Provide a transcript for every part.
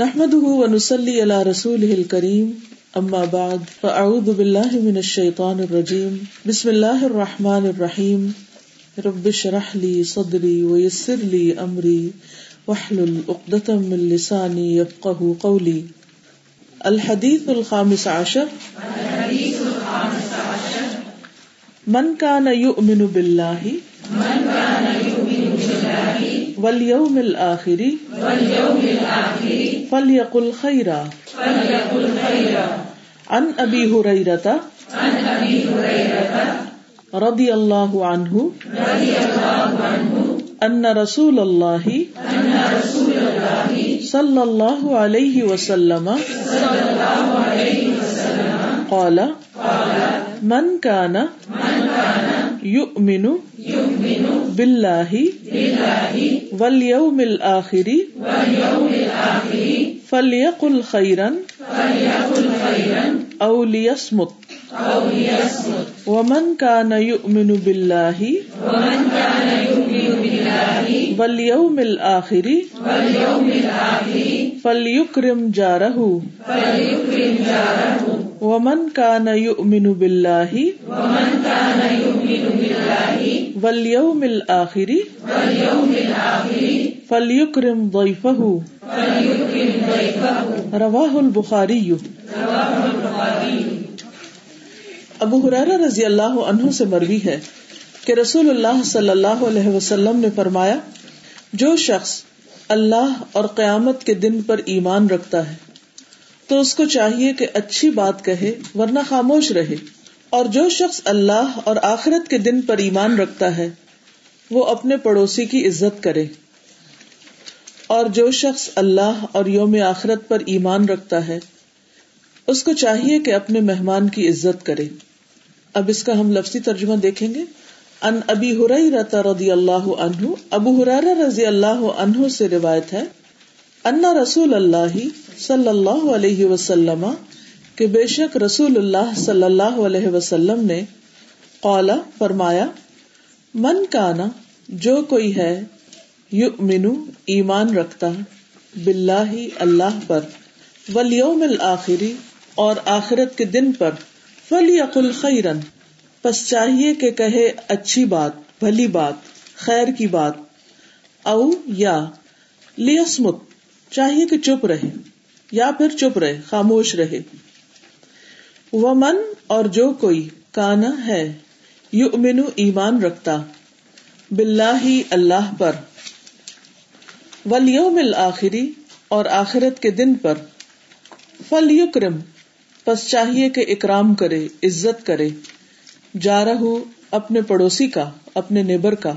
نحمده ونصلي على رسوله الكريم اما بعد فاعوذ بالله من الشيطان الرجيم. بسم الله الرحمن الرحيم. رب اشرح لي صدري ويسر لي امري واحلل عقدة من لساني يفقهوا قولي. الحديث الخامس عشر الحديث الخامس عشر. من كان يؤمن بالله هريرة عن أبي هريرة رضي الله عنه رضي الله عنه أن رسول الله صلى الله عليه وسلم. قال من كان يؤمن يؤمن بالله بالله واليوم الآخر واليوم الآخر فليقل خيرا فليقل خيرا أو ليصمت أو ليصمت ومن كان يؤمن بالله ومن كان يؤمن بالله واليوم الآخر واليوم الآخر فليكرم جاره فليكرم جاره ومن كان يؤمن بالله ومن كان يؤمن بالله فليكرم ضيفه رواہ البخاری ابو حرارہ رضی اللہ عنہ سے مروی ہے کہ رسول اللہ صلی اللہ علیہ وسلم نے فرمایا جو شخص اللہ اور قیامت کے دن پر ایمان رکھتا ہے تو اس کو چاہیے کہ اچھی بات کہے ورنہ خاموش رہے۔ اور جو شخص اللہ اور آخرت کے دن پر ایمان رکھتا ہے، وہ اپنے پڑوسی کی عزت کرے۔ اور جو شخص اللہ اور یوم آخرت پر ایمان رکھتا ہے، اس کو چاہیے کہ اپنے مہمان کی عزت کرے۔ اب اس کا ہم لفظی ترجمہ دیکھیں گے۔ ان ابی ہریرہ رضی اللہ عنہ، ابو ہریرہ رضی اللہ عنہ سے روایت ہے، ان رسول اللہ صلی اللہ علیہ وسلم کہ بے شک رسول اللہ صلی اللہ علیہ وسلم نے قالا، فرمایا، من کانا، جو کوئی ہے یؤمن ایمان رکھتا، باللہ اللہ پر، والیوم الآخری اور آخرت کے دن پر، فلیقل خیرن، پس چاہیے کہ کہے اچھی بات، بھلی بات، خیر کی بات، او یا، لیسمت، چاہیے کہ چپ رہے، یا پھر چپ رہے، خاموش رہے۔ ومن اور جو کوئی کانا ہے یو یؤمن ایمان رکھتا، باللہ اللہ پر، والیوم الآخری اور آخرت کے دن پر، فلیکرم، پس چاہیے کہ اکرام کرے، عزت کرے، جا رہو اپنے پڑوسی کا، اپنے نیبر کا۔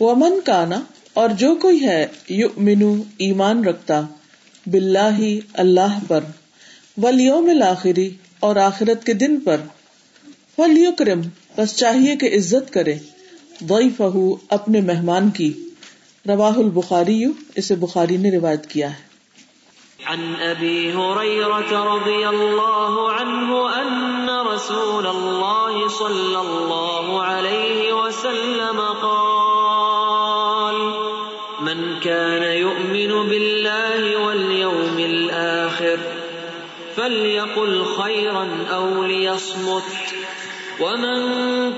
ومن کانا اور جو کوئی ہے یؤمن ایمان رکھتا، باللہ اللہ پر، والیوم الآخری اور آخرت کے دن پر۔ فلیکرم بس چاہیے کہ عزت کرے۔ ضیفہ اپنے مہمان کی۔ رواہ البخاری، اسے بخاری نے روایت کیا ہے۔ عن ابي هريره رضي الله عنه ان رسول الله صلى الله عليه وسلم قال فليقل خيرا او ليصمت ومن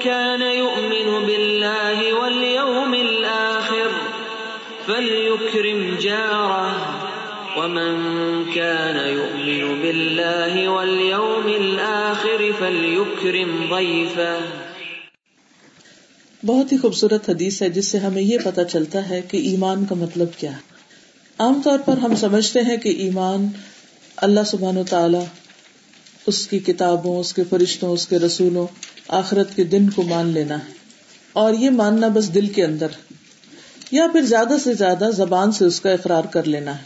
كان يؤمن بالله واليوم الاخر فليكرم جاره ومن كان يؤمن بالله واليوم الآخر فليكرم ضيفه بہت ہی خوبصورت حدیث ہے جس سے ہمیں یہ پتا چلتا ہے کہ ایمان کا مطلب کیا ہے۔ عام طور پر ہم سمجھتے ہیں کہ ایمان اللہ سبحان و تعالی اس کی کتابوں، اس کے فرشتوں، اس کے رسولوں آخرت کے دن کو مان لینا ہے۔ اور یہ ماننا بس دل کے اندر، یا پھر زیادہ سے زیادہ زبان سے اس کا اقرار کر لینا ہے۔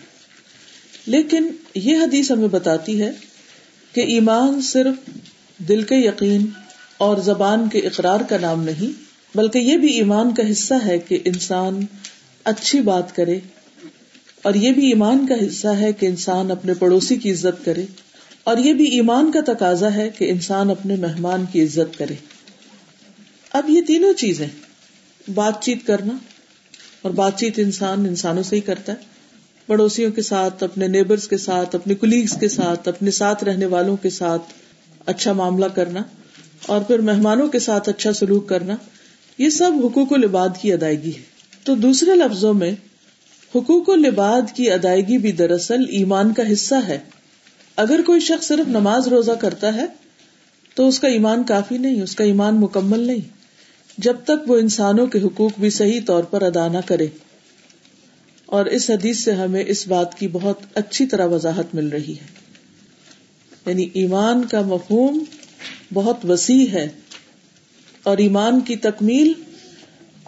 لیکن یہ حدیث ہمیں بتاتی ہے کہ ایمان صرف دل کے یقین اور زبان کے اقرار کا نام نہیں، بلکہ یہ بھی ایمان کا حصہ ہے کہ انسان اچھی بات کرے اور یہ بھی ایمان کا حصہ ہے کہ انسان اپنے پڑوسی کی عزت کرے، اور یہ بھی ایمان کا تقاضا ہے کہ انسان اپنے مہمان کی عزت کرے۔ اب یہ تینوں چیزیں، بات چیت کرنا، اور بات چیت انسان انسانوں سے ہی کرتا ہے۔ پڑوسیوں کے ساتھ، اپنے نیبرز کے ساتھ، اپنے کلیگس کے ساتھ، اپنے ساتھ رہنے والوں کے ساتھ اچھا معاملہ کرنا، اور پھر مہمانوں کے ساتھ اچھا سلوک کرنا، یہ سب حقوق و لباد کی ادائیگی ہے۔ تو دوسرے لفظوں میں حقوق و لباد کی ادائیگی بھی دراصل ایمان کا حصہ ہے۔ اگر کوئی شخص صرف نماز روزہ کرتا ہے، تو اس کا ایمان کافی نہیں، اس کا ایمان مکمل نہیں۔ جب تک وہ انسانوں کے حقوق بھی صحیح طور پر ادا نہ کرے۔ اور اس حدیث سے ہمیں اس بات کی بہت اچھی طرح وضاحت مل رہی ہے۔ یعنی ایمان کا مفہوم بہت وسیع ہے اور ایمان کی تکمیل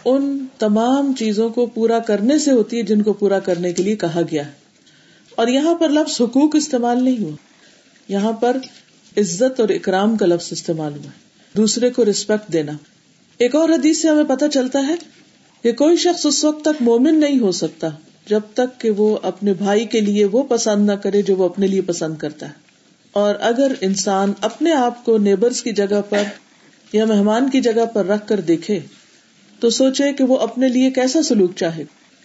ان تمام چیزوں کو پورا کرنے سے ہوتی ہے جن کو پورا کرنے کے لیے کہا گیا ہے۔ اور یہاں پر لفظ حقوق استعمال نہیں ہوا۔ یہاں پر عزت اور اکرام کا لفظ استعمال ہوا۔ دوسرے کو ریسپیکٹ دینا۔ ایک اور حدیث سے ہمیں پتہ چلتا ہے کہ کوئی شخص اس وقت تک مومن نہیں ہو سکتا جب تک کہ وہ اپنے بھائی کے لیے وہ پسند نہ کرے جو وہ اپنے لیے پسند کرتا ہے۔ اور اگر انسان اپنے آپ کو نیبرز کی جگہ پر یا مہمان کی جگہ پر رکھ کر دیکھے تو سوچے کہ وہ اپنے لیے کیسا سلوک چاہے،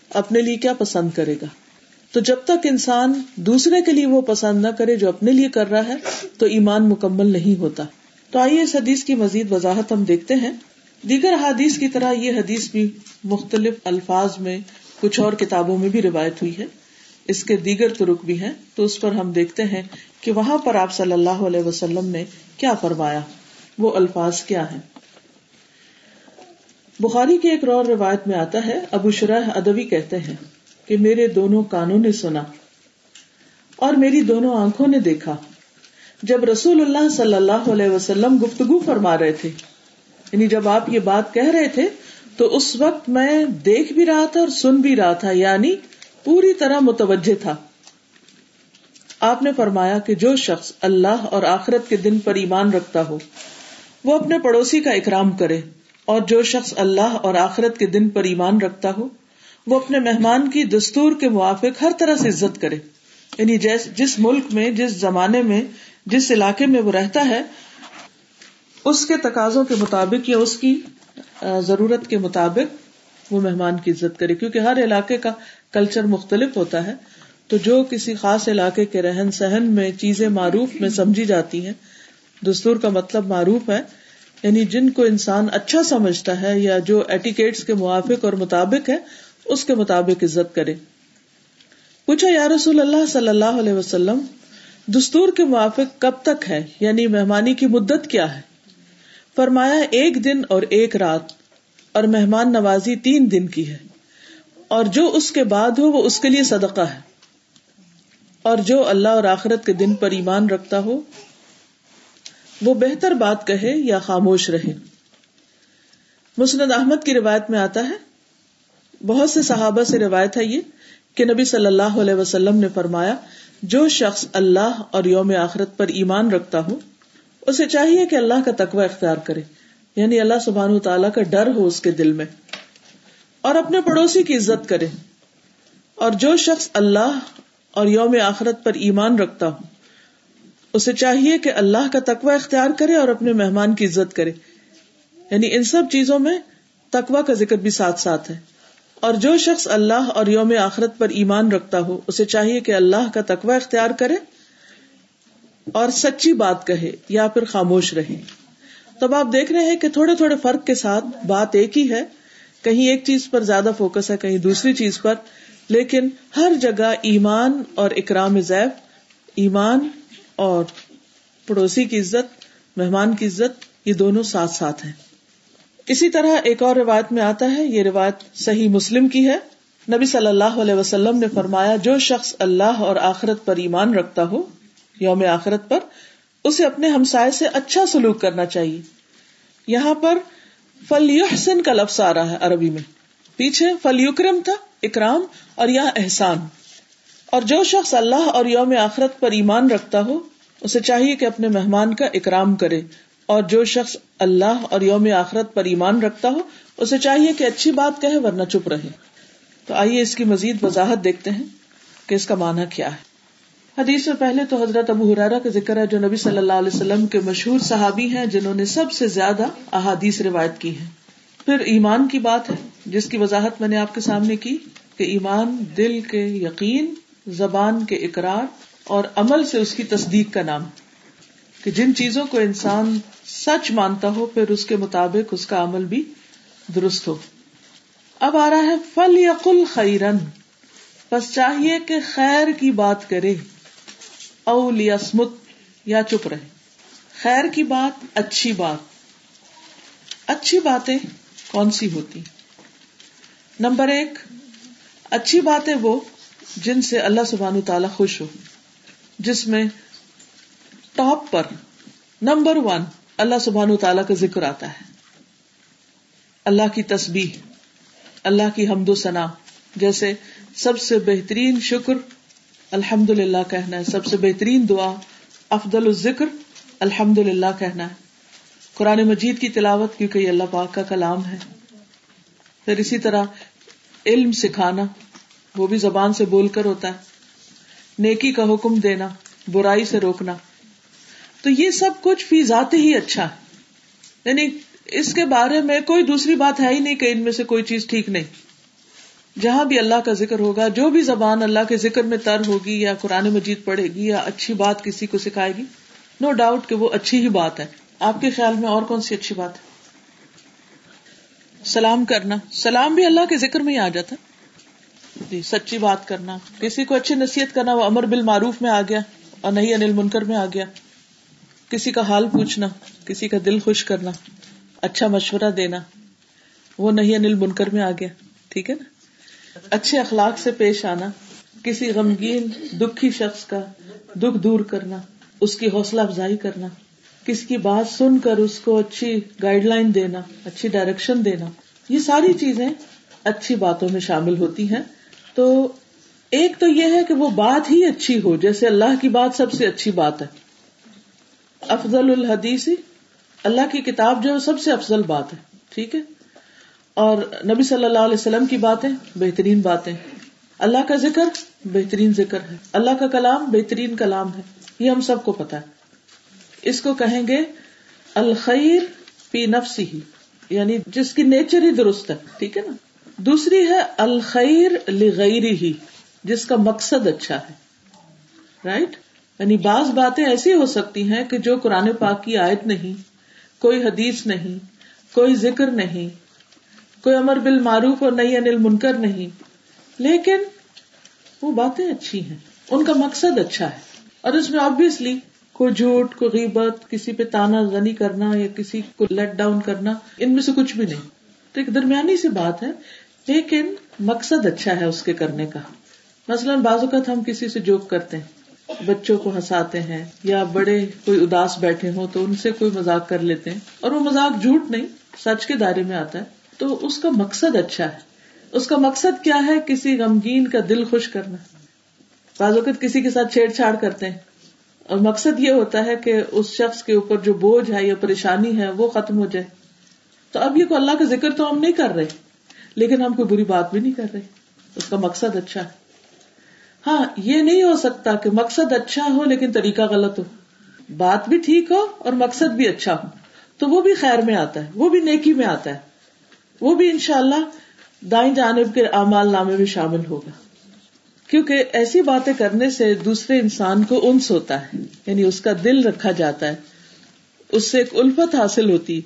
اپنے لیے کیا پسند کرے گا۔ تو جب تک انسان دوسرے کے لیے وہ پسند نہ کرے جو اپنے لیے کر رہا ہے، تو ایمان مکمل نہیں ہوتا۔ تو آئیے اس حدیث کی مزید وضاحت ہم دیکھتے ہیں۔ دیگر حادیث کی طرح یہ حدیث بھی مختلف الفاظ میں کچھ اور کتابوں میں بھی روایت ہوئی ہے۔ اس کے دیگر ترک بھی ہیں۔ تو اس پر ہم دیکھتے ہیں کہ وہاں پر آپ صلی اللہ علیہ وسلم نے کیا فرمایا، وہ الفاظ کیا ہیں۔ بخاری کی ایک اور روایت میں آتا ہے، ابو شرح ادبی کہتے ہیں کہ میرے دونوں کانوں نے سنا اور میری دونوں آنکھوں نے دیکھا۔ جب رسول اللہ صلی اللہ علیہ وسلم گفتگو فرما رہے تھے یعنی جب آپ یہ بات کہہ رہے تھے، تو اس وقت میں دیکھ بھی رہا تھا اور سن بھی رہا تھا یعنی پوری طرح متوجہ تھا۔ آپ نے فرمایا کہ جو شخص اللہ اور آخرت کے دن پر ایمان رکھتا ہو، وہ اپنے پڑوسی کا اکرام کرے۔ اور جو شخص اللہ اور آخرت کے دن پر ایمان رکھتا ہو، وہ اپنے مہمان کی دستور کے موافق ہر طرح سے عزت کرے۔ یعنی جس ملک میں، جس زمانے میں، جس علاقے میں وہ رہتا ہے، اس کے تقاضوں کے مطابق یا اس کی ضرورت کے مطابق وہ مہمان کی عزت کرے۔ کیونکہ ہر علاقے کا کلچر مختلف ہوتا ہے۔ تو جو کسی خاص علاقے کے رہن سہن میں چیزیں معروف میں سمجھی جاتی ہیں، دستور کا مطلب معروف ہے۔ یعنی جن کو انسان اچھا سمجھتا ہے یا جو ایٹیکیٹس کے موافق اور مطابق ہے، اس کے مطابق عزت کرے۔ پوچھا، یا رسول اللہ صلی اللہ علیہ وسلم، دستور کے موافق کب تک ہے؟ یعنی مہمانی کی مدت کیا ہے؟ فرمایا، ایک دن اور ایک رات، اور مہمان نوازی تین دن کی ہے۔ اور جو اس کے بعد ہو، وہ اس کے لیے صدقہ ہے۔ اور جو اللہ اور آخرت کے دن پر ایمان رکھتا ہو وہ بہتر بات کہے یا خاموش رہے۔ مسند احمد کی روایت میں آتا ہے، بہت سے صحابہ سے روایت ہے یہ کہ نبی صلی اللہ علیہ وسلم نے فرمایا، جو شخص اللہ اور یوم آخرت پر ایمان رکھتا ہو، اسے چاہیے کہ اللہ کا تقوی اختیار کرے۔ یعنی اللہ سبحان تعالیٰ کا ڈر ہو اس کے دل میں۔ اور اپنے پڑوسی کی عزت کرے۔ اور جو شخص اللہ اور یوم آخرت پر ایمان رکھتا ہو اسے چاہیے کہ اللہ کا تقوی اختیار کرے اور اپنے مہمان کی عزت کرے۔ یعنی ان سب چیزوں میں تقوی کا ذکر بھی ساتھ ساتھ ہے۔ اور جو شخص اللہ اور یوم آخرت پر ایمان رکھتا ہو، اسے چاہیے کہ اللہ کا تقوی اختیار کرے اور سچی بات کہے یا پھر خاموش رہے۔ تب آپ دیکھ رہے ہیں کہ تھوڑے تھوڑے فرق کے ساتھ بات ایک ہی ہے۔ کہیں ایک چیز پر زیادہ فوکس ہے، کہیں دوسری چیز پر۔ لیکن ہر جگہ ایمان اور اکرام زیب، ایمان اور پڑوسی کی عزت، مہمان کی عزت، یہ دونوں ساتھ ساتھ ہیں۔ اسی طرح ایک اور روایت میں آتا ہے، یہ روایت صحیح مسلم کی ہے۔ نبی صلی اللہ علیہ وسلم نے فرمایا، جو شخص اللہ اور آخرت پر ایمان رکھتا ہو، یوم آخرت پر، اسے اپنے ہمسائے سے اچھا سلوک کرنا چاہیے۔ یہاں پر فلیحسن کا لفظ آ رہا ہے عربی میں۔ پیچھے فلیکرم تھا، اکرام، اور یہاں احسان۔ اور جو شخص اللہ اور یوم آخرت پر ایمان رکھتا ہو، اسے چاہیے کہ اپنے مہمان کا اکرام کرے۔ اور جو شخص اللہ اور یوم آخرت پر ایمان رکھتا ہو، اسے چاہیے کہ اچھی بات کہے ورنہ چپ رہے۔ تو آئیے اس کی مزید وضاحت دیکھتے ہیں کہ اس کا معنی کیا ہے۔ حدیث میں پہلے تو حضرت ابو حرارا کا ذکر ہے، جو نبی صلی اللہ علیہ وسلم کے مشہور صحابی ہیں، جنہوں نے سب سے زیادہ احادیث روایت کی ہے پھر ایمان کی بات ہے، جس کی وضاحت میں نے آپ کے سامنے کی کہ ایمان دل کے یقین زبان کے اقرار اور عمل سے اس کی تصدیق کا نام کہ جن چیزوں کو انسان سچ مانتا ہو، پھر اس کے مطابق اس کا عمل بھی درست ہو۔ اب آ رہا ہے فل یقل خیرن بس چاہیے کہ خیر کی بات کرے۔ او لیسمت یا چپ رہے۔ خیر کی بات، اچھی بات۔ اچھی باتیں کون سی ہوتی؟ نمبر ایک، اچھی باتیں وہ جن سے اللہ سبحان تعالی خوش ہو، جس میں ٹاپ پر نمبر ون اللہ سبحان تعالیٰ کا ذکر آتا ہے۔ اللہ کی تسبیح، اللہ کی حمد و ثنا۔ جیسے سب سے بہترین شکر الحمد للہ کہنا ہے۔ سب سے بہترین دعا، افضل الذکر الحمد للہ کہنا ہے۔ قرآن مجید کی تلاوت، کیونکہ یہ اللہ پاک کا کلام ہے۔ پھر اسی طرح علم سکھانا۔ وہ بھی زبان سے بول کر ہوتا ہے۔ نیکی کا حکم دینا، برائی سے روکنا۔ تو یہ سب کچھ فی ذات ہی اچھا ہے۔ یعنی اس کے بارے میں کوئی دوسری بات ہے ہی نہیں کہ ان میں سے کوئی چیز ٹھیک نہیں۔ جہاں بھی اللہ کا ذکر ہوگا، جو بھی زبان اللہ کے ذکر میں تر ہوگی یا قرآن مجید پڑھے گی یا اچھی بات کسی کو سکھائے گی نو ڈاؤٹ کہ وہ اچھی ہی بات ہے۔ آپ کے خیال میں اور کون سی اچھی بات ہے؟ سلام کرنا۔ سلام بھی اللہ کے ذکر میں ہی آ جاتا جی سچی بات کرنا۔ کسی کو اچھی نصیحت کرنا، وہ امر بال معروف میں آ گیا اور نہیں، انل منکر میں آ گیا۔ کسی کا حال پوچھنا، کسی کا دل خوش کرنا اچھا مشورہ دینا، وہ نہیں، انل منکر میں آ گیا۔ ٹھیک ہے نا؟ اچھے اخلاق سے پیش آنا، کسی غمگین، دکھی شخص کا دکھ دور کرنا، اس کی حوصلہ افزائی کرنا کسی کی بات سن کر اس کو اچھی گائیڈ لائن دینا، اچھی ڈائریکشن دینا، یہ ساری چیزیں اچھی باتوں میں شامل ہوتی ہیں۔ تو ایک تو یہ ہے کہ وہ بات ہی اچھی ہو، جیسے اللہ کی بات سب سے اچھی بات ہے۔ افضل الحدیث، اللہ کی کتاب جو ہے سب سے افضل بات ہے، ٹھیک ہے؟ اور نبی صلی اللہ علیہ وسلم کی باتیں بہترین باتیں۔ اللہ کا ذکر بہترین ذکر ہے۔ اللہ کا کلام بہترین کلام ہے۔ یہ ہم سب کو پتا ہے۔ اس کو کہیں گے الخیر پی نفسی ہی یعنی جس کی نیچر ہی درست ہے، ٹھیک ہے نا؟ دوسری ہے الخیر لغیری ہی جس کا مقصد اچھا ہے رائٹ یعنی بعض باتیں ایسی ہو سکتی ہیں کہ جو قرآن پاک کی آیت نہیں، کوئی حدیث نہیں، کوئی ذکر نہیں، کوئی امر بال معروف اور نئی انل منکر نہیں، لیکن وہ باتیں اچھی ہیں، ان کا مقصد اچھا ہے۔ اور اس میں آبیسلی کوئی جھوٹ، کوئی غیبت، کسی پہ تانا زنی کرنا یا کسی کو لیٹ ڈاؤن کرنا، ان میں سے کچھ بھی نہیں۔ تو ایک درمیانی سی بات ہے لیکن مقصد اچھا ہے اس کے کرنے کا۔ مثلاً بعض اوقات ہم کسی سے جوک کرتے ہیں، بچوں کو ہنساتے ہیں یا بڑے کوئی اداس بیٹھے ہوں تو ان سے کوئی مزاق کر لیتے ہیں اور وہ مزاق جھوٹ نہیں، سچ کے دائرے میں آتا ہے۔ تو اس کا مقصد اچھا ہے۔ اس کا مقصد کیا ہے؟ کسی غمگین کا دل خوش کرنا۔ بعض اوقات کسی کے ساتھ چھیڑ چھاڑ کرتے ہیں۔ اور مقصد یہ ہوتا ہے کہ اس شخص کے اوپر جو بوجھ ہے یا پریشانی ہے وہ ختم ہو جائے۔ تو اب یہ کو اللہ کا ذکر تو ہم نہیں کر رہے۔ لیکن ہم کوئی بری بات بھی نہیں کر رہے اس کا مقصد اچھا ہے۔ ہاں یہ نہیں ہو سکتا کہ مقصد اچھا ہو لیکن طریقہ غلط ہو۔ بات بھی ٹھیک ہو اور مقصد بھی اچھا ہو۔ تو وہ بھی خیر میں آتا ہے، وہ بھی نیکی میں آتا ہے۔ وہ بھی انشاءاللہ دائیں جانب کے اعمال نامے میں شامل ہوگا۔ کیونکہ ایسی باتیں کرنے سے دوسرے انسان کو انس ہوتا ہے یعنی اس کا دل رکھا جاتا ہے، اس سے ایک الفت حاصل ہوتی۔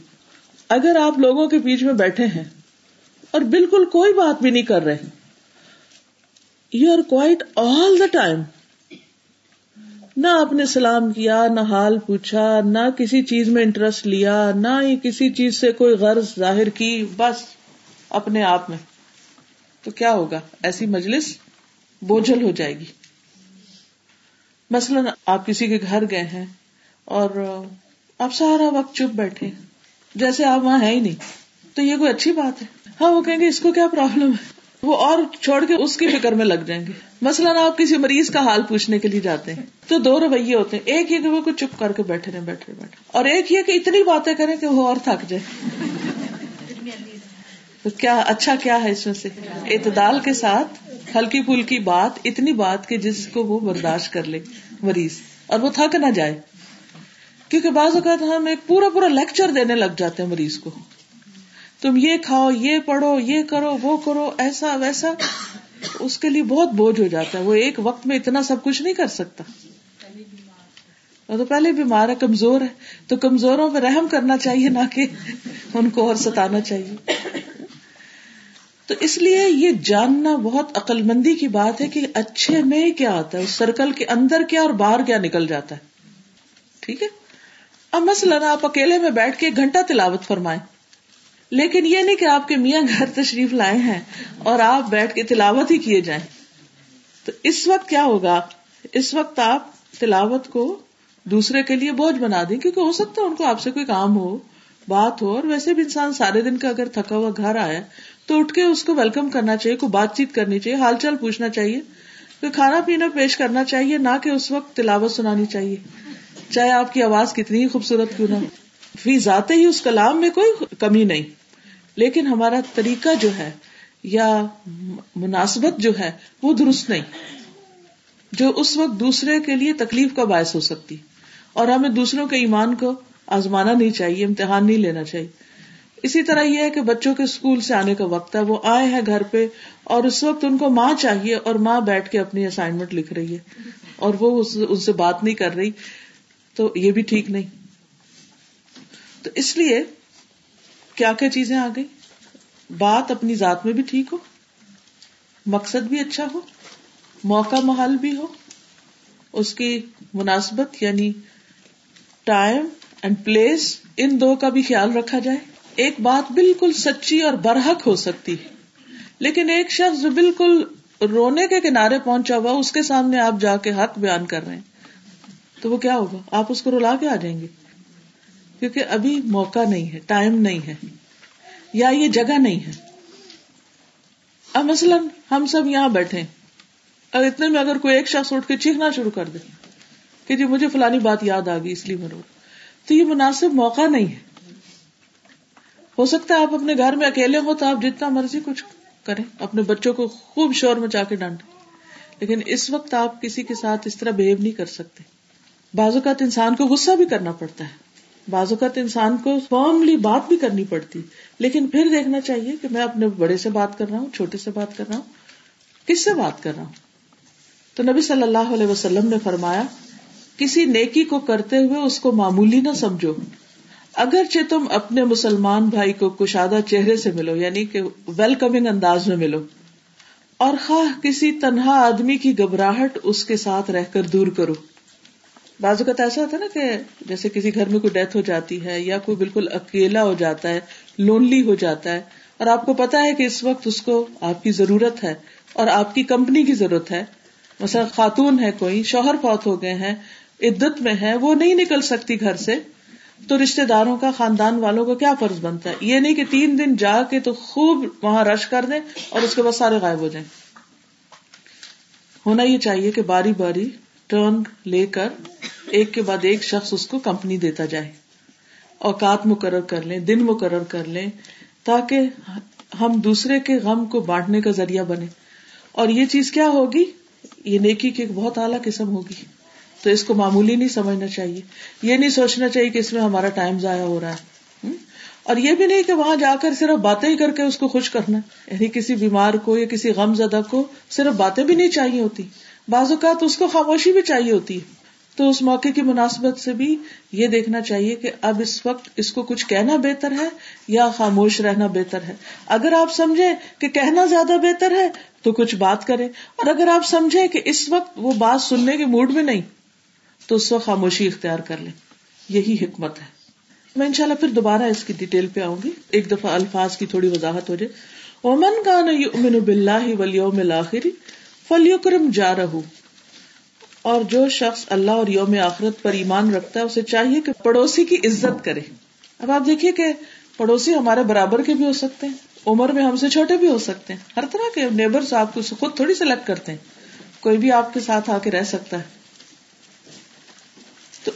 اگر آپ لوگوں کے بیچ میں بیٹھے ہیں اور بالکل کوئی بات بھی نہیں کر رہے۔ You are quiet all the time نہ آپ نے سلام کیا، نہ حال پوچھا، نہ کسی چیز میں انٹرسٹ لیا، نہ ہی کسی چیز سے کوئی غرض ظاہر کی، بس اپنے آپ میں۔ تو کیا ہوگا؟ ایسی مجلس بوجھل ہو جائے گی۔ مثلاً آپ کسی کے گھر گئے ہیں اور آپ سارا وقت چپ بیٹھے جیسے آپ وہاں ہے ہی نہیں۔ تو یہ کوئی اچھی بات ہے؟ ہاں وہ کہیں گے، اس کو کیا پرابلم ہے؟ وہ اور چھوڑ کے اس کی فکر میں لگ جائیں گے۔ مثلاً آپ کسی مریض کا حال پوچھنے کے لیے جاتے ہیں، تو دو رویے ہوتے ہیں۔ ایک یہ کہ وہ چپ کر کے بیٹھے رہے بیٹھے بیٹھے اور ایک یہ کہ اتنی باتیں کریں کہ وہ اور تھک جائے۔ تو کیا اچھا کیا ہے اس میں سے؟ اعتدال کے ساتھ ہلکی پھلکی بات، اتنی بات کہ جس کو وہ برداشت کر لے مریض، اور وہ تھک نہ جائے۔ کیونکہ بعض اوقات ہم ایک پورا پورا لیکچر دینے لگ جاتے ہیں مریض کو۔ تم یہ کھاؤ، یہ پڑھو، یہ کرو، وہ کرو، ایسا، ویسا، اس کے لیے بہت بوجھ ہو جاتا ہے۔ وہ ایک وقت میں اتنا سب کچھ نہیں کر سکتا۔ تو پہلے بیمار ہے، کمزور ہے۔ تو کمزوروں پہ رحم کرنا چاہیے نہ کہ ان کو اور ستانا چاہیے۔ تو اس لیے یہ جاننا بہت عقل مندی کی بات ہے کہ اچھے میں کیا آتا ہے، اس سرکل کے اندر کیا اور باہر کیا نکل جاتا ہے۔ ٹھیک ہے؟ اب مثلاً آپ اکیلے میں بیٹھ کے ایک گھنٹہ تلاوت فرمائیں۔ لیکن یہ نہیں کہ آپ کے میاں گھر تشریف لائے ہیں اور آپ بیٹھ کے تلاوت ہی کیے جائیں۔ تو اس وقت کیا ہوگا؟ اس وقت آپ تلاوت کو دوسرے کے لیے بوجھ بنا دیں، کیونکہ ہو سکتا ہے ان کو آپ سے کوئی کام ہو، بات ہو، اور ویسے بھی انسان سارے دن کا اگر تھکا ہوا گھر آیا تو اٹھ کے اس کو ویلکم کرنا چاہیے، کوئی بات چیت کرنی چاہیے، حال چال پوچھنا چاہیے، کوئی کھانا پینا پیش کرنا چاہیے، نہ کہ اس وقت تلاوت سنانی چاہیے۔ چاہے آپ کی آواز کتنی ہی خوبصورت کیوں نہ فی ذاتے ہی اس کلام میں کوئی کمی نہیں۔ لیکن ہمارا طریقہ جو ہے یا مناسبت جو ہے وہ درست نہیں، جو اس وقت دوسرے کے لیے تکلیف کا باعث ہو سکتی۔ اور ہمیں دوسروں کے ایمان کو آزمانا نہیں چاہیے، امتحان نہیں لینا چاہیے۔ اسی طرح یہ ہے کہ بچوں کے اسکول سے آنے کا وقت ہے، وہ آئے ہیں گھر پہ اور اس وقت ان کو ماں چاہیے اور ماں بیٹھ کے اپنی اسائنمنٹ لکھ رہی ہے اور وہ ان سے بات نہیں کر رہی، تو یہ بھی ٹھیک نہیں۔ تو اس لیے کیا کیا چیزیں آ گئی بات اپنی ذات میں بھی ٹھیک ہو، مقصد بھی اچھا ہو، موقع محل بھی ہو، اس کی مناسبت یعنی ٹائم اینڈ پلیس ان دو کا بھی خیال رکھا جائے۔ ایک بات بالکل سچی اور برحق ہو سکتی لیکن ایک شخص جو بالکل رونے کے کنارے پہنچا ہوا، اس کے سامنے آپ جا کے حق بیان کر رہے ہیں، تو وہ کیا ہوگا؟ آپ اس کو رلا کے آ جائیں گے۔ کیونکہ ابھی موقع نہیں ہے ٹائم نہیں ہے، یا یہ جگہ نہیں ہے۔ اب مثلاً ہم سب یہاں بیٹھے اور اتنے میں اگر کوئی ایک شخص اٹھ کے چیخنا شروع کر دے کہ جی مجھے فلانی بات یاد آ گئی، اس لیے میں رو تو یہ مناسب موقع نہیں ہے۔ ہو سکتا ہے آپ اپنے گھر میں اکیلے ہو تو آپ جتنا مرضی کچھ کریں، اپنے بچوں کو خوب شور میں جا کے ڈانٹے لیکن اس وقت آپ کسی کے ساتھ اس طرح بہیو نہیں کر سکتے۔ بعض اوقات انسان کو غصہ بھی کرنا پڑتا ہے۔ بعض اوقات انسان کو فارملی بات بھی کرنی پڑتی۔ لیکن پھر دیکھنا چاہیے کہ میں اپنے بڑے سے بات کر رہا ہوں، چھوٹے سے بات کر رہا ہوں۔ کس سے بات کر رہا ہوں؟ تو نبی صلی اللہ علیہ وسلم نے فرمایا، کسی نیکی کو کرتے ہوئے اس کو معمولی نہ سمجھو۔ اگرچہ تم اپنے مسلمان بھائی کو کشادہ چہرے سے ملو یعنی کہ ویلکمنگ انداز میں ملو، اور خواہ کسی تنہا آدمی کی گھبراہٹ اس کے ساتھ رہ کر دور کرو۔ بعض اوقات ایسا ہوتا ہے نا کہ جیسے کسی گھر میں کوئی ڈیتھ ہو جاتی ہے یا کوئی بالکل اکیلا ہو جاتا ہے لونلی ہو جاتا ہے، اور آپ کو پتا ہے کہ اس وقت اس کو آپ کی ضرورت ہے اور آپ کی کمپنی کی ضرورت ہے۔ مثلا خاتون ہے کوئی، شوہر فوت ہو گئے ہیں، عدت میں ہے، وہ نہیں نکل سکتی گھر سے، تو رشتے داروں کا، خاندان والوں کا کیا فرض بنتا ہے؟ یہ نہیں کہ تین دن جا کے تو خوب وہاں رش کر دیں اور اس کے بعد سارے غائب ہو جائیں۔ ہونا یہ چاہیے کہ باری باری ٹرن لے کر ایک کے بعد ایک شخص اس کو کمپنی دیتا جائے اوقات مقرر کر لیں، دن مقرر کر لیں تاکہ ہم دوسرے کے غم کو بانٹنے کا ذریعہ بنے اور یہ چیز کیا ہوگی؟ یہ نیکی کی ایک بہت اعلیٰ قسم ہوگی۔ تو اس کو معمولی نہیں سمجھنا چاہیے۔ یہ نہیں سوچنا چاہیے کہ اس میں ہمارا ٹائم ضائع ہو رہا ہے۔ اور یہ بھی نہیں کہ وہاں جا کر صرف باتیں ہی کر کے اس کو خوش کرنا۔ یعنی کسی بیمار کو یا کسی غم زدہ کو صرف باتیں بھی نہیں چاہیے ہوتی۔ بعض اوقات اس کو خاموشی بھی چاہیے ہوتی ہے۔ تو اس موقع کی مناسبت سے بھی یہ دیکھنا چاہیے کہ اب اس وقت اس کو کچھ کہنا بہتر ہے یا خاموش رہنا بہتر ہے۔ اگر آپ سمجھے کہ کہنا زیادہ بہتر ہے تو کچھ بات کرے اور اگر آپ سمجھے کہ اس وقت وہ بات سننے کے موڈ میں نہیں، تو اس وقت خاموشی اختیار کر لیں۔ یہی حکمت ہے۔ میں ان شاء اللہ پھر دوبارہ اس کی ڈیٹیل پہ آؤں گی۔ ایک دفعہ الفاظ کی تھوڑی وضاحت ہو جائے۔ اومن کا نا بلّہ ولیوم الآخری فلیکرم جا رہو اور جو شخص اللہ اور یوم آخرت پر ایمان رکھتا ہے، اسے چاہیے کہ پڑوسی کی عزت کرے۔ اب آپ دیکھیے کہ پڑوسی ہمارے برابر کے بھی ہو سکتے ہیں، عمر میں ہم سے چھوٹے بھی ہو سکتے ہیں۔ ہر طرح کے نیبر آپ کو خود تھوڑی سلیکٹ کرتے ہیں۔ کوئی بھی آپ کے ساتھ آ کے رہ سکتا ہے۔ تو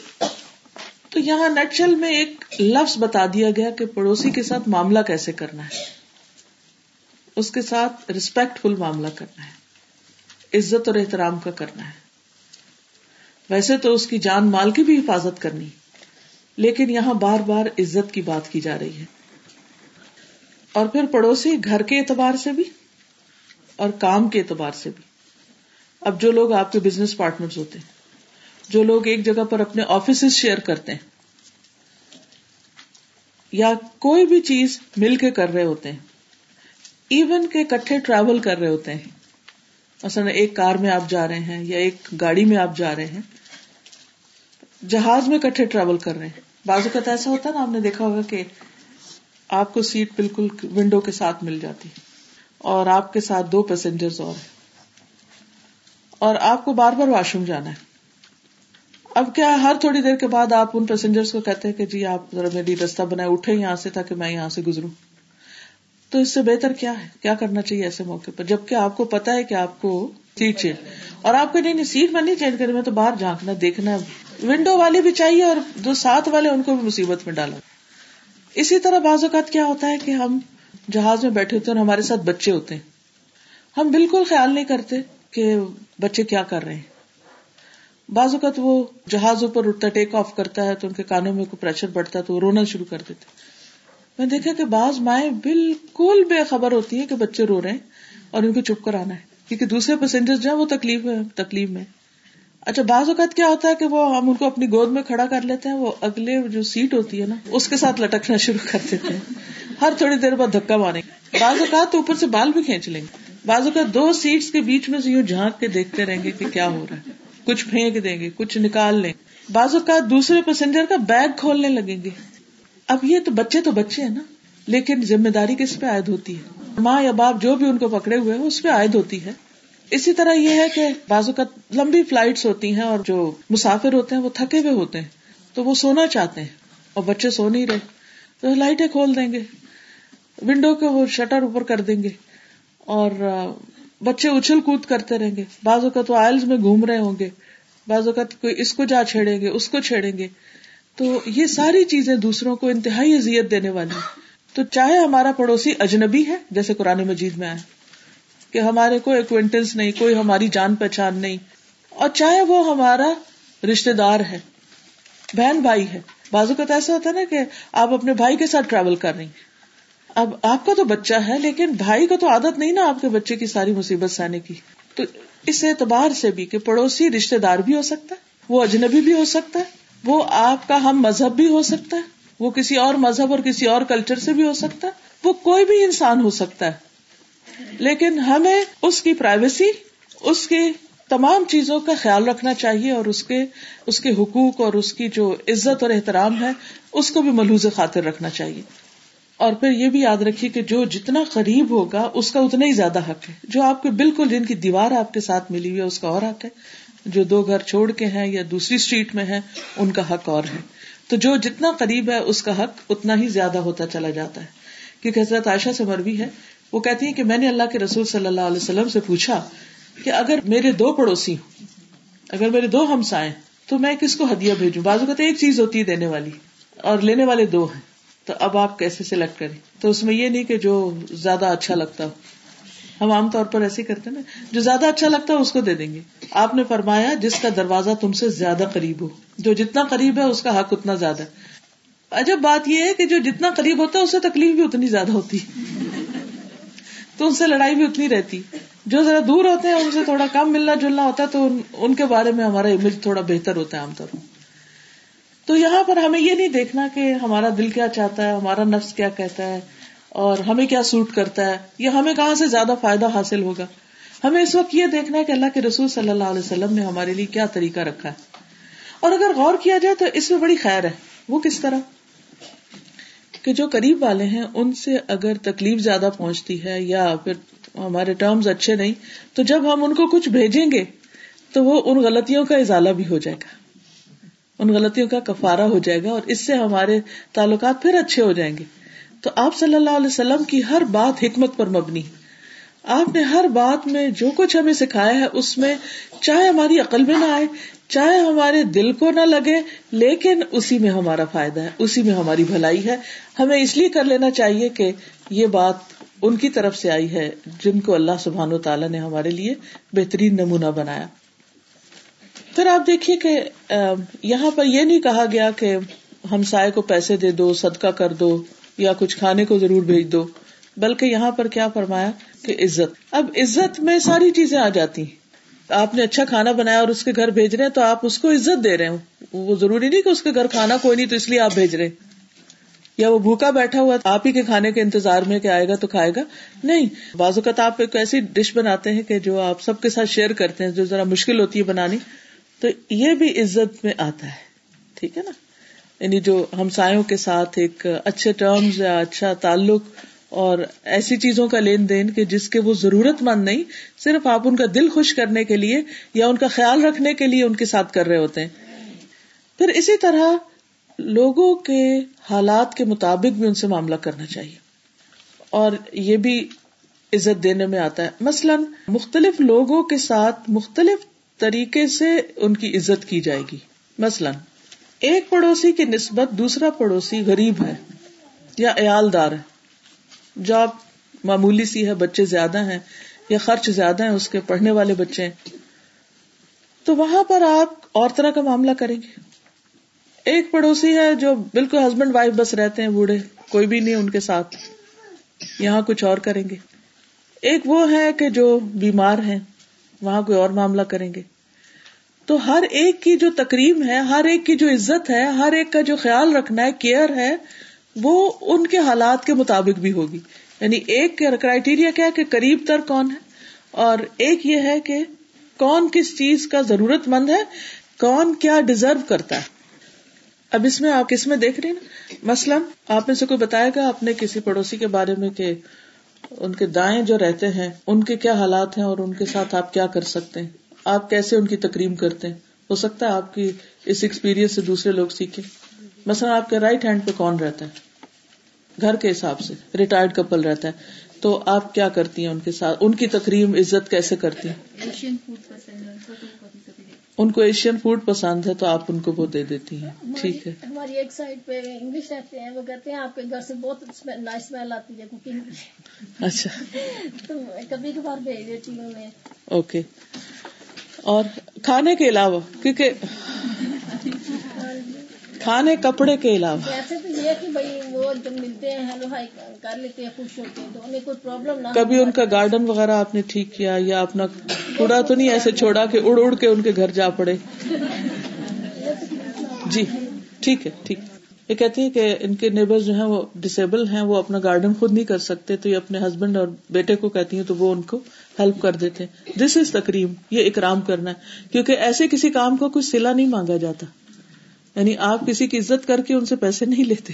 تو یہاں نیچل میں ایک لفظ بتا دیا گیا کہ پڑوسی کے ساتھ معاملہ کیسے کرنا ہے۔ اس کے ساتھ ریسپیکٹ فل معاملہ کرنا ہے۔ عزت اور احترام کا کرنا ہے۔ ویسے تو اس کی جان مال کی بھی حفاظت کرنی، لیکن یہاں بار بار عزت کی بات کی جا رہی ہے۔ اور پھر پڑوسی گھر کے اعتبار سے بھی اور کام کے اعتبار سے بھی۔ اب جو لوگ آپ کے بزنس پارٹنر ہوتے ہیں، جو لوگ ایک جگہ پر اپنے آفس شیئر کرتے ہیں، یا کوئی بھی چیز مل کے کر رہے ہوتے ہیں ایون کے کٹھے ٹریول کر رہے ہوتے ہیں مثلا ایک کار میں آپ جا رہے ہیں یا ایک گاڑی میں آپ جا رہے ہیں، جہاز میں کٹھے ٹریول کر رہے ہیں۔ بازو کا ایسا ہوتا ہے نا، آپ نے دیکھا ہوگا کہ آپ کو سیٹ بالکل ونڈو کے ساتھ مل جاتی اور آپ کے ساتھ دو پیسنجر اور ہیں۔ اور آپ کو بار بار واش روم جانا ہے۔ اب کیا ہر تھوڑی دیر کے بعد آپ ان پیسنجر کو کہتے ہیں کہ جی آپ ذرا میری رستہ بنائے اٹھے یہاں سے تاکہ میں یہاں سے گزروں۔ تو اس سے بہتر کیا ہے؟ کیا کرنا چاہیے ایسے موقع پر؟ جبکہ آپ کو پتا ہے کہ آپ کو سیٹ چینج اور آپ کو نہیں سیٹ میں نہیں چینج کریں میں تو باہر جھانکنا، دیکھنا۔ ونڈو والی بھی چاہیے اور جو ساتھ والے ان کو بھی مصیبت میں ڈالا۔ اسی طرح بعض اوقات کیا ہوتا ہے کہ ہم جہاز میں بیٹھے ہوتے ہیں اور ہمارے ساتھ بچے ہوتے ہیں۔ ہم بالکل خیال نہیں کرتے کہ بچے کیا کر رہے ہیں۔ بعض اوقات وہ جہاز اوپر اٹھتا ٹیک آف کرتا ہے تو ان کے کانوں میں کوئی پریشر بڑھتا ہے تو وہ رونا شروع کر دیتے۔ میں دیکھا کہ بعض مائیں بالکل بے خبر ہوتی ہیں کہ بچے رو رہے ہیں اور ان کو چپ کر آنا ہے، کیونکہ دوسرے پیسنجر جو ہے وہ تکلیف تکلیف میں۔ اچھا بعض اوقات کیا ہوتا ہے کہ وہ ہم ان کو اپنی گود میں کھڑا کر لیتے ہیں، وہ اگلے جو سیٹ ہوتی ہے نا، اس کے ساتھ لٹکنا شروع کر دیتے ہیں۔ ہر تھوڑی دیر بعد دھکا ماریں۔ گے بعض اوقات تو اوپر سے بال بھی کھینچ لیں گے۔ بعض اوقات دو سیٹس کے بیچ میں سے یوں جھانک کے دیکھتے رہیں گے کہ کیا ہو رہا ہے۔ کچھ پھینک دیں گے، کچھ نکال لیں۔ بعض اوقات دوسرے پیسنجر کا بیگ کھولنے لگیں گے۔ اب یہ تو بچے تو بچے ہیں نا، لیکن ذمہ داری کس پہ عائد ہوتی ہے؟ ماں یا باپ جو بھی ان کو پکڑے ہوئے اس پہ عائد ہوتی ہے۔ اسی طرح یہ ہے کہ بعض اوقات لمبی فلائٹس ہوتی ہیں اور جو مسافر ہوتے ہیں، وہ تھکے ہوئے ہوتے ہیں۔ تو وہ سونا چاہتے ہیں اور بچے سو نہیں رہے۔ تو لائٹیں کھول دیں گے ونڈو کے وہ شٹر اوپر کر دیں گے اور بچے اچھل کود کرتے رہیں گے۔ بعض اوقات وہ آئلز میں گھوم رہے ہوں گے۔ بعض اوقات کوئی اس کو جا چھیڑیں گے، اس کو چھیڑیں گے۔ تو یہ ساری چیزیں دوسروں کو انتہائی اذیت دینے والی تو چاہے ہمارا پڑوسی اجنبی ہے، جیسے قرآن مجید میں آئے کہ ہمارے کوئی اکوینٹنس نہیں، کوئی ہماری جان پہچان نہیں، اور چاہے وہ ہمارا رشتے دار ہے، بہن بھائی ہے۔ بازو کا تو ایسا ہوتا ہے نا کہ آپ اپنے بھائی کے ساتھ ٹریول کر رہی اب آپ کا تو بچہ ہے، لیکن بھائی کو تو عادت نہیں نا آپ کے بچے کی ساری مصیبت سہنے کی۔ تو اس اعتبار سے بھی کہ پڑوسی رشتے دار بھی ہو سکتا ہے، وہ اجنبی بھی ہو سکتا ہے وہ آپ کا ہم مذہب بھی ہو سکتا ہے، وہ کسی اور مذہب اور کسی اور کلچر سے بھی ہو سکتا ہے، وہ کوئی بھی انسان ہو سکتا ہے۔ لیکن ہمیں اس کی پرائیویسی اس کی تمام چیزوں کا خیال رکھنا چاہیے اور اس کے اس کے حقوق اور اس کی جو عزت اور احترام ہے، اس کو بھی ملوز خاطر رکھنا چاہیے۔ اور پھر یہ بھی یاد رکھیے کہ جو جتنا قریب ہوگا، اس کا اتنا ہی زیادہ حق ہے۔ جو آپ کے بالکل جن کی دیوار آپ کے ساتھ ملی ہوئی ہے، اس کا اور حق ہے۔ جو دو گھر چھوڑ کے ہیں یا دوسری اسٹریٹ میں ہے ان کا حق اور ہے۔ تو جو جتنا قریب ہے، اس کا حق اتنا ہی زیادہ ہوتا چلا جاتا ہے۔ کیونکہ حضرت عائشہ سے مروی ہے، وہ کہتی ہے کہ میں نے اللہ کے رسول صلی اللہ علیہ وسلم سے پوچھا کہ اگر میرے دو پڑوسی ہوں، اگر میرے دو ہمسائے تو میں کس کو ہدیہ بھیجوں؟ بازو کہتے ایک چیز ہوتی ہے دینے والی اور لینے والے دو ہیں۔ تو اب آپ کیسے سلیکٹ کریں؟ تو اس میں یہ نہیں کہ جو زیادہ اچھا لگتا ہو۔ ہم عام طور پر ایسے کرتے نا، جو زیادہ اچھا لگتا ہے اس کو دے دیں گے۔ آپ نے فرمایا، جس کا دروازہ تم سے زیادہ قریب ہو، جو جتنا قریب ہے اس کا حق اتنا زیادہ ہے۔ عجب بات یہ ہے کہ جو جتنا قریب ہوتا ہے، اس سے تکلیف بھی اتنی زیادہ ہوتی۔ تو ان سے لڑائی بھی اتنی رہتی۔ جو ذرا دور ہوتے ہیں، ان سے تھوڑا کم ملنا جلنا ہوتا ہے، تو ان کے بارے میں ہمارا امیج تھوڑا بہتر ہوتا ہے عام طور پر۔ تو یہاں پر ہمیں یہ نہیں دیکھنا کہ ہمارا دل کیا چاہتا ہے، ہمارا نفس کیا کہتا ہے۔ اور ہمیں کیا سوٹ کرتا ہے؟ یا ہمیں کہاں سے زیادہ فائدہ حاصل ہوگا؟ ہمیں اس وقت یہ دیکھنا ہے کہ اللہ کے رسول صلی اللہ علیہ وسلم نے ہمارے لیے کیا طریقہ رکھا ہے۔ اور اگر غور کیا جائے تو اس میں بڑی خیر ہے۔ وہ کس طرح؟ کہ جو قریب والے ہیں، ان سے اگر تکلیف زیادہ پہنچتی ہے یا پھر ہمارے ٹرمز اچھے نہیں، تو جب ہم ان کو کچھ بھیجیں گے، تو وہ ان غلطیوں کا ازالہ بھی ہو جائے گا۔ ان غلطیوں کا کفارہ ہو جائے گا اور اس سے ہمارے تعلقات پھر اچھے ہو جائیں گے۔ تو آپ صلی اللہ علیہ وسلم کی ہر بات حکمت پر مبنی آپ نے ہر بات میں جو کچھ ہمیں سکھایا ہے، اس میں چاہے ہماری عقل میں نہ آئے، چاہے ہمارے دل کو نہ لگے، لیکن اسی میں ہمارا فائدہ ہے، اسی میں ہماری بھلائی ہے۔ ہمیں اس لیے کر لینا چاہیے کہ یہ بات ان کی طرف سے آئی ہے جن کو اللہ سبحان و تعالیٰ نے ہمارے لیے بہترین نمونہ بنایا۔ پھر آپ دیکھیے کہ یہاں پر یہ نہیں کہا گیا کہ ہم سائے کو پیسے دے دو، صدقہ کر دو۔ یا کچھ کھانے کو ضرور بھیج دو۔ بلکہ یہاں پر کیا فرمایا کہ عزت۔ اب عزت میں ساری چیزیں آ جاتی ہیں۔ آپ نے اچھا کھانا بنایا اور اس کے گھر بھیج رہے ہیں تو آپ اس کو عزت دے رہے ہو وہ ضروری نہیں کہ اس کے گھر کھانا کوئی نہیں تو اس لیے آپ بھیج رہے یا وہ بھوکا بیٹھا ہوا آپ ہی کے کھانے کے انتظار میں کہ آئے گا تو کھائے گا۔ نہیں، بعض اوقات آپ ایک ایسی ڈش بناتے ہیں کہ جو آپ سب کے ساتھ شیئر کرتے ہیں، جو ذرا مشکل ہوتی ہے بنانی۔ تو یہ بھی عزت میں آتا ہے۔ ٹھیک ہے نا؟ یعنی جو ہمسایوں کے ساتھ ایک اچھے ٹرمز یا اچھا تعلق اور ایسی چیزوں کا لین دین کہ جس کے وہ ضرورت مند نہیں، صرف آپ ان کا دل خوش کرنے کے لیے یا ان کا خیال رکھنے کے لیے ان کے ساتھ کر رہے ہوتے ہیں۔ پھر اسی طرح لوگوں کے حالات کے مطابق بھی ان سے معاملہ کرنا چاہیے۔ اور یہ بھی عزت دینے میں آتا ہے۔ مثلاً مختلف لوگوں کے ساتھ مختلف طریقے سے ان کی عزت کی جائے گی۔ مثلاً ایک پڑوسی کی نسبت دوسرا پڑوسی غریب ہے یا عیال دار ہے۔ جاب معمولی سی ہے، بچے زیادہ ہیں یا خرچ زیادہ ہیں، اس کے پڑھنے والے بچے ہیں۔ تو وہاں پر آپ اور طرح کا معاملہ کریں گے۔ ایک پڑوسی ہے جو بالکل ہسبینڈ وائف بس رہتے ہیں، بوڑھے، کوئی بھی نہیں ان کے ساتھ۔ یہاں کچھ اور کریں گے۔ ایک وہ ہے کہ جو بیمار ہیں، وہاں کوئی اور معاملہ کریں گے۔ تو ہر ایک کی جو تقریب ہے، ہر ایک کی جو عزت ہے، ہر ایک کا جو خیال رکھنا ہے، کیئر ہے، وہ ان کے حالات کے مطابق بھی ہوگی۔ یعنی ایک کرائٹیریا کیا کہ قریب تر کون ہے؟ اور ایک یہ ہے کہ کون کس چیز کا ضرورت مند ہے، کون کیا ڈیزرو کرتا ہے۔ اب اس میں آپ کس میں دیکھ رہے ہیں مثلاً آپ میں سے کوئی بتائے گا اپنے کسی پڑوسی کے بارے میں کہ ان کے دائیں جو رہتے ہیں، ان کے کیا حالات ہیں اور ان کے ساتھ آپ کیا کر سکتے ہیں؟ آپ کیسے ان کی تکریم کرتے ہیں؟ ہو سکتا ہے آپ کی اس ایکسپیرئنس سے دوسرے لوگ سیکھے مثلاً آپ کے رائٹ ہینڈ پہ کون رہتا ہے؟ گھر کے حساب سے ریٹائرڈ کپل رہتا ہے۔ تو آپ کیا کرتی ہیں ان کے ساتھ؟ ان کی تقریب عزت کیسے کرتی ہیں؟ ان کو ایشین فوڈ پسند ہے تو آپ ان کو وہ دے دیتی ہیں۔ ٹھیک ہے۔ ہماری ایک سائڈ پہ انگلش رہتے ہیں وہ کہتے ہیں آپ کے گھر سے بہت نائس اسمیل آتی ہے کوکنگ اچھا۔ تو کبھی کبھار بھیج دیتی ہوں میں اوکے اور کھانے کے علاوہ کیونکہ کھانے کپڑے کے علاوہ۔ ایسے تو یہ کہ بھائی وہ جب ملتے ہیں ہیلو ہائی کر لیتے ہیں خوش ہوتے ہیں تو انہیں کوئی پرابلم نہ کبھی ان کا گارڈن وغیرہ آپ نے ٹھیک کیا یا اپنا کوڑا تو نہیں ایسے چھوڑا کہ اڑ اڑ کے ان کے گھر جا پڑے؟ جی ٹھیک ہے ٹھیک۔ یہ کہتی ہے کہ ان کے نیبر جو ہیں وہ ڈسیبل ہیں وہ اپنا گارڈن خود نہیں کر سکتے تو یہ اپنے ہسبینڈ اور بیٹے کو کہتی ہیں تو وہ ان کو ہیلپ کر دیتے. ہیں دس از تقریب یہ اکرام کرنا ہے. کیونکہ ایسے کسی کام کا کوئی سلا نہیں مانگا جاتا. یعنی آپ کسی کی عزت کر کے ان سے پیسے نہیں لیتے.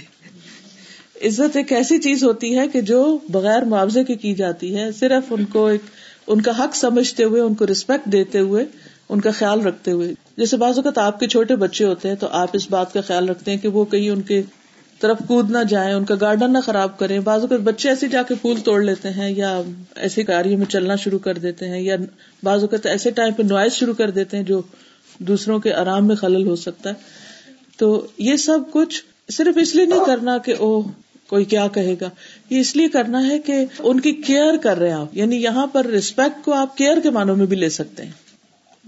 عزت ایک ایسی چیز ہوتی ہے کہ جو بغیر معاوضے کی کی جاتی ہے، صرف ان کو ایک، ان کا حق سمجھتے ہوئے، ان کو ریسپیکٹ دیتے ہوئے، ان کا خیال رکھتے ہوئے. جیسے بعض اوقات آپ کے چھوٹے بچے ہوتے ہیں تو آپ اس بات کا خیال رکھتے ہیں کہ وہ کہیں ان کے طرف کود نہ جائیں، ان کا گارڈن نہ خراب کریں۔ بعض اوقات بچے ایسے جا کے پھول توڑ لیتے ہیں یا ایسے کاریوں میں چلنا شروع کر دیتے ہیں یا بعض اوقات ایسے ٹائم پہ نوائز شروع کر دیتے ہیں جو دوسروں کے آرام میں خلل ہو سکتا ہے۔ تو یہ سب کچھ صرف اس لیے نہیں کرنا کہ او کوئی کیا کہے گا۔ یہ اس لیے کرنا ہے کہ ان کی کیئر کر رہے ہیں آپ۔ یعنی یہاں پر ریسپیکٹ کو آپ کیئر کے معنوں میں بھی لے سکتے ہیں۔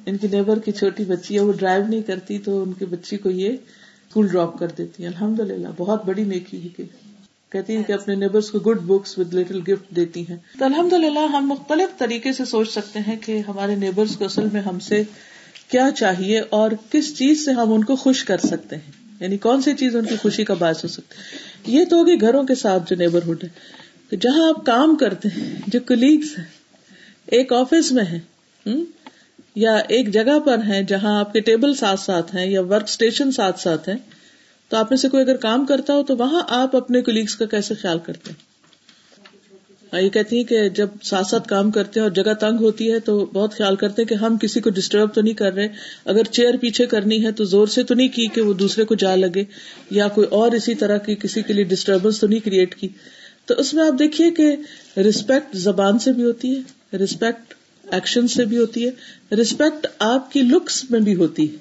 ان کی نیبر کی چھوٹی بچی ہے، وہ ڈرائیو نہیں کرتی تو ان کی بچی کو یہ اسکول ڈراپ کر دیتی ہے الحمد للہ بہت بڑی نیکی ہے کہ کہتی ہیں کہ اپنے نیبرس کو good books with little gift دیتی ہیں۔ تو الحمد للہ ہم مختلف طریقے سے سوچ سکتے ہیں کہ ہمارے نیبرس کو اصل میں ہم سے کیا چاہیے اور کس چیز سے ہم ان کو خوش کر سکتے ہیں۔ یعنی کون سی چیز ان کی خوشی کا باعث ہو سکتی یہ تو ہوگی گھروں کے ساتھ جو نیبرہڈ ہے جہاں آپ کام کرتے ہیں، جو کلیگس ہیں، ایک آفس میں ہے یا ایک جگہ پر ہیں جہاں آپ کے ٹیبل ساتھ ساتھ ہیں یا ورک اسٹیشن ساتھ ساتھ ہیں، تو آپ میں سے کوئی اگر کام کرتا ہو تو وہاں آپ اپنے کلیگس کا کیسے خیال کرتے ہیں؟ ہاں، یہ کہتی ہیں کہ جب ساتھ ساتھ کام کرتے ہیں اور جگہ تنگ ہوتی ہے تو بہت خیال کرتے ہیں کہ ہم کسی کو ڈسٹرب تو نہیں کر رہے، اگر چیئر پیچھے کرنی ہے تو زور سے تو نہیں کی کہ وہ دوسرے کو جا لگے، یا کوئی اور اسی طرح کی کسی کے لیے ڈسٹربینس تو نہیں کریٹ کی۔ تو اس میں آپ دیکھیے کہ رسپیکٹ زبان سے بھی ہوتی ہے رسپیکٹ ایکشن سے بھی ہوتی ہے رسپیکٹ آپ کی لکس میں بھی ہوتی ہے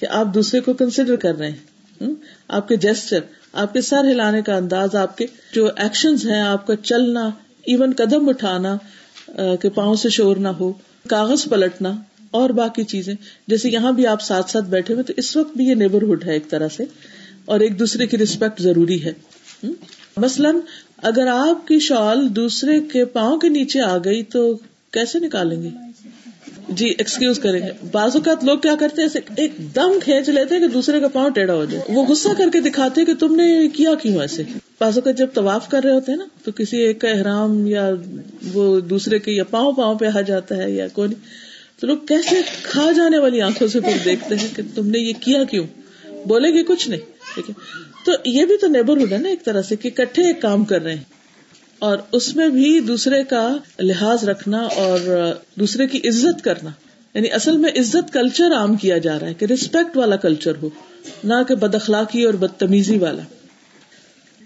کہ آپ دوسرے کو کنسیڈر کر رہے ہیں آپ کے جیسچر آپ کے سر ہلانے کا انداز، آپ کے جو ایکشن ہیں، آپ کا چلنا ایون قدم اٹھانا کہ پاؤں سے شور نہ ہو، کاغذ پلٹنا، اور باقی چیزیں، جیسے یہاں بھی آپ ساتھ ساتھ بیٹھے ہوئے، تو اس وقت بھی یہ نیبرہڈ ہے ایک طرح سے، اور ایک دوسرے کی ریسپیکٹ ضروری ہے مثلاً اگر آپ کی شال دوسرے کے پاؤں کے نیچے آ گئی تو کیسے نکالیں گے؟ جی ایکسکیوز کریں گے۔ بعض اوقات لوگ کیا کرتے ہیں ایک دم کھینچ لیتے ہیں کہ دوسرے کا پاؤں ٹیڑھا ہو جائے۔ وہ غصہ کر کے دکھاتے کہ تم نے کیا کیوں ایسے؟ بعض اوقات جب طواف کر رہے ہوتے ہیں نا، تو کسی ایک کا احرام یا وہ دوسرے کے یا پاؤں پاؤں پہ آ جاتا ہے یا کوئی تو لوگ کیسے کھا جانے والی آنکھوں سے پھر دیکھتے ہیں کہ تم نے یہ کیا کیوں؟ بولے گی کچھ نہیں۔ ٹھیک ہے تو یہ بھی تو نیبرہڈ ہے نا ایک طرح سے کہ کٹھے ایک کام کر رہے ہیں۔ اور اس میں بھی دوسرے کا لحاظ رکھنا اور دوسرے کی عزت کرنا۔ یعنی اصل میں عزت کلچر عام کیا جا رہا ہے کہ ریسپیکٹ والا کلچر ہو، نہ کہ بد اخلاقی اور بدتمیزی والا۔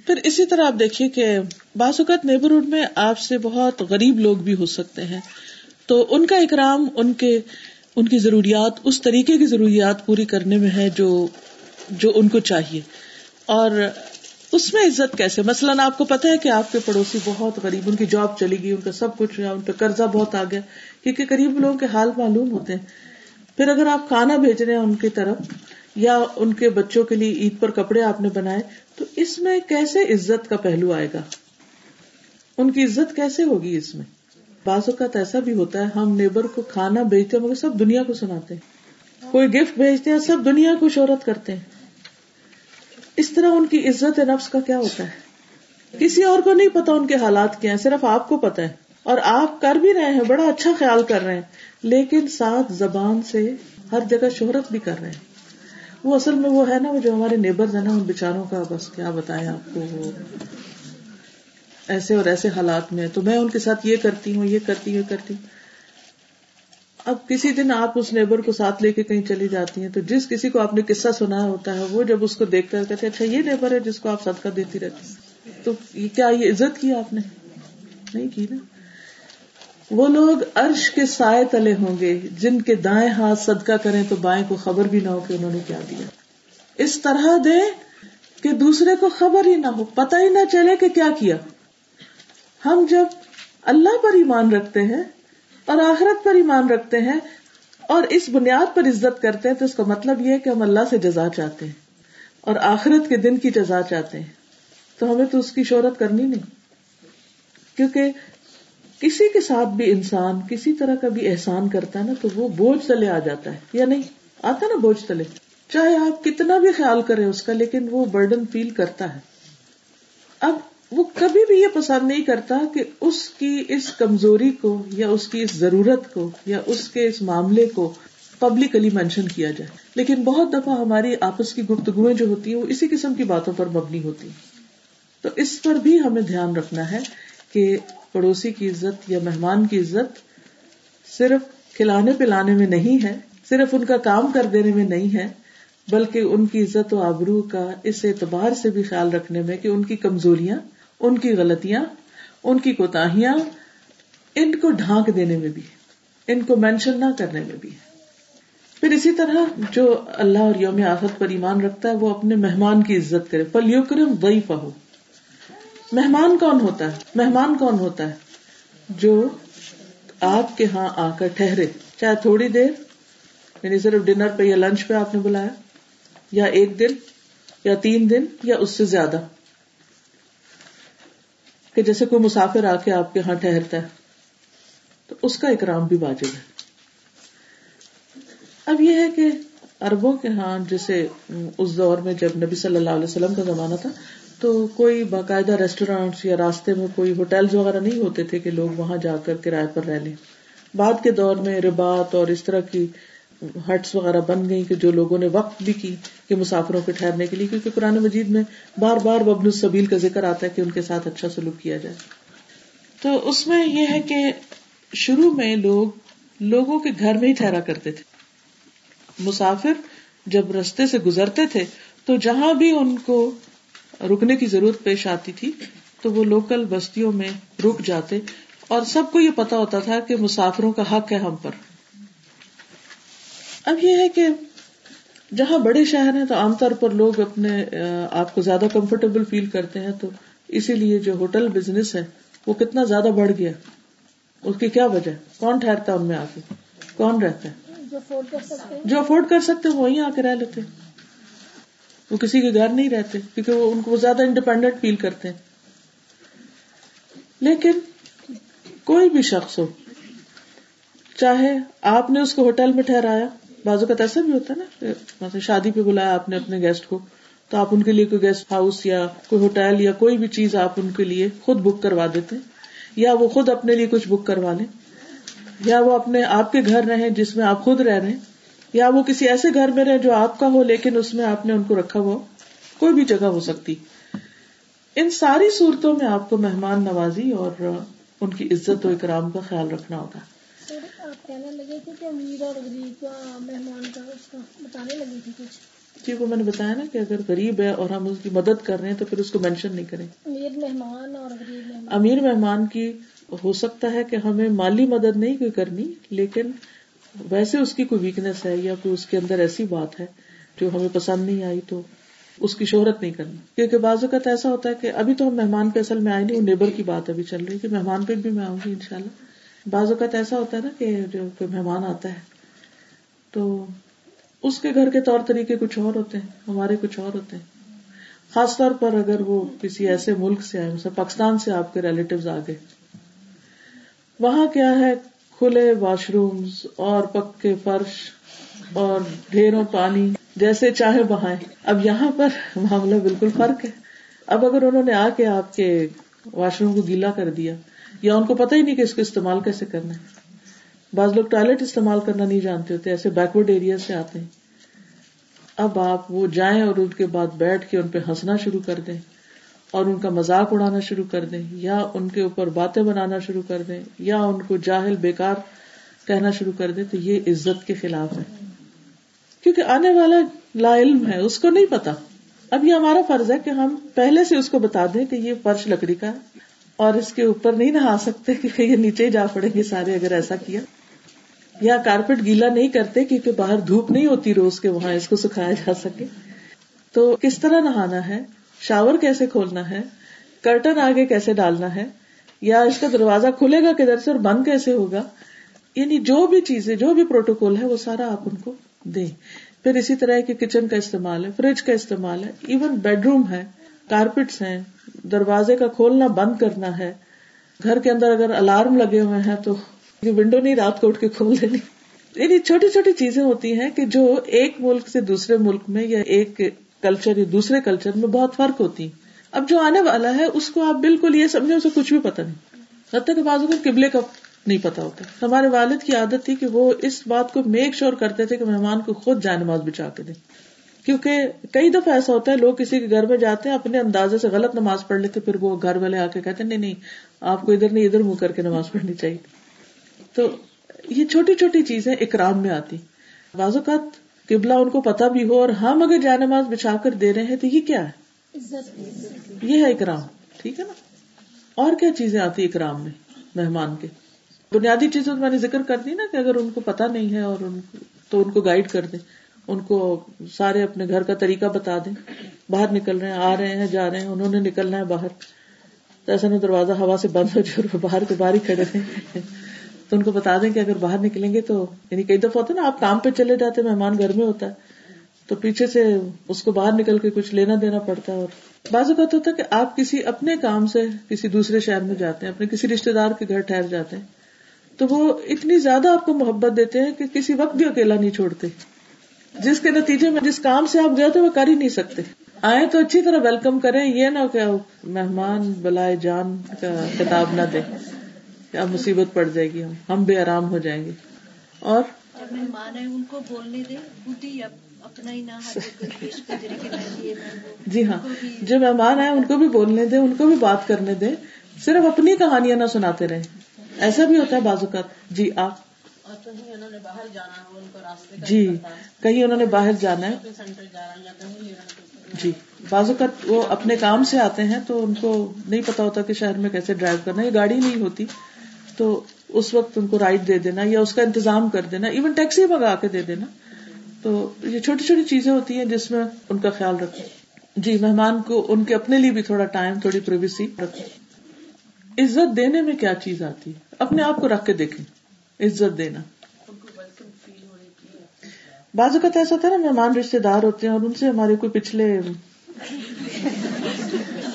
پھر اسی طرح آپ دیکھیے کہ بعض اوقات نیبرہڈ میں آپ سے بہت غریب لوگ بھی ہو سکتے ہیں۔ تو ان کا اکرام، ان کے، ان کی ضروریات، اس طریقے کی ضروریات پوری کرنے میں ہے جو جو ان کو چاہیے۔ اور اس میں عزت کیسے؟ مثلاً آپ کو پتا ہے کہ آپ کے پڑوسی بہت غریب، ان کی جاب چلی گئی، ان کا سب کچھ ان پہ قرضہ بہت آ گیا کیونکہ قریب لوگوں کے حال معلوم ہوتے ہیں۔ پھر اگر آپ کھانا بھیج رہے ہیں ان کی طرف، یا ان کے بچوں کے لیے عید پر کپڑے آپ نے بنائے، تو اس میں کیسے عزت کا پہلو آئے گا؟ ان کی عزت کیسے ہوگی اس میں؟ بعض اوقات ایسا بھی ہوتا ہے، ہم نیبر کو کھانا بھیجتے ہیں، مگر سب دنیا کو سناتے ہیں۔ کوئی گفٹ بھیجتے ہیں، سب دنیا کو شہرت کرتے ہیں۔ اس طرح ان کی عزت نفس کا کیا ہوتا ہے؟ کسی اور کو نہیں پتا ان کے حالات کیا ہیں، صرف آپ کو پتا ہے۔ اور آپ کر بھی رہے ہیں، بڑا اچھا خیال کر رہے ہیں۔ لیکن ساتھ زبان سے ہر جگہ شہرت بھی کر رہے ہیں۔ وہ اصل میں وہ ہے نا، وہ جو ہمارے نیبر ہیں نا، ان بےچاروں کا بس کیا بتائیں آپ کو وہ۔ ایسے اور ایسے حالات میں، تو میں ان کے ساتھ یہ کرتی ہوں، یہ کرتی ہوں کرتی ہوں۔ اب کسی دن آپ اس نیبر کو ساتھ لے کے کہیں چلی جاتی ہیں تو جس کسی کو آپ نے قصہ سنا ہوتا ہے وہ جب اس کو دیکھ کر کہتے اچھا یہ نیبر ہے جس کو آپ صدقہ دیتی رہتی تو کیا یہ عزت کی آپ نے؟ نہیں کی نا۔ وہ لوگ عرش کے سائے تلے ہوں گے، جن کے دائیں ہاتھ صدقہ کریں تو بائیں کو خبر بھی نہ ہو کہ انہوں نے کیا دیا۔ اس طرح دے کہ دوسرے کو خبر ہی نہ ہو، پتہ ہی نہ چلے کہ کیا کیا۔ ہم جب اللہ پر ایمان رکھتے ہیں اور آخرت پر ایمان رکھتے ہیں اور اس بنیاد پر عزت کرتے ہیں تو اس کا مطلب یہ ہے کہ ہم اللہ سے جزا چاہتے ہیں اور آخرت کے دن کی جزا چاہتے ہیں۔ تو ہمیں تو اس کی شہرت کرنی نہیں۔ کیونکہ کسی کے ساتھ بھی انسان کسی طرح کا بھی احسان کرتا ہے نا تو وہ بوجھ تلے آ جاتا ہے۔ یا نہیں؟ آتا نا بوجھ تلے۔ چاہے آپ کتنا بھی خیال کریں اس کا، لیکن وہ برڈن فیل کرتا ہے۔ اب وہ کبھی بھی یہ پسند نہیں کرتا کہ اس کی اس کمزوری کو یا اس کی اس ضرورت کو یا اس کے اس معاملے کو پبلکلی مینشن کیا جائے۔ لیکن بہت دفعہ ہماری آپس کی گفتگویں جو ہوتی ہیں، وہ اسی قسم کی باتوں پر مبنی ہوتی ہیں۔ تو اس پر بھی ہمیں دھیان رکھنا ہے کہ پڑوسی کی عزت یا مہمان کی عزت صرف کھلانے پلانے میں نہیں ہے، صرف ان کا کام کر دینے میں نہیں ہے، بلکہ ان کی عزت و آبرو کا اس اعتبار سے بھی خیال رکھنے میں کہ ان کی کمزوریاں ان کی غلطیاں، ان کی کوتاہیاں، ان کو ڈھانک دینے میں بھی، ان کو مینشن نہ کرنے میں بھی۔ پھر اسی طرح جو اللہ اور یوم آفت پر ایمان رکھتا ہے، وہ اپنے مہمان کی عزت کرے۔ پل یوکرم وئی پہو مہمان کون ہوتا ہے؟ مہمان کون ہوتا ہے؟ جو آپ کے ہاں آ کر ٹھہرے۔ چاہے تھوڑی دیر یعنی صرف ڈنر پہ یا لنچ پہ آپ نے بلایا، یا ایک دن، یا تین دن، یا اس سے زیادہ۔ کہ جیسے کوئی مسافر آ کے آپ کے یہاں ٹھہرتا ہے، تو اس کا اکرام بھی واجب ہے۔ اب یہ ہے کہ اربوں کے ہاں جیسے اس دور میں جب نبی صلی اللہ علیہ وسلم کا زمانہ تھا، تو کوئی باقاعدہ ریسٹورینٹ یا راستے میں کوئی ہوٹل وغیرہ نہیں ہوتے تھے کہ لوگ وہاں جا کر کرائے پر رہ لیں۔ بعد کے دور میں ربات اور اس طرح کی ہٹس وغیرہ بن گئی کہ جو لوگوں نے وقت بھی کی کہ مسافروں کے ٹھہرنے کے لیے، کیونکہ قرآن مجید میں بار بار وبن السبیل کا ذکر آتا ہے کہ ان کے ساتھ اچھا سلوک کیا جائے۔ تو اس میں یہ ہے کہ شروع میں لوگ لوگوں کے گھر میں ہی ٹھہرا کرتے تھے۔ مسافر جب رستے سے گزرتے تھے تو جہاں بھی ان کو رکنے کی ضرورت پیش آتی تھی تو وہ لوکل بستیوں میں رک جاتے اور سب کو یہ پتا ہوتا تھا کہ مسافروں کا حق ہے ہم پر۔ اب یہ ہے کہ جہاں بڑے شہر ہیں تو عام طور پر لوگ اپنے آپ کو زیادہ کمفرٹیبل فیل کرتے ہیں تو اسی لیے جو ہوٹل بزنس ہے وہ کتنا زیادہ بڑھ گیا۔ اس کی کیا وجہ؟ کون ٹھہرتا ان میں آ کے کون رہتا ہے؟ جو افورڈ کر سکتے وہ وہیں آ کے رہ لیتے۔ وہ کسی کے گھر نہیں رہتے کیونکہ وہ ان کو زیادہ انڈیپینڈنٹ فیل کرتے ہیں۔ لیکن کوئی بھی شخص ہو چاہے آپ نے اس کو ہوٹل میں ٹھہرایا بازو کا ایسا بھی ہوتا ہے نا مطلب شادی پہ بلایا آپ نے اپنے گیسٹ کو، تو آپ ان کے لیے کوئی گیسٹ ہاؤس یا کوئی ہوٹل یا کوئی بھی چیز آپ ان کے لیے خود بک کروا دیتے یا وہ خود اپنے لیے کچھ بک کروا لیں۔ یا وہ اپنے آپ کے گھر رہے جس میں آپ خود رہ رہے یا وہ کسی ایسے گھر میں رہے جو آپ کا ہو، لیکن اس میں آپ نے ان کو رکھا ہوا کوئی بھی جگہ ہو سکتی۔ ان ساری صورتوں میں آپ کو مہمان نوازی اور ان کی عزت و اکرام کا خیال رکھنا ہوگا۔ آپ کہنے لگے تھے کہ امیر اور غریب کا مہمان کا اس کا بتانے لگی تھی کچھ؟ جی وہ میں نے بتایا نا کہ اگر غریب ہے اور ہم اس کی مدد کر رہے ہیں تو پھر اس کو مینشن نہیں کریں۔ امیر مہمان اور غریب مہمان۔ امیر مہمان کی ہو سکتا ہے کہ ہمیں مالی مدد نہیں کوئی کرنی لیکن ویسے اس کی کوئی ویکنیس ہے یا کوئی اس کے اندر ایسی بات ہے جو ہمیں پسند نہیں آئی تو اس کی شہرت نہیں کرنی۔ کیونکہ بعض اوقات ایسا ہوتا ہے کہ ابھی تو ہم مہمان پہ اصل میں آئے نہیں وہ نیبر کی بات ابھی چل رہی ہے کہ مہمان پہ بھی میں آؤں گی ان شاء اللہ بعض اوقات ایسا ہوتا ہے نا کہ جو کوئی مہمان آتا ہے، تو اس کے گھر کے طور طریقے کچھ اور ہوتے ہیں، ہمارے کچھ اور ہوتے ہیں۔ خاص طور پر اگر وہ کسی ایسے ملک سے آئے پاکستان سے آپ کے ریلیٹیوز آ گئے وہاں کیا ہے؟ کھلے واش رومز اور پکے فرش اور ڈھیروں پانی، جیسے چاہے بہائے اب یہاں پر معاملہ بالکل فرق ہے۔ اب اگر انہوں نے آ کے آپ کے واش روم کو گیلا کر دیا یا ان کو پتہ ہی نہیں کہ اس کو استعمال کیسے کرنا ہے۔ بعض لوگ ٹوائلٹ استعمال کرنا نہیں جانتے ہوتے، ایسے بیکورڈ ایریا سے آتے ہیں۔ اب آپ وہ جائیں اور ان کے بعد بیٹھ کے ان پہ ہنسنا شروع کر دیں اور ان کا مزاق اڑانا شروع کر دیں، یا ان کے اوپر باتیں بنانا شروع کر دیں، یا ان کو جاہل، بیکار کہنا شروع کر دیں، تو یہ عزت کے خلاف ہے۔ کیونکہ آنے والا لا علم ہے، اس کو نہیں پتا۔ اب یہ ہمارا فرض ہے کہ ہم پہلے سے اس کو بتا دیں کہ یہ فرش لکڑی کا ہے۔ اور اس کے اوپر نہیں نہا سکتے کہ یہ نیچے ہی جا پڑیں گے سارے اگر ایسا کیا۔ یا کارپیٹ گیلا نہیں کرتے کیونکہ باہر دھوپ نہیں ہوتی روز کے وہاں اس کو سکھایا جا سکے۔ تو کس طرح نہانا ہے؟ شاور کیسے کھولنا ہے؟ کرٹن آگے کیسے ڈالنا ہے؟ یا اس کا دروازہ کھلے گا کدھر سے اور بند کیسے ہوگا؟ یعنی جو بھی چیزیں، جو بھی پروٹوکول ہے، وہ سارا آپ ان کو دیں۔ پھر اسی طرح کے کچن کا استعمال ہے، فریج کا استعمال ہے، ایون بیڈ روم ہے۔ کارپیٹس ہیں، دروازے کا کھولنا بند کرنا ہے، گھر کے اندر اگر الارم لگے ہوئے ہیں تو ونڈو نہیں رات کو اٹھ کے کھول دینی یعنی چھوٹی چھوٹی چیزیں ہوتی ہیں کہ جو ایک ملک سے دوسرے ملک میں یا ایک کلچر یا دوسرے کلچر میں بہت فرق ہوتی. اب جو آنے والا ہے اس کو آپ بالکل یہ سمجھے اسے کچھ بھی پتا نہیں. حتیٰ کہ بازو کو قبلے کا نہیں پتا ہوتا. ہمارے والد کی عادت تھی کہ وہ اس بات کو میک شور کرتے تھے کہ مہمان کو خود جائے نماز بچا کے دیں کیونکہ کئی دفعہ ایسا ہوتا ہے، لوگ کسی کے گھر میں جاتے ہیں، اپنے اندازے سے غلط نماز پڑھ لیتے، پھر وہ گھر والے آ کے کہتے نہیں نہیں، آپ کو ادھر نہیں، ادھر منہ کر کے نماز پڑھنی چاہیے۔ تو یہ چھوٹی چھوٹی چیزیں اکرام میں آتی۔ بعض اوقات قبلہ ان کو پتا بھی ہو اور ہم اگر جائے نماز بچھا کر دے رہے ہیں تو یہ کیا ہے؟ یہ ہے اکرام، ٹھیک ہے نا؟ اور کیا چیزیں آتی اکرام میں مہمان کے؟ بنیادی چیزوں میں نے ذکر کر دی نا کہ اگر ان کو پتا نہیں ہے اور ان تو ان کو گائیڈ کر دیں۔ ان کو سارے اپنے گھر کا طریقہ بتا دیں۔ باہر نکل رہے ہیں، آ رہے ہیں، جا رہے ہیں، انہوں نے نکلنا ہے باہر۔ تو ایسا نہیں دروازہ ہوا سے بند ہو جائے اور باہر کے باہر ہی کھڑے تھے تو ان کو بتا دیں کہ اگر باہر نکلیں گے تو یعنی کئی دفعہ ہوتا ہے نا، آپ کام پہ چلے جاتے مہمان گھر میں ہوتا ہے۔ تو پیچھے سے اس کو باہر نکل کے کچھ لینا دینا پڑتا ہے اور بعض اوقات ہوتا ہے کہ آپ کسی اپنے کام سے کسی دوسرے شہر میں جاتے ہیں، اپنے کسی رشتے دار کے گھر ٹھہر جاتے ہیں۔ تو وہ اتنی زیادہ آپ کو محبت دیتے ہیں کہ کسی وقت بھی اکیلا نہیں چھوڑتے۔ جس کے نتیجے میں جس کام سے آپ گئے تھے وہ کر ہی نہیں سکتے۔ آئے تو اچھی طرح ویلکم کریں یہ نہ کہ مہمان بلائے جان کا کتاب نہ دے اب مصیبت پڑ جائے گی ہم ہم بے آرام ہو جائیں گے۔ اور؟ مہمان ہے ان کو بولنے دے خود ہی اپنا ہی نہ جی ہاں جو مہمان آئے ان کو بھی بولنے دیں ان کو بھی بات کرنے دیں۔ صرف اپنی کہانیاں نہ سناتے رہے ایسا بھی ہوتا ہے بازو کا جی آپ؟ جی کہیں انہوں نے باہر جانا ہے۔ جی بازو کا وہ اپنے کام سے آتے ہیں تو ان کو نہیں پتا ہوتا کہ شہر میں کیسے ڈرائیو کرنا یہ گاڑی نہیں ہوتی۔ تو اس وقت ان کو رائڈ دے دینا یا اس کا انتظام کر دینا ایون ٹیکسی منگا کے دے دینا۔ تو یہ چھوٹی چھوٹی چیزیں ہوتی ہیں جس میں ان کا خیال رکھیں۔ جی مہمان کو ان کے اپنے لیے بھی تھوڑا ٹائم تھوڑی پرویسی رکھیں۔ عزت دینے میں کیا چیز آتی ہے؟ اپنے آپ کو رکھ کے دیکھیں۔ عزت دینا۔ بعض اوقات ایسا ہوتا ہے نا مہمان رشتے دار ہوتے ہیں اور ان سے ہمارے کوئی پچھلے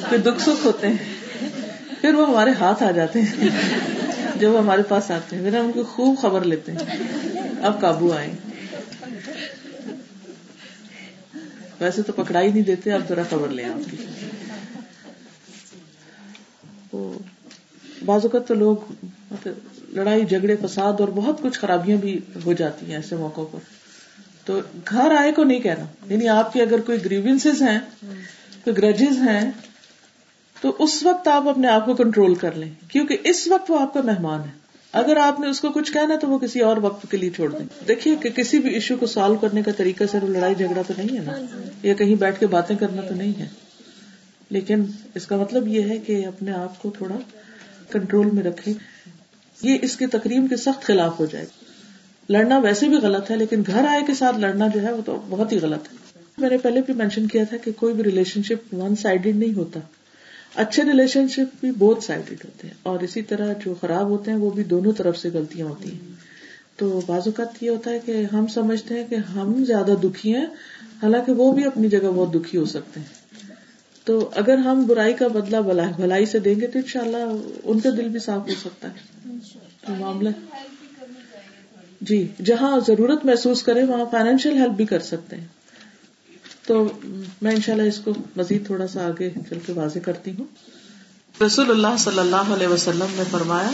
کوئی دکھ سکھ ہوتے ہیں۔ پھر وہ ہمارے ہاتھ آ جاتے ہیں۔ جب وہ ہمارے پاس آتے ہیں پھر ہم ان کی خوب خبر لیتے ہیں۔ اب قابو آئے۔ ویسے تو پکڑائی نہیں دیتے اب ذرا خبر لیں آپ کی۔ بعض اوقات تو لوگ مطلب لڑائی، جھگڑے، فساد اور بہت کچھ خرابیاں بھی ہو جاتی ہیں ایسے موقع پر۔ تو گھر آئے کو نہیں کہنا۔ یعنی آپ کی اگر کوئی گریوینس ہیں، کوئی گرجز ہیں، تو اس وقت آپ اپنے آپ کو کنٹرول کر لیں۔ کیونکہ اس وقت وہ آپ کا مہمان ہے۔ اگر آپ نے اس کو کچھ کہنا تو وہ کسی اور وقت کے لیے چھوڑ دیں۔ دیکھیے کہ کسی بھی ایشو کو سالو کرنے کا طریقہ صرف لڑائی، جھگڑا تو نہیں ہے نا۔ یا کہیں بیٹھ کے باتیں کرنا تو نہیں ہے۔ لیکن اس کا مطلب یہ ہے کہ اپنے آپ کو تھوڑا کنٹرول میں رکھے یہ اس کی تقریب کے سخت خلاف ہو جائے لڑنا ویسے بھی غلط ہے، لیکن گھر آئے کے ساتھ لڑنا جو ہے وہ تو بہت ہی غلط ہے۔ میں نے پہلے بھی مینشن کیا تھا کہ کوئی بھی ریلیشن شپ ون سائڈیڈ نہیں ہوتا۔ اچھے ریلیشن شپ بھی بہت سائڈیڈ ہوتے ہیں۔ اور اسی طرح جو خراب ہوتے ہیں، وہ بھی دونوں طرف سے غلطیاں ہوتی ہیں۔ تو بعض اوقات یہ ہوتا ہے کہ ہم سمجھتے ہیں کہ ہم زیادہ دکھی ہیں، حالانکہ وہ بھی اپنی جگہ بہت دکھی ہو سکتے ہیں۔ تو اگر ہم برائی کا بدلا بھلائی سے دیں گے تو ان شاء اللہ ان کا دل بھی صاف ہو سکتا ہے۔ معاملہ۔ جی جہاں ضرورت محسوس کرے، وہاں فائنینشیل ہیلپ بھی کر سکتے ہیں۔ تو میں انشاءاللہ اس کو مزید تھوڑا سا آگے چل کے واضح کرتی ہوں۔ رسول اللہ صلی اللہ علیہ وسلم نے فرمایا،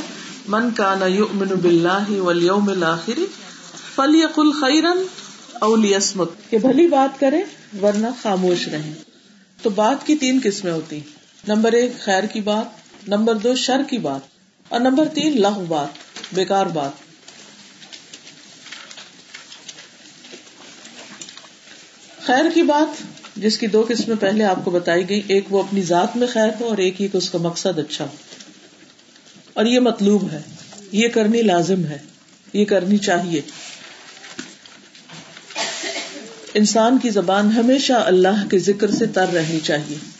من کا نؤمن باللہ والیوم الاخر فلیقل خیرا او لیصمت کہ بھلی بات کرے، ورنہ خاموش رہیں تو بات کی تین قسمیں ہوتی نمبر ایک، خیر کی بات۔ نمبر دو، شر کی بات۔ اور نمبر تین لغ بات، بیکار بات۔ خیر کی بات، جس کی دو قسمیں پہلے آپ کو بتائی گئی ایک وہ اپنی ذات میں خیر ہو اور ایک ہی اس کا مقصد اچھا ہو۔ اور یہ مطلوب ہے، یہ کرنی لازم ہے، یہ کرنی چاہیے۔ انسان کی زبان ہمیشہ اللہ کے ذکر سے تر رہنی چاہیے۔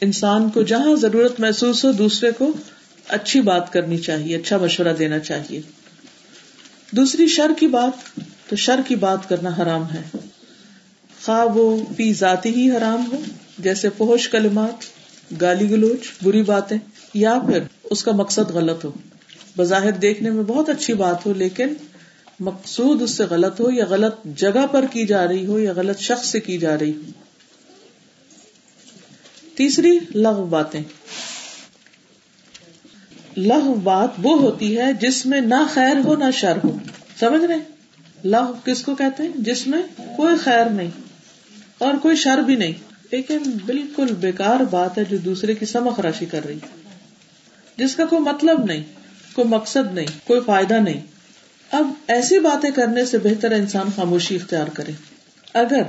انسان کو جہاں ضرورت محسوس ہو دوسرے کو اچھی بات کرنی چاہیے اچھا مشورہ دینا چاہیے۔ دوسری، شر کی بات، تو شر کی بات کرنا حرام ہے۔ خواہ وہ پی ذاتی ہی حرام ہو، جیسے پہش کلمات، گالی گلوچ، بری باتیں، یا پھر اس کا مقصد غلط ہو۔ بظاہر دیکھنے میں بہت اچھی بات ہو، لیکن مقصود اس سے غلط ہو یا غلط جگہ پر کی جا رہی ہو یا غلط شخص سے کی جا رہی ہو۔ تیسری لغ باتیں۔ لہ بات وہ ہوتی ہے جس میں نہ خیر ہو نہ شر ہو۔ سمجھ رہے لہ کس کو کہتے ہیں؟ جس میں کوئی خیر نہیں اور کوئی شر بھی نہیں۔ لیکن بالکل بیکار بات ہے جو دوسرے کی سمخ راشی کر رہی۔ جس کا کوئی مطلب نہیں، کوئی مقصد نہیں، کوئی فائدہ نہیں۔ اب ایسی باتیں کرنے سے بہتر انسان خاموشی اختیار کرے۔ اگر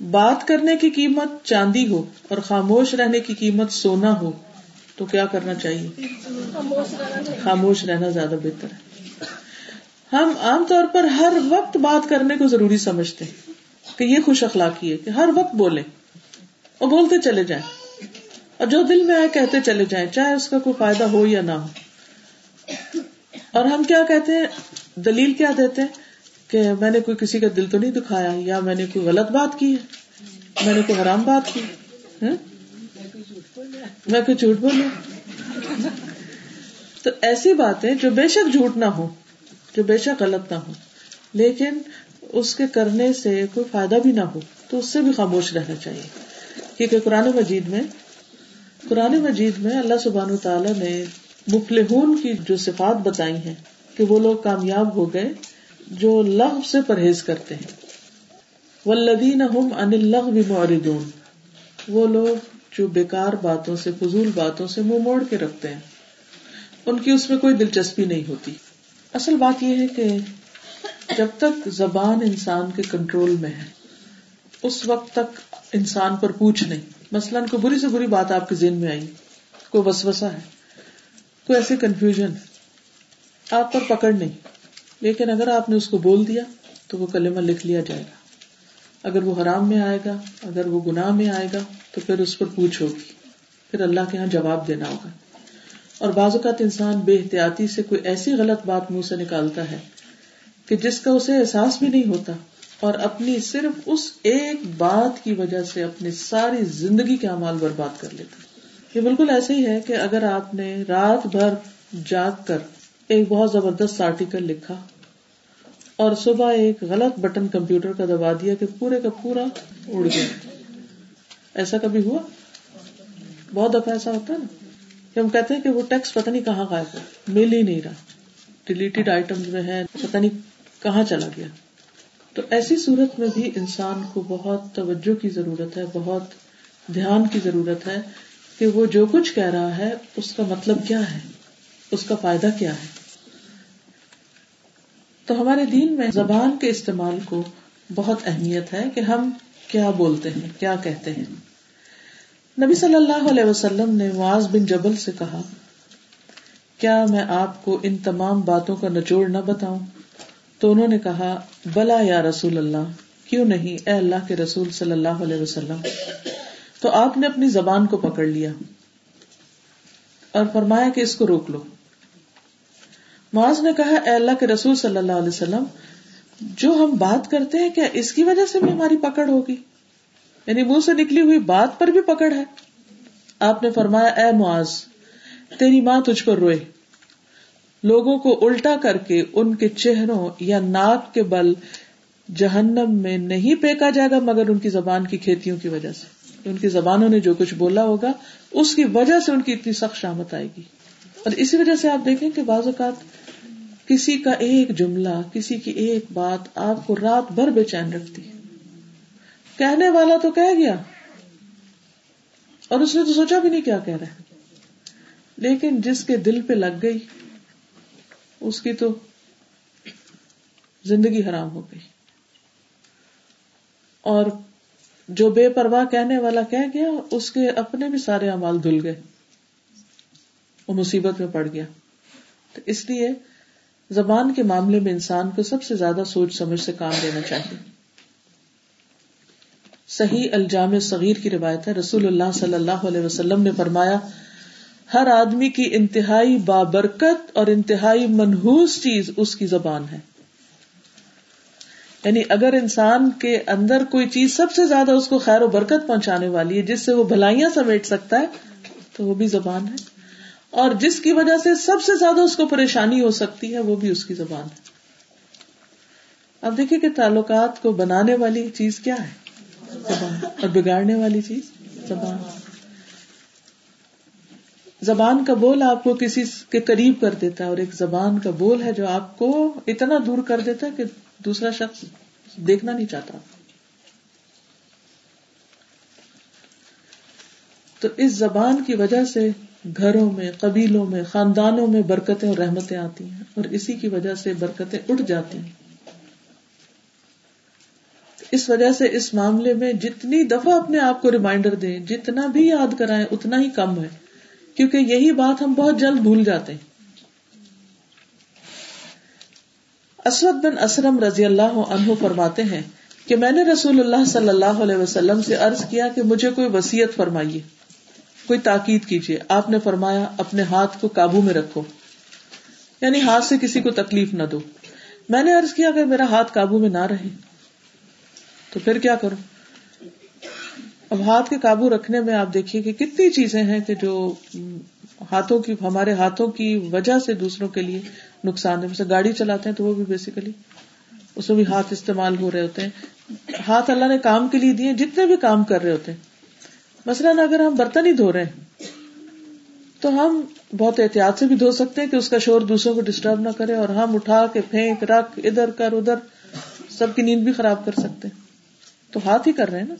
بات کرنے کی قیمت چاندی ہو اور خاموش رہنے کی قیمت سونا ہو، تو کیا کرنا چاہیے؟ خاموش رہنا زیادہ بہتر ہے۔ ہم عام طور پر ہر وقت بات کرنے کو ضروری سمجھتے ہیں کہ یہ خوش اخلاقی ہے کہ ہر وقت بولے اور بولتے چلے جائیں۔ اور جو دل میں آئے کہتے چلے جائیں، چاہے اس کا کوئی فائدہ ہو یا نہ ہو۔ اور ہم کیا کہتے ہیں؟ دلیل کیا دیتے ہیں؟ کہ میں نے کوئی کسی کا دل تو نہیں دکھایا یا میں نے کوئی غلط بات کی ہے؟ میں نے کوئی حرام بات کی؟ میں کوئی جھوٹ بولوں؟ تو ایسی باتیں جو بے شک جھوٹ نہ ہو جو بے شک غلط نہ ہو لیکن اس کے کرنے سے کوئی فائدہ بھی نہ ہو، تو اس سے بھی خاموش رہنا چاہیے۔ کیونکہ قرآن مجید میں، قرآن مجید میں اللہ سبحان تعالیٰ نے مفلحون کی جو صفات بتائی ہیں کہ وہ لوگ کامیاب ہو گئے جو لغ سے پرہیز کرتے ہیں۔ ولدین ان اللہ بھی وہ لوگ جو بیکار باتوں سے، فضول باتوں سے منہ موڑ کے رکھتے ہیں۔ ان کی اس میں کوئی دلچسپی نہیں ہوتی۔ اصل بات یہ ہے کہ جب تک زبان انسان کے کنٹرول میں ہے، اس وقت تک انسان پر پوچھ نہیں۔ مثلاً کوئی بری سے بری بات آپ کے ذہن میں آئی، کوئی وسوسا ہے، کوئی ایسی کنفیوژن آپ پر پکڑ نہیں۔ لیکن اگر آپ نے اس کو بول دیا تو وہ کلمہ لکھ لیا جائے گا۔ اگر وہ حرام میں آئے گا، اگر وہ گناہ میں آئے گا، تو پھر اس پر پوچھ ہوگی پھر اللہ کے یہاں جواب دینا ہوگا۔ اور بعض اوقات انسان بے احتیاطی سے کوئی ایسی غلط بات منہ سے نکالتا ہے کہ جس کا اسے احساس بھی نہیں ہوتا اور اپنی صرف اس ایک بات کی وجہ سے اپنی ساری زندگی کے امال برباد کر لیتے یہ بالکل ایسے ہی ہے کہ اگر آپ نے رات بھر جاگ کر ایک بہت زبردست آرٹیکل لکھا اور صبح ایک غلط بٹن کمپیوٹر کا دبا دیا کہ پورے کا پورا اڑ گیا۔ ایسا کبھی ہوا؟ بہت دفعہ ایسا ہوتا ہے نا کہ ہم کہتے ہیں کہ وہ ٹیکس پتہ نہیں کہاں غائب ہو مل ہی نہیں رہا۔ ڈیلیٹڈ آئٹم میں ہے، پتہ نہیں کہاں چلا گیا۔ تو ایسی صورت میں بھی انسان کو بہت توجہ کی ضرورت ہے، بہت دھیان کی ضرورت ہے کہ وہ جو کچھ کہہ رہا ہے، اس کا مطلب کیا ہے؟ اس کا فائدہ کیا ہے؟ تو ہمارے دین میں زبان کے استعمال کو بہت اہمیت ہے کہ ہم کیا بولتے ہیں، کیا کہتے ہیں۔ نبی صلی اللہ علیہ وسلم نے معاذ بن جبل سے کہا، کیا میں آپ کو ان تمام باتوں کا نچوڑ نہ بتاؤں؟ تو انہوں نے کہا، بلا یا رسول اللہ، کیوں نہیں، اے اللہ کے رسول صلی اللہ علیہ وسلم۔ تو آپ نے اپنی زبان کو پکڑ لیا اور فرمایا کہ اس کو روک لو۔ معاذ نے کہا، اے اللہ کے رسول صلی اللہ علیہ وسلم، جو ہم بات کرتے ہیں کیا اس کی وجہ سے بھی ہماری پکڑ ہوگی؟ یعنی منہ سے نکلی ہوئی بات پر بھی پکڑ ہے۔ آپ نے فرمایا، اے معاذ، تیری ماں تجھ پر روئے۔ لوگوں کو الٹا کر کے ان کے چہروں یا ناک کے بل جہنم میں نہیں پھینکا جائے گا، مگر ان کی زبان کی کھیتیوں کی وجہ سے۔ ان کی زبانوں نے جو کچھ بولا ہوگا، اس کی وجہ سے ان کی اتنی سخت شامت آئے گی۔ اور اسی وجہ سے آپ دیکھیں کہ بعض اوقات کسی کا ایک جملہ، کسی کی ایک بات آپ کو رات بھر بے چین رکھتی ہے۔ کہنے والا تو کہہ گیا۔ اور اس نے تو سوچا بھی نہیں کیا کہہ رہا ہے۔ لیکن جس کے دل پہ لگ گئی، اس کی تو زندگی حرام ہو گئی۔ اور جو بے پرواہ کہنے والا کہہ گیا، اس کے اپنے بھی سارے امال دھل گئے۔ وہ مصیبت میں پڑ گیا۔ تو اس لیے زبان کے معاملے میں انسان کو سب سے زیادہ سوچ سمجھ سے کام لینا چاہیے۔ صحیح الجام صغیر کی روایت ہے، رسول اللہ صلی اللہ علیہ وسلم نے فرمایا، ہر آدمی کی انتہائی بابرکت اور انتہائی منحوس چیز اس کی زبان ہے۔ یعنی اگر انسان کے اندر کوئی چیز سب سے زیادہ اس کو خیر و برکت پہنچانے والی ہے، جس سے وہ بھلائیاں سمیٹ سکتا ہے، تو وہ بھی زبان ہے۔ اور جس کی وجہ سے سب سے زیادہ اس کو پریشانی ہو سکتی ہے، وہ بھی اس کی زبان ہے۔ اب دیکھیے کہ تعلقات کو بنانے والی چیز کیا ہے؟ زبان۔ اور بگاڑنے والی چیز؟ زبان۔ زبان کا بول آپ کو کسی کے قریب کر دیتا ہے اور ایک زبان کا بول ہے جو آپ کو اتنا دور کر دیتا ہے کہ دوسرا شخص دیکھنا نہیں چاہتا۔ تو اس زبان کی وجہ سے گھروں میں، قبیلوں میں، خاندانوں میں برکتیں اور رحمتیں آتی ہیں اور اسی کی وجہ سے برکتیں اٹھ جاتی ہیں۔ اس وجہ سے اس معاملے میں جتنی دفعہ اپنے آپ کو ریمائنڈر دیں، جتنا بھی یاد کرائیں، اتنا ہی کم ہے۔ کیونکہ یہی بات ہم بہت جلد بھول جاتے ہیں۔ اسود بن اسرم رضی اللہ عنہ فرماتے ہیں کہ میں نے رسول اللہ صلی اللہ علیہ وسلم سے عرض کیا کہ مجھے کوئی وسیعت فرمائیے۔ کوئی تاکید کیجیے آپ نے فرمایا اپنے ہاتھ کو قابو میں رکھو۔ یعنی ہاتھ سے کسی کو تکلیف نہ دو۔ میں نے عرض کیا اگر میرا ہاتھ قابو میں نہ رہے، تو پھر کیا کروں؟ اب ہاتھ کے قابو رکھنے میں آپ دیکھیے کہ کتنی چیزیں ہیں کہ جو ہاتھوں کی، ہمارے ہاتھوں کی وجہ سے دوسروں کے لیے نقصان ہے۔ جیسے گاڑی چلاتے ہیں تو وہ بھی بیسیکلی اس میں بھی ہاتھ استعمال ہو رہے ہوتے ہیں۔ ہاتھ اللہ نے کام کے لیے دیے، جتنے بھی کام کر رہے ہوتے ہیں۔ مثلاً اگر ہم برتن ہی دھو رہے ہیں، تو ہم بہت احتیاط سے بھی دھو سکتے ہیں کہ اس کا شور دوسروں کو ڈسٹرب نہ کرے اور ہم اٹھا کے پھینک، رکھ، ادھر کر، ادھر، سب کی نیند بھی خراب کر سکتے ہیں۔ تو ہاتھ ہی کر رہے ہیں نا۔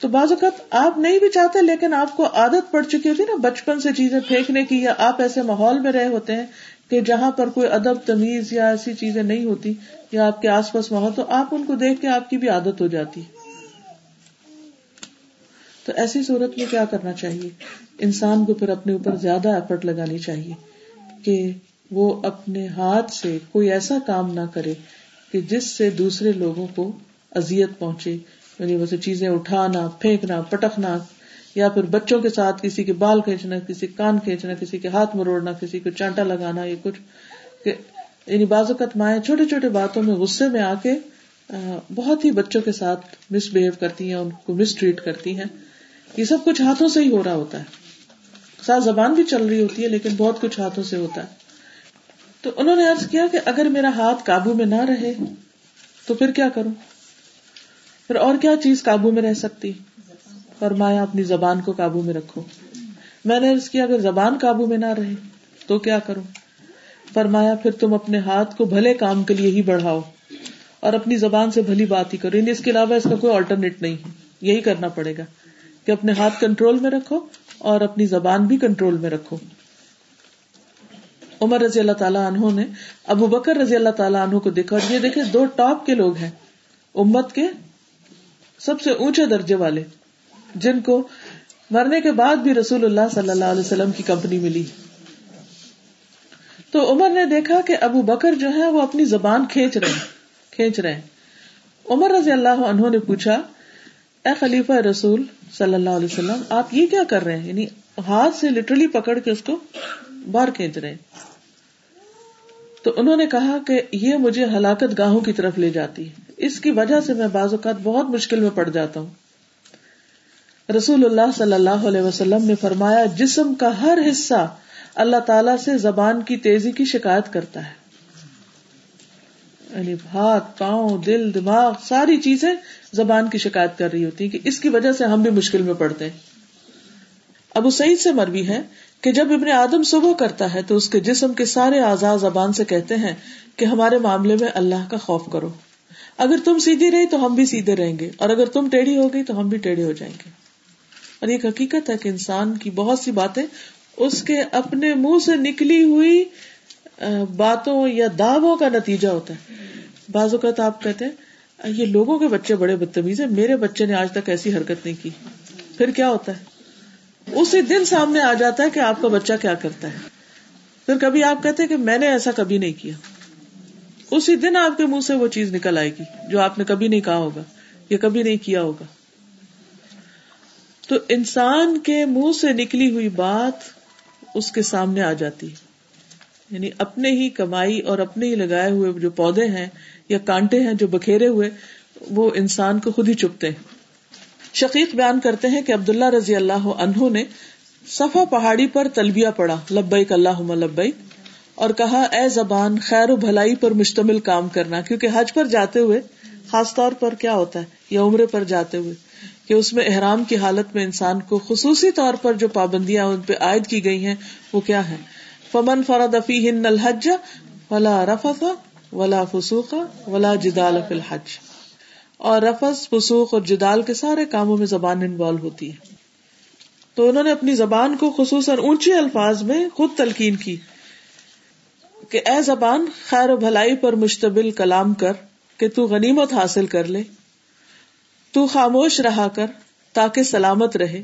تو بعض اوقات آپ نہیں بھی چاہتے، لیکن آپ کو عادت پڑ چکی ہوتی نا بچپن سے چیزیں پھینکنے کی، یا آپ ایسے ماحول میں رہے ہوتے ہیں کہ جہاں پر کوئی ادب، تمیز یا ایسی چیزیں نہیں ہوتی، یا آپ کے آس پاس ماحول، تو آپ ان کو دیکھ کے آپ کی بھی عادت ہو جاتی تو ایسی صورت میں کیا کرنا چاہیے؟ انسان کو پھر اپنے اوپر زیادہ ایفرٹ لگانی چاہیے کہ وہ اپنے ہاتھ سے کوئی ایسا کام نہ کرے کہ جس سے دوسرے لوگوں کو ازیت پہنچے یعنی ویسے چیزیں اٹھانا، پھینکنا، پٹکنا، یا پھر بچوں کے ساتھ کسی کے بال کھینچنا، کسی کان کھینچنا، کسی کے ہاتھ مروڑنا، کسی کو چانٹا لگانا، یہ کچھ یعنی بعض اوقات مائیں چھوٹے چھوٹے باتوں میں غصے میں آ کے بہت ہی بچوں کے ساتھ مس بہیو کرتی ہیں، ان کو مس ٹریٹ کرتی ہیں۔ یہ سب کچھ ہاتھوں سے ہی ہو رہا ہوتا ہے۔ ساتھ زبان بھی چل رہی ہوتی ہے، لیکن بہت کچھ ہاتھوں سے ہوتا ہے۔ تو انہوں نے ارض کیا کہ اگر میرا ہاتھ قابو میں نہ رہے تو پھر کیا کروں؟ پھر اور کیا چیز قابو میں رہ سکتی؟ فرمایا، اپنی زبان کو قابو میں رکھو۔ میں نے کیا، اگر زبان قابو میں نہ رہے تو کیا کروں؟ فرمایا، پھر تم اپنے ہاتھ کو بھلے کام کے لیے ہی بڑھاؤ اور اپنی زبان سے بھلی بات ہی کرو۔ یعنی اس کے علاوہ اس کا کوئی آلٹرنیٹ نہیں ہے۔ یہی کرنا پڑے گا۔ کہ اپنے ہاتھ کنٹرول میں رکھو اور اپنی زبان بھی کنٹرول میں رکھو۔ عمر رضی اللہ تعالیٰ عنہ نے ابو بکر رضی اللہ تعالیٰ عنہ کو دیکھا اور یہ دیکھے دو ٹاپ کے لوگ ہیں، امت کے سب سے اونچے درجے والے، جن کو مرنے کے بعد بھی رسول اللہ صلی اللہ علیہ وسلم کی کمپنی ملی۔ تو عمر نے دیکھا کہ ابو بکر جو ہے وہ اپنی زبان کھینچ رہے کھینچ رہے عمر رضی اللہ عنہ نے پوچھا اے خلیفہ رسول صلی اللہ علیہ وسلم، آپ یہ کیا کر رہے ہیں؟ یعنی ہاتھ سے لٹرلی پکڑ کے اس کو باہر کھینچ رہے تو انہوں نے کہا کہ یہ مجھے ہلاکت گاہوں کی طرف لے جاتی ہے۔ اس کی وجہ سے میں بعض اوقات بہت مشکل میں پڑ جاتا ہوں۔ رسول اللہ صلی اللہ علیہ وسلم نے فرمایا، جسم کا ہر حصہ اللہ تعالی سے زبان کی تیزی کی شکایت کرتا ہے۔ یعنی ہاتھ پاؤں، دل، دماغ، ساری چیزیں زبان کی شکایت کر رہی ہوتی ہیں کہ اس کی وجہ سے ہم بھی مشکل میں پڑتے ہیں۔ ابو سعید سے مروی ہے کہ جب ابن آدم صبح کرتا ہے تو اس کے جسم کے سارے آزاد زبان سے کہتے ہیں کہ ہمارے معاملے میں اللہ کا خوف کرو۔ اگر تم سیدھی رہی تو ہم بھی سیدھے رہیں گے، اور اگر تم ٹیڑھی ہو گئی تو ہم بھی ٹیڑھے ہو جائیں گے۔ اور ایک حقیقت ہے کہ انسان کی بہت سی باتیں اس کے اپنے منہ سے نکلی ہوئی باتوں یا دعووں کا نتیجہ ہوتا ہے۔ بعض اوقات آپ کہتے ہیں یہ لوگوں کے بچے بڑے بدتمیز ہیں، میرے بچے نے آج تک ایسی حرکت نہیں کی۔ پھر کیا ہوتا ہے؟ اسی دن سامنے آ جاتا ہے کہ آپ کا بچہ کیا کرتا ہے۔ پھر کبھی آپ کہتے کہ میں نے ایسا کبھی نہیں کیا۔ اسی دن آپ کے منہ سے وہ چیز نکل آئے گی جو آپ نے کبھی نہیں کہا ہوگا یا کبھی نہیں کیا ہوگا۔ تو انسان کے منہ سے نکلی ہوئی بات اس کے سامنے آ جاتی یعنی اپنے ہی کمائی اور اپنے ہی لگائے ہوئے جو پودے ہیں یا کانٹے ہیں جو بکھیرے ہوئے، وہ انسان کو خود ہی چپتے ہیں۔ شقیق بیان کرتے ہیں کہ عبداللہ رضی اللہ عنہ نے صفا پہاڑی پر تلبیا پڑا لبیک اللہ لبیک، اور کہا، اے زبان، خیر و بھلائی پر مشتمل کام کرنا، کیونکہ حج پر جاتے ہوئے، خاص طور پر کیا ہوتا ہے، یا عمرے پر جاتے ہوئے، کہ اس میں احرام کی حالت میں انسان کو خصوصی طور پر جو پابندیاں ان پہ عائد کی گئی ہیں، وہ کیا ہے فمن فرد ہند الحج ولا رفت ولا فسوخ ولا جدال فی الحج۔ اور رفظ فسوخ اور جدال کے سارے کاموں میں زبان انوالو ہوتی ہے۔ تو انہوں نے اپنی زبان کو خصوصاً اونچے الفاظ میں خود تلقین کی کہ اے زبان، خیر و بھلائی پر مشتبل کلام کر کہ تو غنیمت حاصل کر لے، تو خاموش رہا کر تاکہ سلامت رہے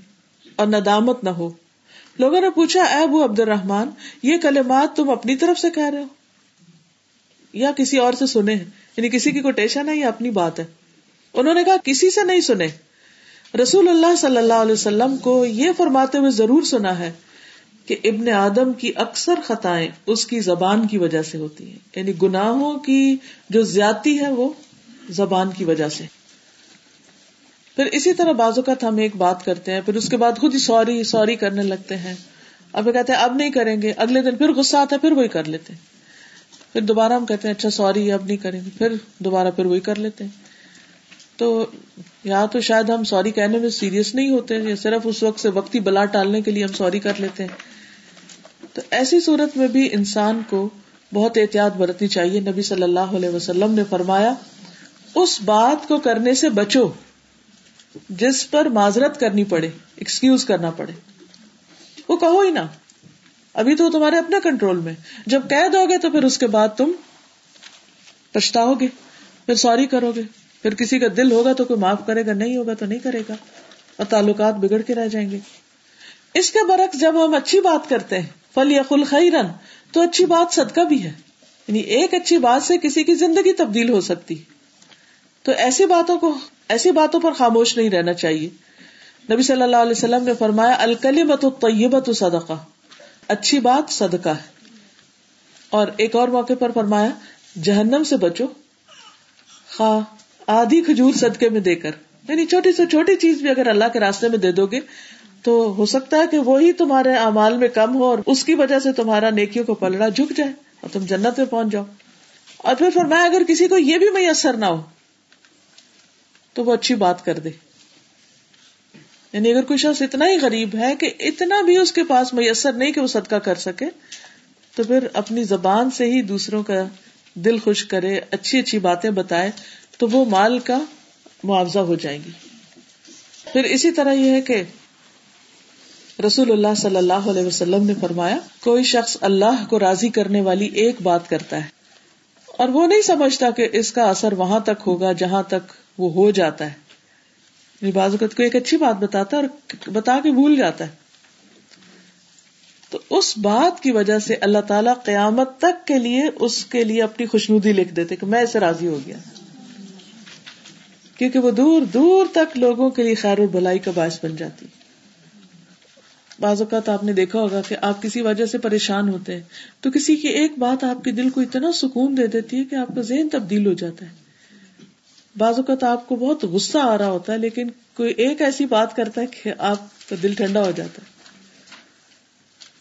اور ندامت نہ ہو۔ لوگوں نے پوچھا، اے ابو عبد الرحمان یہ کلمات تم اپنی طرف سے کہہ رہے ہو؟ یا کسی اور سے سنے ہیں؟ یعنی کسی کی کوٹیشن ہے یا اپنی بات ہے؟ انہوں نے کہا، کسی سے نہیں سنے۔ رسول اللہ صلی اللہ علیہ وسلم کو یہ فرماتے ہوئے ضرور سنا ہے کہ ابن آدم کی اکثر خطائیں اس کی زبان کی وجہ سے ہوتی ہیں۔ یعنی گناہوں کی جو زیادتی ہے وہ زبان کی وجہ سے۔ پھر اسی طرح بازو کا ہم ایک بات کرتے ہیں، پھر اس کے بعد خود ہی سوری سوری کرنے لگتے ہیں۔ اب کہتے ہیں، اب نہیں کریں گے، اگلے دن پھر غصہ آتا ہے، پھر وہی کر لیتے ہیں۔ پھر دوبارہ ہم کہتے ہیں اچھا سوری، اب نہیں کریں گے، پھر دوبارہ پھر وہی کر لیتے ہیں۔ تو یا تو شاید ہم سوری کہنے میں سیریس نہیں ہوتے یا صرف اس وقت سے وقتی بلا ٹالنے کے لیے ہم سوری کر لیتے ہیں۔ تو ایسی صورت میں بھی انسان کو بہت احتیاط برتنی چاہیے۔ نبی صلی اللہ علیہ وسلم نے فرمایا، اس بات کو کرنے سے بچو۔ جس پر معذرت کرنی پڑے ایکسکیوز کرنا پڑے۔ وہ کہو ہی نا ابھی تو تمہارے اپنے کنٹرول میں۔ جب قید ہوگے تو پھر اس کے بعد تم پچھتاؤ گے، پھر سوری کرو گے۔ پھر کسی کا دل ہوگا تو کوئی معاف کرے گا، نہیں ہوگا تو نہیں کرے گا۔ اور تعلقات بگڑ کے رہ جائیں گے۔ اس کے برعکس جب ہم اچھی بات کرتے ہیں فل یا خل خیرن تو اچھی بات صدقہ بھی ہے۔ یعنی ایک اچھی بات سے کسی کی زندگی تبدیل ہو سکتی۔ تو ایسی باتوں کو ایسی باتوں پر خاموش نہیں رہنا چاہیے۔ نبی صلی اللہ علیہ وسلم نے فرمایا الکلی بت طیبت صدقہ۔ اچھی بات صدقہ ہے۔ اور ایک اور موقع پر فرمایا، جہنم سے بچو۔ خواہ آدھی کھجور صدقے میں دے کر۔ یعنی چھوٹی سے چھوٹی چیز بھی اگر اللہ کے راستے میں دے دو گے تو ہو سکتا ہے کہ وہی تمہارے امال میں کم ہو اور اس کی وجہ سے تمہارا نیکیوں کو پلڑا جھک جائے اور تم جنت میں پہنچ جاؤ۔ اور پھر فرمایا، اگر کسی کو یہ بھی میسر نہ ہو تو وہ اچھی بات کر دے۔ یعنی اگر کوئی شخص اتنا ہی غریب ہے کہ اتنا بھی اس کے پاس میسر نہیں کہ وہ صدقہ کر سکے، تو پھر اپنی زبان سے ہی دوسروں کا دل خوش کرے، اچھی اچھی باتیں بتائے، تو وہ مال کا معاوضہ ہو جائے گی۔ پھر اسی طرح یہ ہے کہ رسول اللہ صلی اللہ علیہ وسلم نے فرمایا، کوئی شخص اللہ کو راضی کرنے والی ایک بات کرتا ہے اور وہ نہیں سمجھتا کہ اس کا اثر وہاں تک ہوگا، جہاں تک وہ ہو جاتا ہے۔ یعنی بعض اوقات کو ایک اچھی بات بتاتا ہے اور بتا کے بھول جاتا ہے۔ تو اس بات کی وجہ سے اللہ تعالیٰ قیامت تک کے لیے اس کے لیے اپنی خوشنودی لکھ دیتے کہ میں اسے راضی ہو گیا۔ کیونکہ وہ دور دور تک لوگوں کے لیے خیر اور بھلائی کا باعث بن جاتی۔ بعض اوقات آپ نے دیکھا ہوگا کہ آپ کسی وجہ سے پریشان ہوتے ہیں تو کسی کی ایک بات آپ کے دل کو اتنا سکون دے دیتی ہے کہ آپ کا ذہن تبدیل ہو جاتا ہے۔ بعض اوقات آپ کو بہت غصہ آ رہا ہوتا ہے، لیکن کوئی ایک ایسی بات کرتا ہے کہ آپ کا دل ٹھنڈا ہو جاتا ہے۔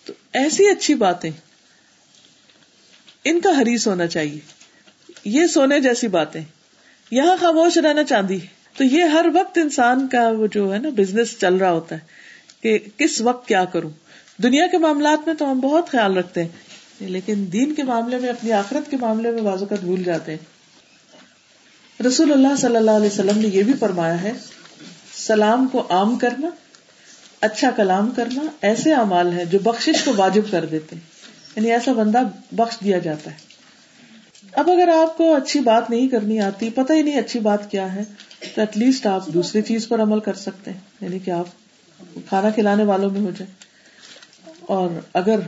تو ایسی اچھی باتیں، ان کا حریص ہونا چاہیے۔ یہ سونے جیسی باتیں۔ یہاں خاموش رہنا چاندی۔ تو یہ ہر وقت انسان کا وہ جو ہے نا بزنس چل رہا ہوتا ہے کہ کس وقت کیا کروں۔ دنیا کے معاملات میں تو ہم بہت خیال رکھتے ہیں، لیکن دین کے معاملے میں، اپنی آخرت کے معاملے میں بازو کا بھول جاتے ہیں۔ رسول اللہ صلی اللہ علیہ وسلم نے یہ بھی فرمایا ہے، سلام کو عام کرنا اچھا کلام کرنا ایسے اعمال ہے جو بخش کو واجب کر دیتے یعنی ایسا بندہ بخش دیا جاتا ہے۔ اب اگر آپ کو اچھی بات نہیں کرنی آتی، پتہ ہی نہیں اچھی بات کیا ہے، تو ایٹ لیسٹ آپ دوسری چیز پر عمل کر سکتے ہیں۔ یعنی کہ آپ کھانا کھلانے والوں میں ہو جائے اور اگر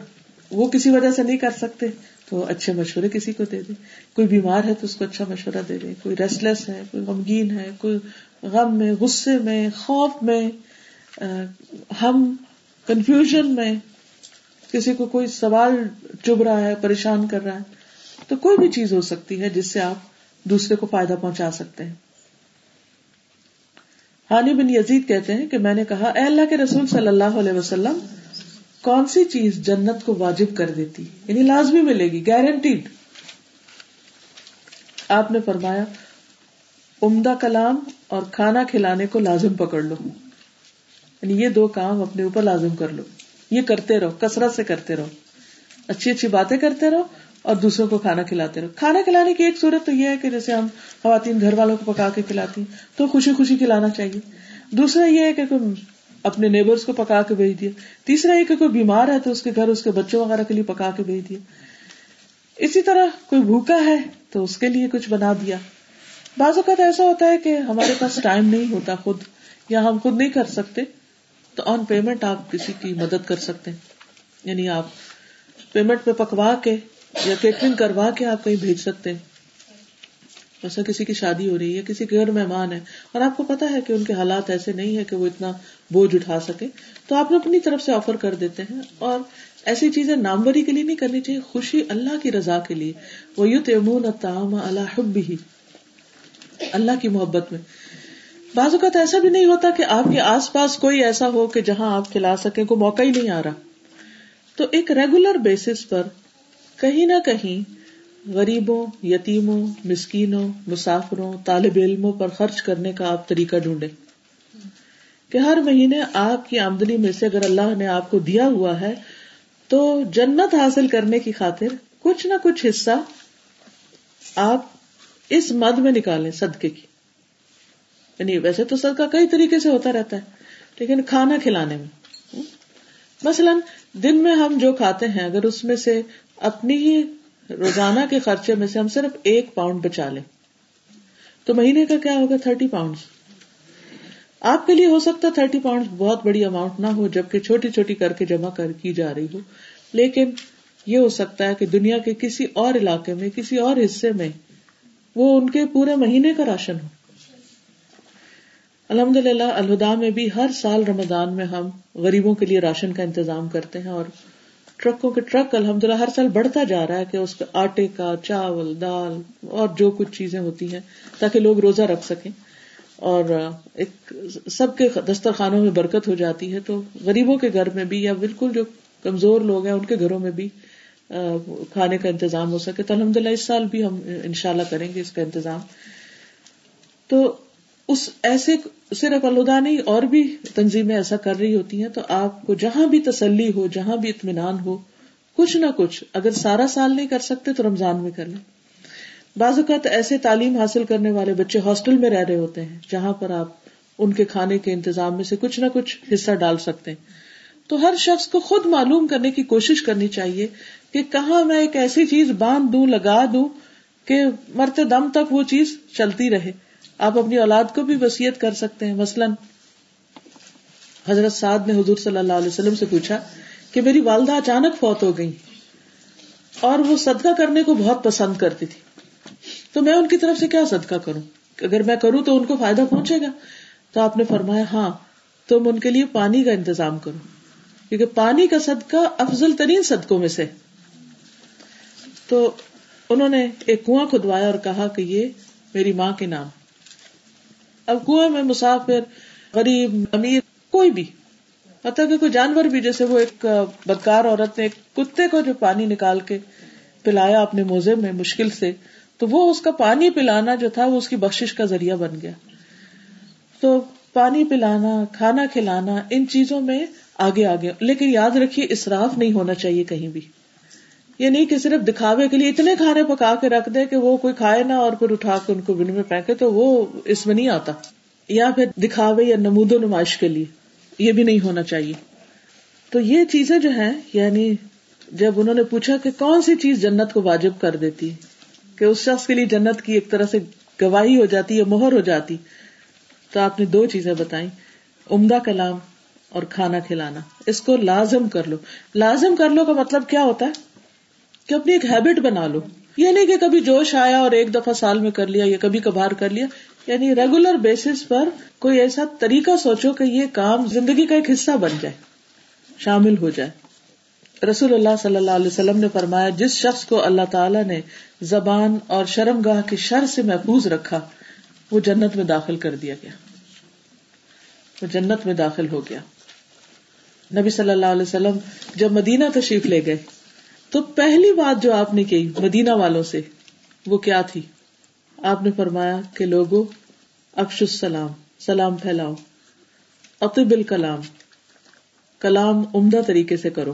وہ کسی وجہ سے نہیں کر سکتے تو اچھے مشورے کسی کو دے دیں کوئی بیمار ہے تو اس کو اچھا مشورہ دے دیں کوئی ریسٹلیس ہے، کوئی غمگین ہے، کوئی غم میں، غصے میں، خوف میں ہم کنفیوژن میں کسی کو کوئی سوال چب رہا ہے، پریشان کر رہا ہے، تو کوئی بھی چیز ہو سکتی ہے جس سے آپ دوسرے کو فائدہ پہنچا سکتے ہیں۔ ہانی بن یزید کہتے ہیں کہ میں نے کہا، اے اللہ کے رسول صلی اللہ علیہ وسلم کون سی چیز جنت کو واجب کر دیتی یعنی لازمی ملے گی گارنٹیڈ آپ نے فرمایا، عمدہ کلام اور کھانا کھلانے کو لازم پکڑ لو۔ یعنی یہ دو کام اپنے اوپر لازم کر لو۔ یہ کرتے رہو، کثرت سے کرتے رہو۔ اچھی اچھی باتیں کرتے رہو اور دوسروں کو کھانا کھلاتے رہو۔ کھانا کھلانے کی ایک صورت تو یہ ہے کہ جیسے ہم خواتین گھر والوں کو پکا کے کھلاتی تو خوشی خوشی کھلانا چاہیے۔ دوسرا یہ ہے کہ کوئی اپنے نیبرس کو پکا کے بھیج دیا۔ تیسرا یہ کہ کوئی بیمار ہے تو اس کے گھر اس کے بچوں وغیرہ کے لیے پکا کے بھیج دیا۔ اسی طرح کوئی بھوکا ہے تو اس کے لیے کچھ بنا دیا۔ بعض اوقات ایسا ہوتا ہے کہ ہمارے پاس ٹائم نہیں ہوتا خود، یا ہم خود نہیں کر سکتے، تو آن پیمنٹ آپ کسی کی مدد کر سکتے ہیں۔ یعنی آپ پیمنٹ پہ پکوا کے یا کیٹرنگ کروا کے آپ کہیں بھیج سکتے ہیں۔ ایسا کسی کی شادی ہو رہی ہے، کسی کے گھر مہمان ہے اور آپ کو پتا ہے کہ ان کے حالات ایسے نہیں ہے کہ وہ اتنا بوجھ اٹھا سکے، تو آپ اپنی طرف سے آفر کر دیتے ہیں، اور ایسی چیزیں ناموری کے لیے نہیں کرنی چاہیے، خوشی اللہ کی رضا کے لیے۔ وہ یو تمون اللہ ہی اللہ کی محبت میں۔ بعض اوقات ایسا بھی نہیں ہوتا کہ آپ کے آس پاس کوئی ایسا ہو کہ جہاں آپ کھلا سکے کوئی موقع ہی نہیں آ رہا۔ تو ایک ریگولر بیسس پر کہیں نہ کہیں غریبوں، یتیموں، مسکینوں، مسافروں، طالب علموں پر خرچ کرنے کا آپ طریقہ ڈھونڈے کہ ہر مہینے آپ کی آمدنی میں سے اگر اللہ نے آپ کو دیا ہوا ہے، تو جنت حاصل کرنے کی خاطر کچھ نہ کچھ حصہ آپ اس مد میں نکالیں صدقے کی۔ یعنی ویسے تو صدقہ کئی طریقے سے ہوتا رہتا ہے، لیکن کھانا کھلانے میں۔ مثلاً دن میں ہم جو کھاتے ہیں، اگر اس میں سے اپنی ہی روزانہ کے خرچے میں سے ہم صرف ایک پاؤنڈ بچا لیں۔ تو مہینے کا کیا ہوگا؟ تھرٹی پاؤنڈ آپ کے لیے ہو سکتا تھرٹی پاؤنڈ بہت بڑی اماؤنٹ نہ ہو، جبکہ چھوٹی چھوٹی کر کے جمع کر کی جا رہی ہو۔ لیکن یہ ہو سکتا ہے کہ دنیا کے کسی اور علاقے میں، کسی اور حصے میں وہ ان کے پورے مہینے کا راشن ہو۔ الحمد للہ الہدا میں بھی ہر سال رمضان میں ہم غریبوں کے لیے راشن کا انتظام کرتے ہیں اور ٹرکوں کے ٹرک الحمد للہ ہر سال بڑھتا جا رہا ہے کہ اس کا آٹے کا، چاول، دال اور جو کچھ چیزیں ہوتی ہیں تاکہ لوگ روزہ رکھ سکیں۔ اور ایک سب کے دسترخانوں میں برکت ہو جاتی ہے تو غریبوں کے گھر میں بھی یا بالکل جو کمزور لوگ ہیں ان کے گھروں میں بھی کھانے کا انتظام ہو سکے۔ تو الحمد للہ اس سال بھی ہم ان شاء اللہ کریں گے اس کا انتظام۔ تو اس ایسے صرف الدا نہیں اور بھی تنظیمیں ایسا کر رہی ہوتی ہیں تو آپ کو جہاں بھی تسلی ہو، جہاں بھی اطمینان ہو، کچھ نہ کچھ اگر سارا سال نہیں کر سکتے تو رمضان میں کر لیں۔ بعض اوقات ایسے تعلیم حاصل کرنے والے بچے ہاسٹل میں رہ رہے ہوتے ہیں، جہاں پر آپ ان کے کھانے کے انتظام میں سے کچھ نہ کچھ حصہ ڈال سکتے ہیں۔ تو ہر شخص کو خود معلوم کرنے کی کوشش کرنی چاہیے کہ کہاں میں ایک ایسی چیز باندھ دوں، لگا دوں کہ مرتے دم تک وہ چیز چلتی رہے۔ آپ اپنی اولاد کو بھی وسیعت کر سکتے ہیں۔ مثلاً حضرت سعد نے حضور صلی اللہ علیہ وسلم سے پوچھا کہ میری والدہ اچانک فوت ہو گئی اور وہ صدقہ کرنے کو بہت پسند کرتی تھی۔ تو میں ان کی طرف سے کیا صدقہ کروں؟ اگر میں کروں تو ان کو فائدہ پہنچے گا؟ تو آپ نے فرمایا ہاں تم ان کے لیے پانی کا انتظام کرو کیونکہ پانی کا صدقہ افضل ترین صدقوں میں سے۔ تو انہوں نے ایک کنواں کھدوایا اور کہا کہ یہ میری ماں کے نام اب کنویں میں مسافر، غریب، امیر، کوئی بھی۔ کہ کوئی جانور بھی، جیسے وہ ایک بدکار عورت نے ایک کتے کو جو پانی نکال کے پلایا اپنے موزے میں مشکل سے، تو وہ اس کا پانی پلانا جو تھا، وہ اس کی بخش کا ذریعہ بن گیا۔ تو پانی پلانا، کھانا کھلانا، ان چیزوں میں آگے آگے۔ لیکن یاد رکھیے اصراف نہیں ہونا چاہیے کہیں بھی۔ یہ نہیں کہ صرف دکھاوے کے لیے اتنے کھانے پکا کے رکھ دے کہ وہ کوئی کھائے نہ اور پھر اٹھا کے ان کو بن میں پھینکے تو وہ اس میں نہیں آتا۔ یا پھر دکھاوے یا نمود و نمائش کے لیے۔ یہ بھی نہیں ہونا چاہیے۔ تو یہ چیزیں جو ہیں یعنی جب انہوں نے پوچھا کہ کون سی چیز جنت کو واجب کر دیتی، کہ اس شخص کے لیے جنت کی ایک طرح سے گواہی ہو جاتی یا مہر ہو جاتی، تو آپ نے دو چیزیں بتائی عمدہ کلام اور کھانا کھلانا۔ اس کو لازم کر لو۔ لازم کر لو کا مطلب کیا ہوتا ہے؟ کہ اپنی ایک ہیبٹ بنا لو۔ یہ نہیں کہ کبھی جوش آیا اور ایک دفعہ سال میں کر لیا یا کبھی کبھار کر لیا۔ یعنی ریگولر بیسس پر کوئی ایسا طریقہ سوچو کہ یہ کام زندگی کا ایک حصہ بن جائے، شامل ہو جائے۔ رسول اللہ صلی اللہ علیہ وسلم نے فرمایا، جس شخص کو اللہ تعالیٰ نے زبان اور شرم گاہ کی شر سے محفوظ رکھا، وہ جنت میں داخل کر دیا گیا۔ وہ جنت میں داخل ہو گیا۔ نبی صلی اللہ علیہ وسلم جب مدینہ تشریف لے گئے تو پہلی بات جو آپ نے کی مدینہ والوں سے، وہ کیا تھی؟ آپ نے فرمایا کہ لوگو اکش السلام، سلام پھیلاؤ اطب الکلام، کلام عمدہ طریقے سے کرو۔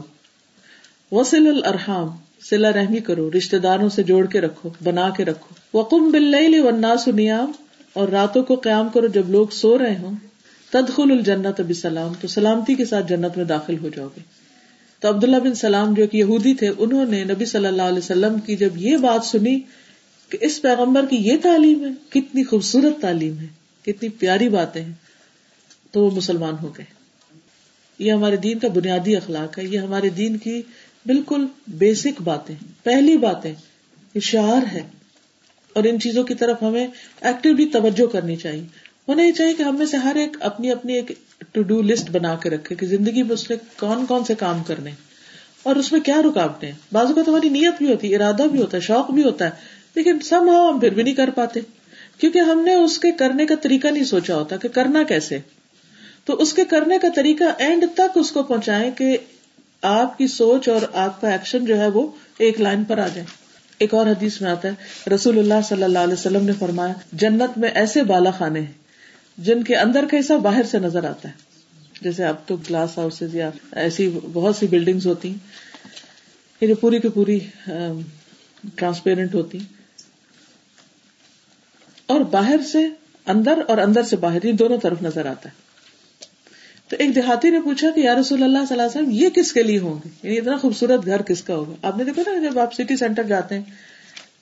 وسل الرحام سلا رحمی کرو رشتے داروں سے جوڑ کے رکھو، بنا کے رکھو۔ وقم بل والناس نیام، اور راتوں کو قیام کرو جب لوگ سو رہے ہوں۔ تدخل الجنت اب سلام تو سلامتی کے ساتھ جنت میں داخل ہو جاؤ گے۔ تو عبداللہ بن سلام جو کہ یہودی تھے، انہوں نے نبی صلی اللہ علیہ وسلم کی جب یہ بات سنی کہ اس پیغمبر کی یہ تعلیم ہے، کتنی خوبصورت تعلیم ہے، کتنی پیاری باتیں ہیں، تو وہ مسلمان ہو گئے۔ یہ ہمارے دین کا بنیادی اخلاق ہے، یہ ہمارے دین کی بالکل بیسک باتیں پہلی باتیں، اشعار ہے۔ اور ان چیزوں کی طرف ہمیں ایکٹیولی توجہ کرنی چاہیے۔ ہونا یہ چاہیے کہ ہم میں سے ہر ایک اپنی اپنی ایک ٹو ڈو لسٹ بنا کے رکھے کہ زندگی میں اس نے کون کون سے کام کرنے اور اس میں کیا رکاوٹیں بازو کا تمہاری نیت بھی ہوتی ہے، ارادہ بھی ہوتا ہے، شوق بھی ہوتا ہے، لیکن سب ہاؤ ہم پھر بھی نہیں کر پاتے۔ کیونکہ ہم نے اس کے کرنے کا طریقہ نہیں سوچا ہوتا کہ کرنا کیسے۔ تو اس کے کرنے کا طریقہ اینڈ تک اس کو پہنچائے کہ آپ کی سوچ اور آپ کا ایکشن جو ہے وہ ایک لائن پر آ جائے۔ ایک اور حدیث میں آتا ہے، رسول اللہ صلی اللہ علیہ وسلم نے فرمایا، جنت میں ایسے بالا خانے ہیں جن کے اندر کا حصہ باہر سے نظر آتا ہے۔ جیسے اب تو گلاس ہاؤس یا ایسی بہت سی بلڈنگ ہوتی ہیں۔ جو پوری کی پوری ٹرانسپیرنٹ ہوتی اور باہر سے اندر اور اندر سے باہر، یہ دونوں طرف نظر آتا ہے۔ تو ایک دیہاتی نے پوچھا کہ یا رسول اللہ صلی اللہ علیہ وسلم، یہ کس کے لیے ہوں گے؟ یعنی اتنا خوبصورت گھر کس کا ہوگا؟ آپ نے دیکھا نا جب آپ سٹی سینٹر جاتے ہیں،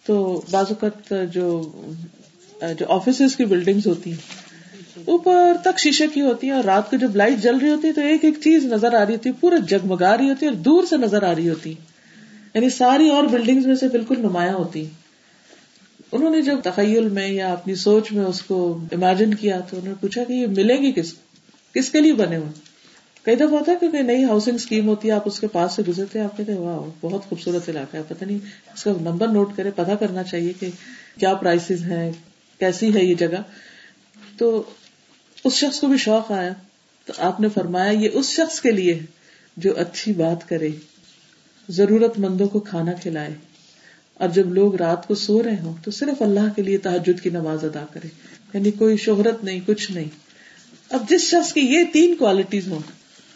تو بعض اوقات جو آفیسز کی بلڈنگس ہوتی ہیں اوپر تک شیشے کی ہوتی ہے اور رات کو جب لائٹ جل رہی ہوتی ہے تو ایک ایک چیز نظر آ رہی ہوتی ہے پورا جگمگا رہی ہوتی ہے اور دور سے نظر آ رہی ہوتی یعنی ساری اور بلڈنگ میں سے بالکل نمایاں ہوتی انہوں نے جب تخیل میں یا اپنی سوچ میں اس کو امیجن کیا تو انہوں نے پوچھا کہ یہ ملے گی کس کس کے لیے بنے ہوئے؟ کئی دفعہ ہوتا ہے کہ کوئی نئی ہاؤسنگ اسکیم ہوتی ہے، آپ اس کے پاس سے گزرتے ہیں، آپ کہتے ہیں، واہ، بہت خوبصورت علاقہ ہے۔ پتہ نہیں اس کا نمبر نوٹ کرے پتا کرنا چاہیے کہ کیا پرائسز ہیں، کیسی ہے یہ جگہ۔ تو اس شخص کو بھی شوق آیا۔ تو آپ نے فرمایا، یہ اس شخص کے لیے جو اچھی بات کرے ضرورت مندوں کو کھانا کھلائے۔ اور جب لوگ رات کو سو رہے ہوں، تو صرف اللہ کے لیے تحجد کی نماز ادا کرے۔ یعنی کوئی شہرت نہیں، کچھ نہیں۔ اب جس شخص کی یہ تین کوالٹیز ہوں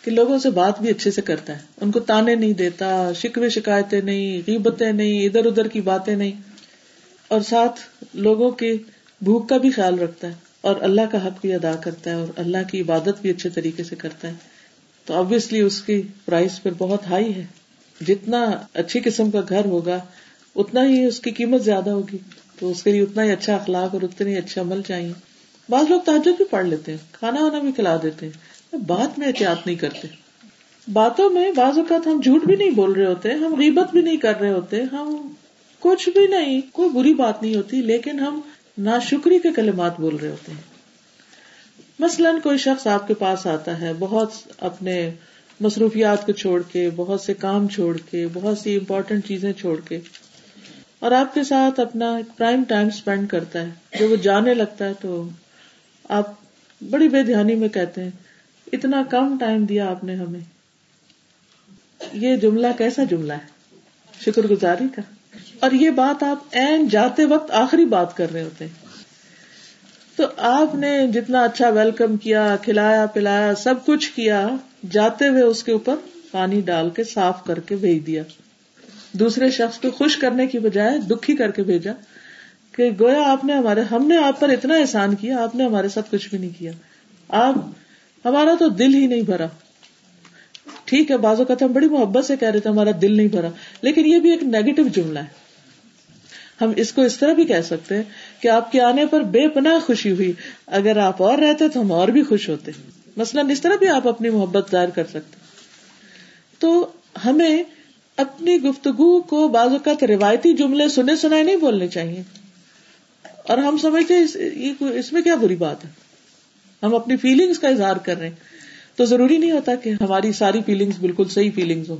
کہ لوگوں سے بات بھی اچھے سے کرتا ہے، ان کو تانے نہیں دیتا، شکوے، شکایتیں نہیں، غیبتیں نہیں، ادھر ادھر کی باتیں نہیں۔ اور ساتھ لوگوں کے بھوک کا بھی خیال رکھتا ہے۔ اور اللہ کا حق بھی ادا کرتا ہے اور اللہ کی عبادت بھی اچھے طریقے سے کرتا ہے۔ تو آبیسلی اس کی پرائز پھر بہت ہائی ہے۔ جتنا اچھی قسم کا گھر ہوگا، اتنا ہی اس کی قیمت زیادہ ہوگی۔ تو اس کے لیے اتنا ہی اچھا اخلاق اور اتنے ہی اچھے عمل چاہیے۔ بعض لوگ تاجر بھی پڑھ لیتے ہیں، کھانا وانا بھی کھلا دیتے ہیں۔ بات میں احتیاط نہیں کرتے۔ باتوں میں بعض اوقات ہم جھوٹ بھی نہیں بول رہے ہوتے، ہم غیبت بھی نہیں کر رہے ہوتے، ہم کچھ بھی نہیں، کوئی بری بات نہیں ہوتی، لیکن ہم نا شکری کے کلمات بول رہے ہوتے ہیں۔ مثلاً کوئی شخص آپ کے پاس آتا ہے، بہت اپنے مصروفیات کو چھوڑ کے، بہت سے کام چھوڑ کے، بہت سی امپورٹینٹ چیزیں چھوڑ کے، اور آپ کے ساتھ اپنا پرائم ٹائم اسپینڈ کرتا ہے۔ جو وہ جانے لگتا ہے تو آپ بڑی بے دھیانی میں کہتے ہیں، اتنا کم ٹائم دیا آپ نے ہمیں۔ یہ جملہ کیسا جملہ ہے؟ شکر گزاری کا۔ اور یہ بات آپ این جاتے وقت آخری بات کر رہے ہوتے ہیں۔ تو آپ نے جتنا اچھا ویلکم کیا، کھلایا، پلایا، سب کچھ کیا، جاتے ہوئے اس کے اوپر پانی ڈال کے صاف کر کے بھیج دیا۔ دوسرے شخص کو خوش کرنے کی بجائے، دکھی کر کے بھیجا کہ گویا آپ نے ہمارے، ہم نے آپ پر اتنا احسان کیا، آپ نے ہمارے ساتھ کچھ بھی نہیں کیا۔ آپ، ہمارا تو دل ہی نہیں بھرا۔ ٹھیک ہے بازو کا ہم بڑی محبت سے کہہ رہے تھے، ہمارا دل نہیں بھرا۔ لیکن یہ بھی ایک نیگیٹو جملہ ہے۔ ہم اس کو اس طرح بھی کہہ سکتے ہیں کہ آپ کے آنے پر بے پناہ خوشی ہوئی۔ اگر آپ اور رہتے تو ہم اور بھی خوش ہوتے۔ مثلاً اس طرح بھی آپ اپنی محبت ظاہر کر سکتے۔ تو ہمیں اپنی گفتگو کو بعض اوقات روایتی جملے سنے سنائے نہیں بولنے چاہیے۔ اور ہم سمجھتے اس میں کیا بری بات ہے؟ ہم اپنی فیلنگس کا اظہار کر رہے ہیں۔ تو ضروری نہیں ہوتا کہ ہماری ساری فیلنگس بالکل صحیح فیلنگس ہو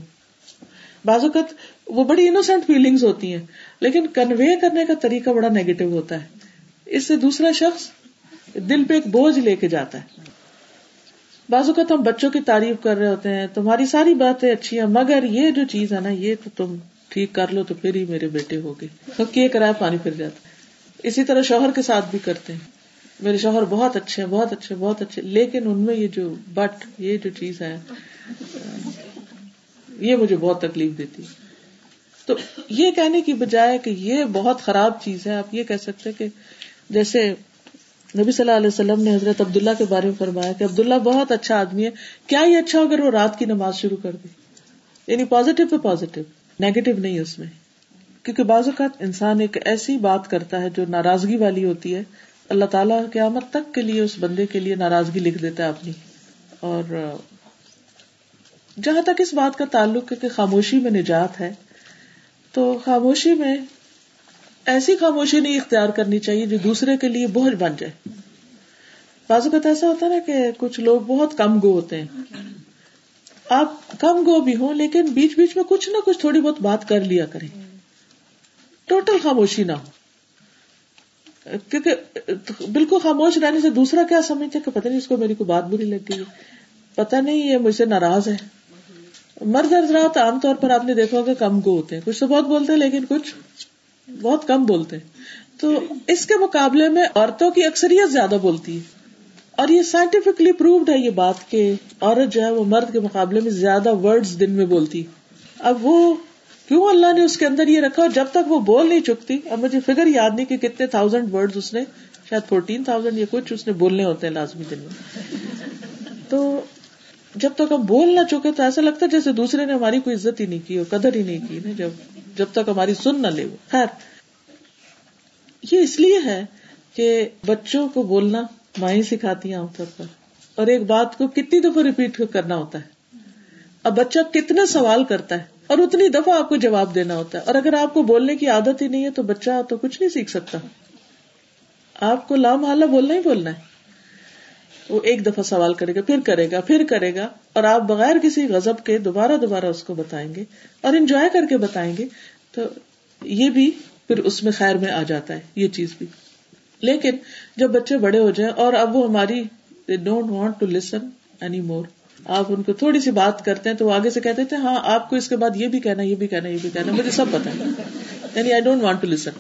بعض اوقات وہ بڑی انوسینٹ فیلنگس ہوتی ہیں۔ لیکن کنوے کرنے کا طریقہ بڑا نیگیٹو ہوتا ہے۔ اس سے دوسرا شخص دل پہ ایک بوجھ لے کے جاتا ہے۔ بعض اوقات ہم بچوں کی تعریف کر رہے ہوتے ہیں، تمہاری ساری باتیں اچھی ہیں، مگر یہ جو چیز ہے نا، یہ تو تم ٹھیک کر لو تو پھر ہی میرے بیٹے ہوگے کیے کرایہ پانی پھر جاتا اسی طرح شوہر کے ساتھ بھی کرتے ہیں۔ میرے شوہر بہت اچھے ہیں، بہت اچھے بہت اچھے، لیکن ان میں یہ جو بٹ، یہ جو چیز ہے، یہ مجھے بہت تکلیف دیتی تو یہ کہنے کی بجائے کہ یہ بہت خراب چیز ہے، آپ یہ کہہ سکتے کہ جیسے نبی صلی اللہ علیہ وسلم نے حضرت عبداللہ کے بارے میں فرمایا کہ عبداللہ بہت اچھا آدمی ہے، کیا یہ اچھا اگر وہ رات کی نماز شروع کر دے؟ یعنی پازیٹو پہ پازیٹو نیگیٹو نہیں اس میں۔ کیونکہ بعض اوقات انسان ایک ایسی بات کرتا ہے جو ناراضگی والی ہوتی ہے۔ اللہ تعالیٰ قیامت تک کے لیے اس بندے کے لیے ناراضگی لکھ دیتا ہے اپنی۔ اور جہاں تک اس بات کا تعلق ہے کہ خاموشی میں نجات ہے تو خاموشی میں ایسی خاموشی نہیں اختیار کرنی چاہیے جو دوسرے کے لیے بوجھ بن جائے۔ بعض اوقات ایسا ہوتا ہے نا کہ کچھ لوگ بہت کم گو ہوتے ہیں۔ آپ کم گو بھی ہوں لیکن بیچ بیچ میں کچھ نہ کچھ تھوڑی بہت بات کر لیا کریں۔ ٹوٹل خاموشی نہ ہو۔ کیونکہ بالکل خاموش رہنے سے دوسرا کیا سمجھتے کہ پتہ نہیں اس کو میری کوئی بات بری لگ گئی پتا نہیں یہ مجھ سے ناراض ہے۔ مرد حضرات عام طور پر آپ نے دیکھا کہ کم کو ہوتے ہیں۔ کچھ تو بہت بولتے ہیں، لیکن کچھ بہت کم بولتے ہیں۔ تو اس کے مقابلے میں عورتوں کی اکثریت زیادہ بولتی ہے۔ اور یہ سائنٹیفکلی پرووڈ ہے یہ بات کہ عورت جو ہے وہ مرد کے مقابلے میں زیادہ ورڈز دن میں بولتی۔ اب وہ کیوں اللہ نے اس کے اندر یہ رکھا؟ جب تک وہ بول نہیں چکتی، اب مجھے فگر یاد نہیں کہ کتنے تھاؤزینڈ ورڈ اس نے، شاید فورٹین تھاؤزینڈ یا کچھ اس نے بولنے ہوتے ہیں لازمی دن میں۔ تو جب تک ہم بول نہ چکے تو ایسا لگتا ہے جیسے دوسرے نے ہماری کوئی عزت ہی نہیں کی اور قدر ہی نہیں کی نا، جب جب تک ہماری سن نہ لے وہ۔ خیر۔ یہ اس لیے ہے کہ بچوں کو بولنا مائیں سکھاتی ہیں عام طور پر۔ اور ایک بات کو کتنی دفعہ ریپیٹ کرنا ہوتا ہے۔ اب بچہ کتنے سوال کرتا ہے اور اتنی دفعہ آپ کو جواب دینا ہوتا ہے۔ اور اگر آپ کو بولنے کی عادت ہی نہیں ہے تو بچہ تو کچھ نہیں سیکھ سکتا۔ آپ کو لام محلہ بولنا ہی بولنا ہے۔ وہ ایک دفعہ سوال کرے گا، پھر کرے گا، پھر کرے گا، اور آپ بغیر کسی غزب کے دوبارہ دوبارہ اس کو بتائیں گے اور انجوائے کر کے بتائیں گے، تو یہ بھی پھر اس میں خیر میں آ جاتا ہے، یہ چیز بھی۔ لیکن جب بچے بڑے ہو جائیں اور اب وہ ہماری don't want to listen any more آپ ان کو تھوڑی سی بات کرتے ہیں تو وہ آگے سے کہتے تھے ہاں آپ کو اس کے بعد یہ بھی کہنا، یہ بھی کہنا، یہ بھی کہنا، مجھے سب پتا ہے۔ یعنی I don't want to listen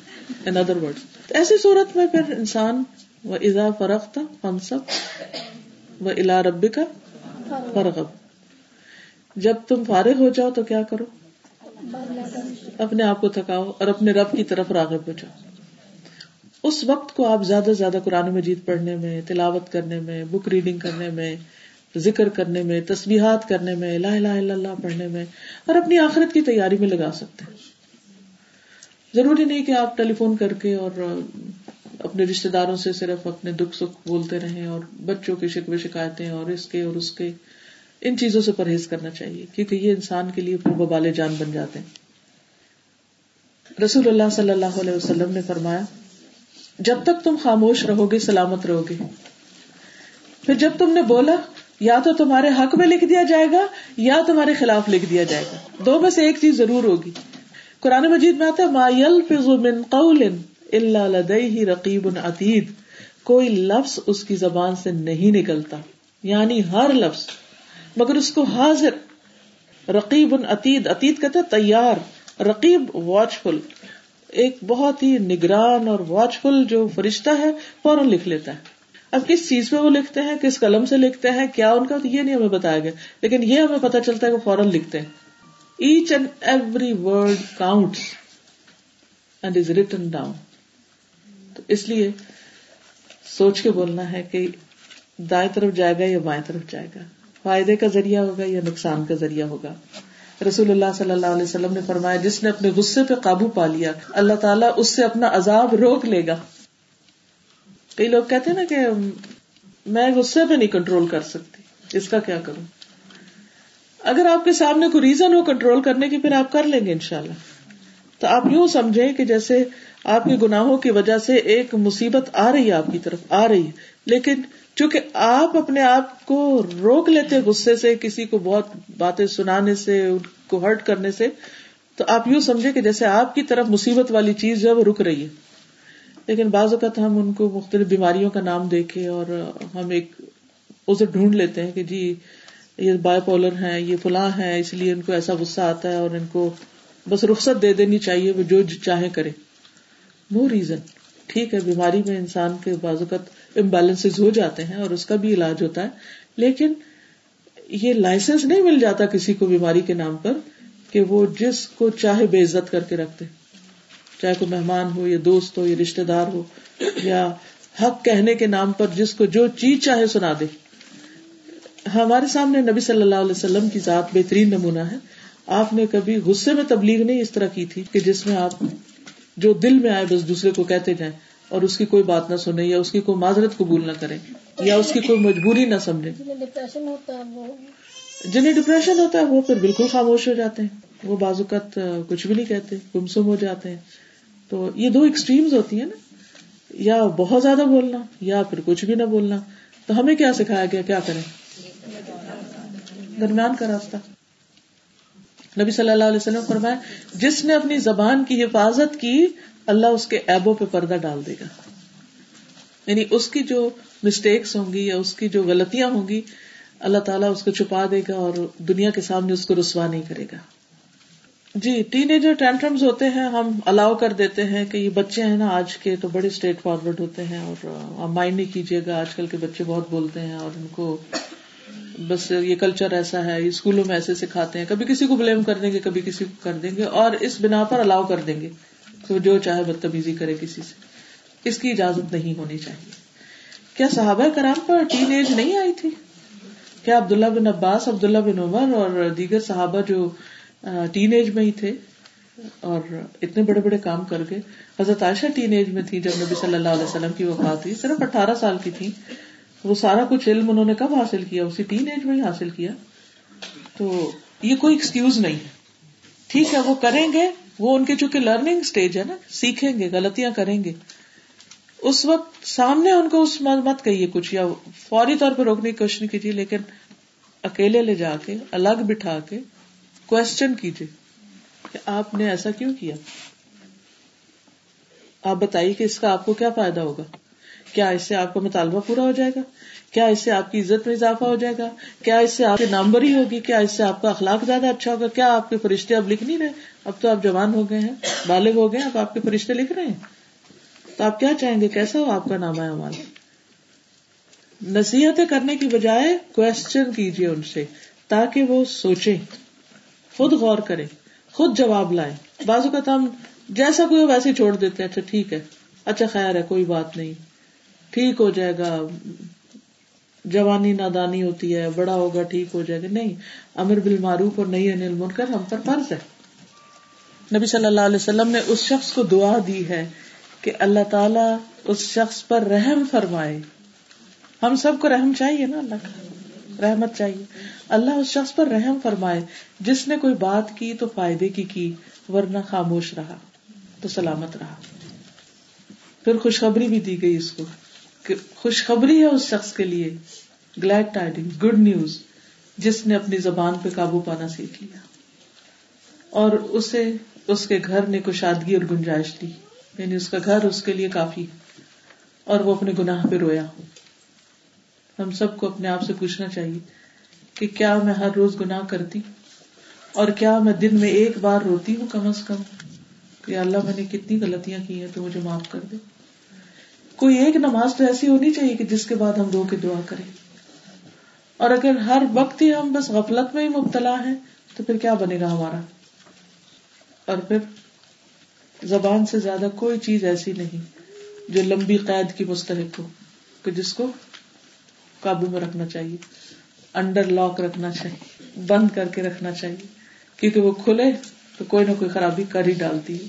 in other word ایسی صورت میں پھر انسان وہ ازا فرق تھا ہم الا ربی کا فرغب جب تم فارغ ہو جاؤ تو کیا کرو؟ اپنے آپ کو تھکاؤ اور اپنے رب کی طرف راغب ہو جاؤ۔ اس وقت کو آپ زیادہ سے زیادہ قرآن مجید پڑھنے میں، تلاوت کرنے میں بک ریڈنگ کرنے میں، ذکر کرنے میں تصویحات کرنے میں، لا الہ الا اللہ پڑھنے میں اور اپنی آخرت کی تیاری میں لگا سکتے ہیں۔ ضروری نہیں کہ آپ ٹیلی فون کر کے اور اپنے رشتے داروں سے صرف اپنے دکھ سکھ بولتے رہے اور بچوں کی شکوے شکایتیں اور اس کے اور اس کے ان چیزوں سے پرہیز کرنا چاہیے، کیونکہ یہ انسان کے لیے ببال جان بن جاتے ہیں۔ رسول اللہ صلی اللہ علیہ وسلم نے فرمایا، جب تک تم خاموش رہو گے سلامت رہو گے پھر جب تم نے بولا، یا تو تمہارے حق میں لکھ دیا جائے گا، یا تمہارے خلاف لکھ دیا جائے گا۔ دو میں سے ایک چیز ضرور ہوگی۔ قرآن مجید میں آتا ہے، ما يلفظ من قول الا لديه رقیب عتید، کوئی لفظ اس کی زبان سے نہیں نکلتا یعنی ہر لفظ، مگر اس کو حاضر۔ رقیب عتید عتید کہتے تیار، رقیب واچ فل ایک بہت ہی نگران اور واچ فل جو فرشتہ ہے، فوراً لکھ لیتا ہے۔ اب کس چیز پہ وہ لکھتے ہیں، کس قلم سے لکھتے ہیں، کیا ان کا تو یہ نہیں ہمیں بتایا گیا، لیکن یہ ہمیں پتا چلتا ہے کہ فوراً لکھتے ہیں۔ Each and every word count and is written down تو اس لیے سوچ کے بولنا ہے کہ دائیں طرف جائے گا یا بائیں طرف جائے گا؟ فائدے کا ذریعہ ہوگا یا نقصان کا ذریعہ ہوگا؟ رسول اللہ صلی اللہ علیہ وسلم نے فرمایا، جس نے اپنے غصے پہ قابو پا لیا، اللہ تعالیٰ اس سے اپنا عذاب روک لے گا۔ کئی لوگ کہتے ہیں نا کہ میں غصے پہ نہیں کنٹرول کر سکتی، اس کا کیا کروں؟ اگر آپ کے سامنے کوئی ریزن ہو کنٹرول کرنے کی، پھر آپ کر لیں گے انشاءاللہ۔ تو آپ یوں سمجھیں کہ جیسے آپ کے گناہوں کی وجہ سے ایک مصیبت آ رہی ہے آپ کی طرف، آ رہی ہے۔ لیکن چونکہ آپ اپنے آپ کو روک لیتے غصے سے، کسی کو بہت باتیں سنانے سے، ان کو ہرٹ کرنے سے، تو آپ یوں سمجھے کہ جیسے آپ کی طرف مصیبت والی چیز جو ہے وہ رک رہی ہے۔ لیکن بعض اوقات ہم ان کو مختلف بیماریوں کا نام دے کے اور ہم ایک اسے ڈھونڈ لیتے ہیں کہ جی یہ بائی پولر ہیں، یہ فلاں ہیں، اس لیے ان کو ایسا غصہ آتا ہے اور ان کو بس رخصت دے دینی چاہیے، وہ جو چاہے کرے نو ریزن ٹھیک ہے، بیماری میں انسان کے بعض اوقات امبیلنس ہو جاتے ہیں اور اس کا بھی علاج ہوتا ہے، لیکن یہ لائسنس نہیں مل جاتا کسی کو بیماری کے نام پر کہ وہ جس کو چاہے بے عزت کر کے رکھتے۔ چاہے کوئی مہمان ہو یا دوست ہو یا رشتے دار ہو یا حق کہنے کے نام پر جس کو جو چیز چاہے سنا دے۔ ہمارے سامنے نبی صلی اللہ علیہ وسلم کی ذات بہترین نمونہ ہے۔ آپ نے کبھی غصے میں تبلیغ نہیں اس طرح کی تھی کہ جس میں آپ جو دل میں آئے بس دوسرے کو کہتے جائیں اور اس کی کوئی بات نہ سنے یا اس کی کوئی معذرت قبول نہ کرے یا اس کی کوئی مجبوری نہ سمجھے جنہیں ڈپریشن ہوتا ہے وہ پھر بالکل خاموش ہو جاتے ہیں۔ وہ بعض اوقات کچھ بھی نہیں کہتے گمسم ہو جاتے ہیں۔ تو یہ دو ایکسٹریمز ہوتی ہیں نا۔ یا بہت زیادہ بولنا یا پھر کچھ بھی نہ بولنا۔ تو ہمیں کیا سکھایا گیا؟ کیا کریں؟ درمیان کا راستہ۔ نبی صلی اللہ علیہ وسلم فرمایا، جس نے اپنی زبان کی حفاظت کی، اللہ اس کے ایبوں پہ پردہ ڈال دے گا۔ یعنی اس کی جو مسٹیکس ہوں گی یا اس کی جو غلطیاں ہوں گی، اللہ تعالیٰ اس کو چھپا دے گا اور دنیا کے سامنے اس کو رسوا نہیں کرے گا۔ جی ٹین ایجر ٹینٹرمز ہوتے ہیں، ہم الاؤ کر دیتے ہیں کہ یہ بچے ہیں نا آج کے، تو بڑے اسٹریٹ فارورڈ ہوتے ہیں اور مائنڈ نہیں کیجیے گا، آج کل کے بچے بہت بولتے ہیں اور ان کو بس یہ کلچر ایسا ہے، یہ اسکولوں میں ایسے سکھاتے ہیں۔ کبھی کسی کو بلیم کر دیں گے، کبھی کسی کو کر دیں گے۔ اور اس بنا پر الاؤ کر دیں گے۔ تو جو چاہے بدتمیزی کرے کسی سے۔ اس کی اجازت نہیں ہونی چاہیے۔ کیا صحابہ کرام پر ٹین ایج نہیں آئی تھی؟ کیا عبداللہ بن عباس، عبداللہ بن عمر اور دیگر صحابہ جو ٹین ایج میں ہی تھے اور اتنے بڑے بڑے کام کر گئے۔ حضرت عائشہ ٹین ایج میں تھی جب نبی صلی اللہ علیہ وسلم کی وفات تھی صرف اٹھارہ سال کی تھی وہ سارا کچھ علم انہوں نے کب حاصل کیا؟ اسی ٹین ایج میں ہی حاصل کیا۔ تو یہ کوئی ایکسکیوز نہیں ہے۔ ٹھیک ہے، وہ کریں گے۔ وہ ان کے چونکہ لرننگ اسٹیج ہے نا، سیکھیں گے، غلطیاں کریں گے۔ اس وقت سامنے ان کو اس مت کہیے کچھ، یا فوری طور پہ روکنے کی کوشش نہیں کیجیے، لیکن اکیلے لے جا کے، الگ بٹھا کے کوشچن کیجیے کہ آپ نے ایسا کیوں کیا؟ آپ بتائیے کہ اس کا آپ کو کیا فائدہ ہوگا؟ کیا اس سے آپ کا مطالبہ پورا ہو جائے گا؟ کیا اس سے آپ کی عزت میں اضافہ ہو جائے گا؟ کیا اس سے آپ کی نامبری ہوگی؟ کیا اس سے آپ کا اخلاق زیادہ اچھا ہوگا؟ کیا آپ کے فرشتے اب لکھ نہیں رہے؟ اب تو آپ جوان ہو گئے ہیں، بالغ ہو گئے اب آپ کے فرشتے لکھ رہے ہیں۔ تو آپ کیا چاہیں گے؟ کیسا ہو آپ کا نام ہے ہمارا؟ نصیحتیں کرنے کی بجائے کوشچن کیجیے ان سے، تاکہ وہ سوچیں۔ خود غور کریں، خود جواب لائیں۔ بازو کا ہم جیسا کوئی ویسے چھوڑ دیتے ہیں اچھا ٹھیک ہے اچھا خیر ہے، کوئی بات نہیں۔ ٹھیک ہو جائے گا، جوانی نادانی ہوتی ہے، بڑا ہوگا، ٹھیک ہو جائے گا۔ نہیں، امر بال معروف اور نہیں انل منکر ہم پر فرض ہے۔ نبی صلی اللہ علیہ وسلم نے اس شخص کو دعا دی ہے کہ اللہ تعالی اس شخص پر رحم فرمائے۔ ہم سب کو رحم چاہیے نا اللہ کا؟ رحمت چاہیے۔ اللہ اس شخص پر رحم فرمائے۔ جس نے کوئی بات کی تو فائدے کی کی، ورنہ خاموش رہا تو سلامت رہا۔ پھر خوشخبری بھی دی گئی اس کو۔ کہ خوشخبری ہے اس شخص کے لیے۔ گلیڈ ٹائڈنگ گڈ نیوز جس نے اپنی زبان پہ قابو پانا سیکھ لیا۔ اور اسے اس کے گھر نے کشادگی اور گنجائش دی۔ یعنی اس کا گھر اس کے لیے کافی اور وہ اپنے گناہ پہ رویا ہم سب کو اپنے آپ سے پوچھنا چاہیے کہ کیا میں ہر روز گناہ کرتی اور کیا میں دن میں ایک بار روتی ہوں کم از کم؟ کہ اللہ میں نے کتنی غلطیاں کی ہیں تو مجھے معاف کر دے۔ کوئی ایک نماز تو ایسی ہونی چاہیے کہ جس کے بعد ہم رو کے دعا کریں۔ اور اگر ہر وقت ہی ہم بس غفلت میں ہی مبتلا ہیں، تو پھر کیا بنے گا ہمارا؟ اور پھر زبان سے زیادہ کوئی چیز ایسی نہیں جو لمبی قید کی مستحق ہو، کہ جس کو قابو میں رکھنا چاہیے، انڈر لاک رکھنا چاہیے، بند کر کے رکھنا چاہیے۔ کیونکہ وہ کھلے تو کوئی نہ کوئی خرابی کر ہی ڈالتی ہے۔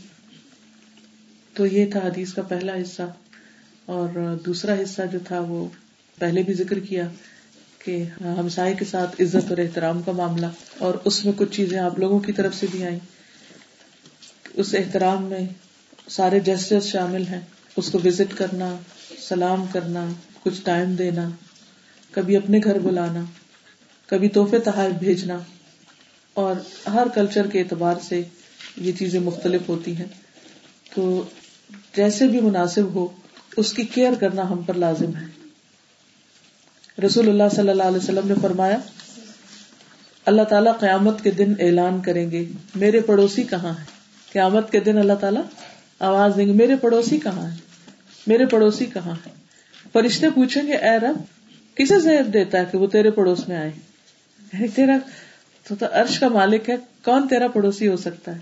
تو یہ تھا حدیث کا پہلا حصہ۔ اور دوسرا حصہ جو تھا وہ پہلے بھی ذکر کیا کہ ہمسائے کے ساتھ عزت اور احترام کا معاملہ اور اس میں کچھ چیزیں آپ لوگوں کی طرف سے بھی آئی اس احترام میں سارے جسٹس شامل ہیں۔ اس کو وزٹ کرنا، سلام کرنا، کچھ ٹائم دینا، کبھی اپنے گھر بلانا، کبھی تحفے تحائف بھیجنا اور ہر کلچر کے اعتبار سے یہ چیزیں مختلف ہوتی ہیں۔ تو جیسے بھی مناسب ہو اس کی کیئر کرنا ہم پر لازم ہے۔ رسول اللہ صلی اللہ علیہ وسلم نے فرمایا اللہ تعالیٰ قیامت کے دن اعلان کریں گے میرے پڑوسی کہاں ہے قیامت کے دن اللہ تعالیٰ آواز دیں گے میرے پڑوسی کہاں ہے میرے پڑوسی کہاں ہے فرشتے پوچھیں گے اے رب کسے زیب دیتا ہے کہ وہ تیرے پڑوس میں آئے؟ یعنی تیرا تو, تو عرش کا مالک ہے کون تیرا پڑوسی ہو سکتا ہے؟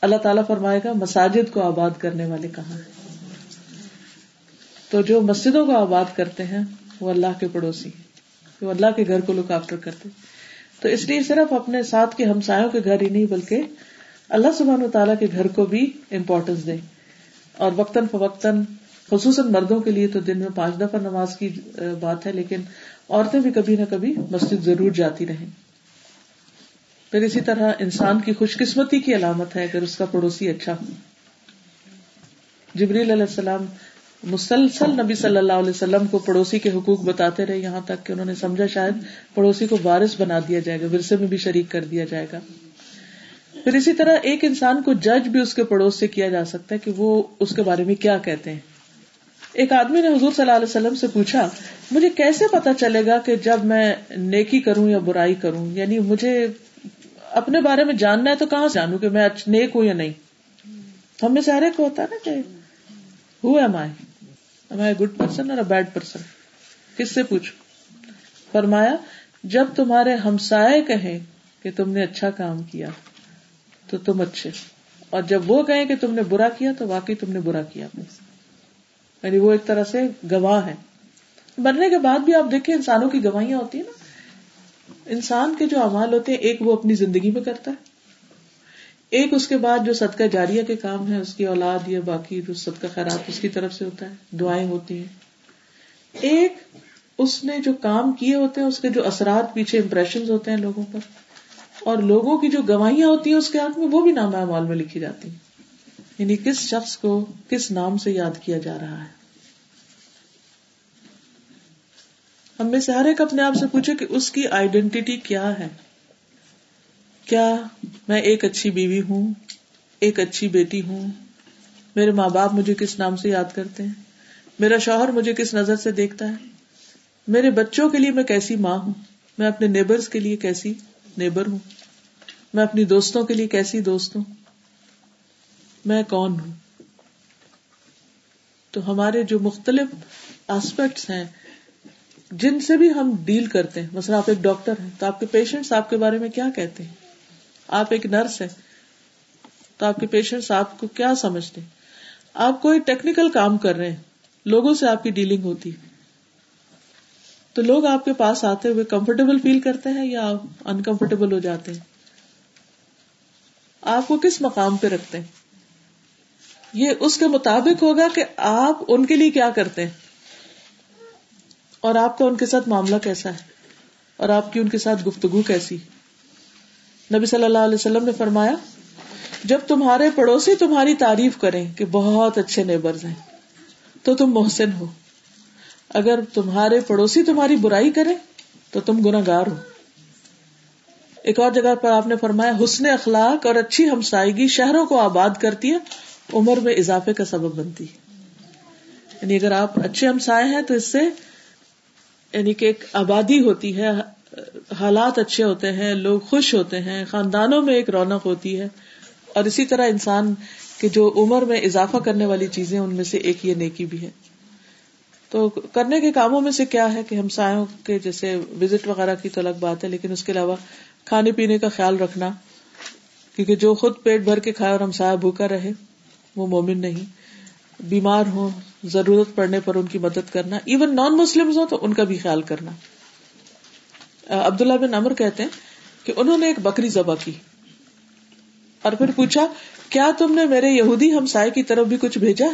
اللہ تعالیٰ فرمائے گا مساجد کو آباد کرنے والے کہاں ہیں؟ تو جو مسجدوں کو آباد کرتے ہیں وہ اللہ کے پڑوسی وہ اللہ کے گھر کو لک آفٹر کرتے تو اس لیے صرف اپنے ساتھ کے ہمسایوں کے گھر ہی نہیں، بلکہ اللہ سبحان و تعالیٰ کے گھر کو بھی امپورٹینس دیں۔ اور وقتاً فوقتاً، خصوصاً مردوں کے لیے تو دن میں پانچ دفعہ نماز کی بات ہے، لیکن عورتیں بھی کبھی نہ کبھی مسجد ضرور جاتی رہیں۔ پھر اسی طرح انسان کی خوش قسمتی کی علامت ہے، اگر اس کا پڑوسی اچھا ہو۔ جبریل علیہ السلام مسلسل نبی صلی اللہ علیہ وسلم کو پڑوسی کے حقوق بتاتے رہے، یہاں تک کہ انہوں نے سمجھا شاید پڑوسی کو وارث بنا دیا جائے گا، ورثے میں بھی شریک کر دیا جائے گا۔ پھر اسی طرح ایک انسان کو جج بھی اس کے پڑوس سے کیا جا سکتا ہے کہ وہ اس کے بارے میں کیا کہتے ہیں۔ ایک آدمی نے حضور صلی اللہ علیہ وسلم سے پوچھا، مجھے کیسے پتا چلے گا کہ جب میں نیکی کروں یا برائی کروں؟ یعنی مجھے اپنے بارے میں جاننا ہے تو کہاں سے جانوں کہ میں نیک ہوں یا نہیں؟ ہم میں سے ہر ایک ہوتا ہے نا کہ who am I good person اور بیڈ پرسن کس سے پوچھو فرمایا، جب تمہارے ہمسائے کہیں کہ تم نے اچھا کام کیا، تو تم اچھے۔ اور جب وہ کہیں کہ تم نے برا کیا، تو واقعی تم نے برا کیا یعنی وہ ایک طرح سے گواہ ہے مرنے کے بعد بھی آپ دیکھیں، انسانوں کی گواہیاں ہوتی ہیں نا۔ انسان کے جو امال ہوتے ہیں، ایک وہ اپنی زندگی میں کرتا ہے۔ ایک اس کے بعد جو صدقہ جاریہ کے کام ہے، اس کی اولاد یا باقی جو صدقہ خیرات، اس کی طرف سے ہوتا ہے، دعائیں ہوتی ہیں۔ ایک، اس نے جو کام کیے ہوتے ہیں، اس کے جو اثرات پیچھے امپریشن ہوتے ہیں لوگوں پر، اور لوگوں کی جو گواہیاں ہوتی ہیں، اس کے ہاتھ میں وہ بھی نام اعمال میں لکھی جاتی ہیں۔ یعنی کس شخص کو کس نام سے یاد کیا جا رہا ہے۔ ہم میں سے ہر ایک اپنے آپ سے پوچھے کہ اس کی آئیڈینٹی کیا ہے۔ کیا میں ایک اچھی بیوی ہوں؟ ایک اچھی بیٹی ہوں؟ میرے ماں باپ مجھے کس نام سے یاد کرتے ہیں؟ میرا شوہر مجھے کس نظر سے دیکھتا ہے؟ میرے بچوں کے لیے میں کیسی ماں ہوں؟ میں اپنے نیبرز کے لیے کیسی نیبر ہوں؟ میں اپنی دوستوں کے لیے کیسی دوست ہوں؟ میں کون ہوں؟ تو ہمارے جو مختلف آسپیکٹس ہیں، جن سے بھی ہم ڈیل کرتے ہیں، مثلا آپ ایک ڈاکٹر ہیں، تو آپ کے پیشنٹس آپ کے بارے میں کیا کہتے ہیں؟ آپ ایک نرس ہیں، تو آپ کے پیشنٹس آپ کو کیا سمجھتے ہیں؟ آپ کوئی ٹیکنیکل کام کر رہے ہیں، لوگوں سے آپ کی ڈیلنگ ہوتی تو لوگ آپ کے پاس آتے ہوئے کمفرٹیبل فیل کرتے ہیں یا آپ انکمفرٹیبل ہو جاتے ہیں؟ آپ کو کس مقام پہ رکھتے ہیں؟ یہ اس کے مطابق ہوگا کہ آپ ان کے لیے کیا کرتے ہیں۔ اور آپ کا ان کے ساتھ معاملہ کیسا ہے؟ اور آپ کی ان کے ساتھ گفتگو کیسی نبی صلی اللہ علیہ وسلم نے فرمایا، جب تمہارے پڑوسی تمہاری تعریف کریں کہ بہت اچھے نیبرز ہیں، تو تم محسن ہو۔ اگر تمہارے پڑوسی تمہاری برائی کرے تو تم گناگار ہو۔ ایک اور جگہ پر آپ نے فرمایا، حسن اخلاق اور اچھی ہمسائیگی شہروں کو آباد کرتی ہے، عمر میں اضافے کا سبب بنتی ہے۔ یعنی اگر آپ اچھے ہمسائے ہیں، تو اس سے یعنی کہ ایک آبادی ہوتی ہے حالات اچھے ہوتے ہیں، لوگ خوش ہوتے ہیں، خاندانوں میں ایک رونق ہوتی ہے۔ اور اسی طرح انسان کے جو عمر میں اضافہ کرنے والی چیزیں ان میں سے ایک یہ نیکی بھی ہے۔ تو کرنے کے کاموں میں سے کیا ہے کہ ہم سایوں کے جیسے وزٹ وغیرہ کی تو الگ بات ہے، لیکن اس کے علاوہ کھانے پینے کا خیال رکھنا، کیونکہ جو خود پیٹ بھر کے کھائے اور ہم سایہ بھوکا رہے، وہ مومن نہیں۔ بیمار ہوں، ضرورت پڑنے پر ان کی مدد کرنا۔ ایون نان مسلم ہو تو ان کا بھی خیال کرنا۔ عبداللہ بن امر کہتے ہیں کہ انہوں نے ایک بکری ذبح کی۔ اور پھر پوچھا، کیا تم نے میرے یہودی ہمسائے کی طرف بھی کچھ بھیجا؟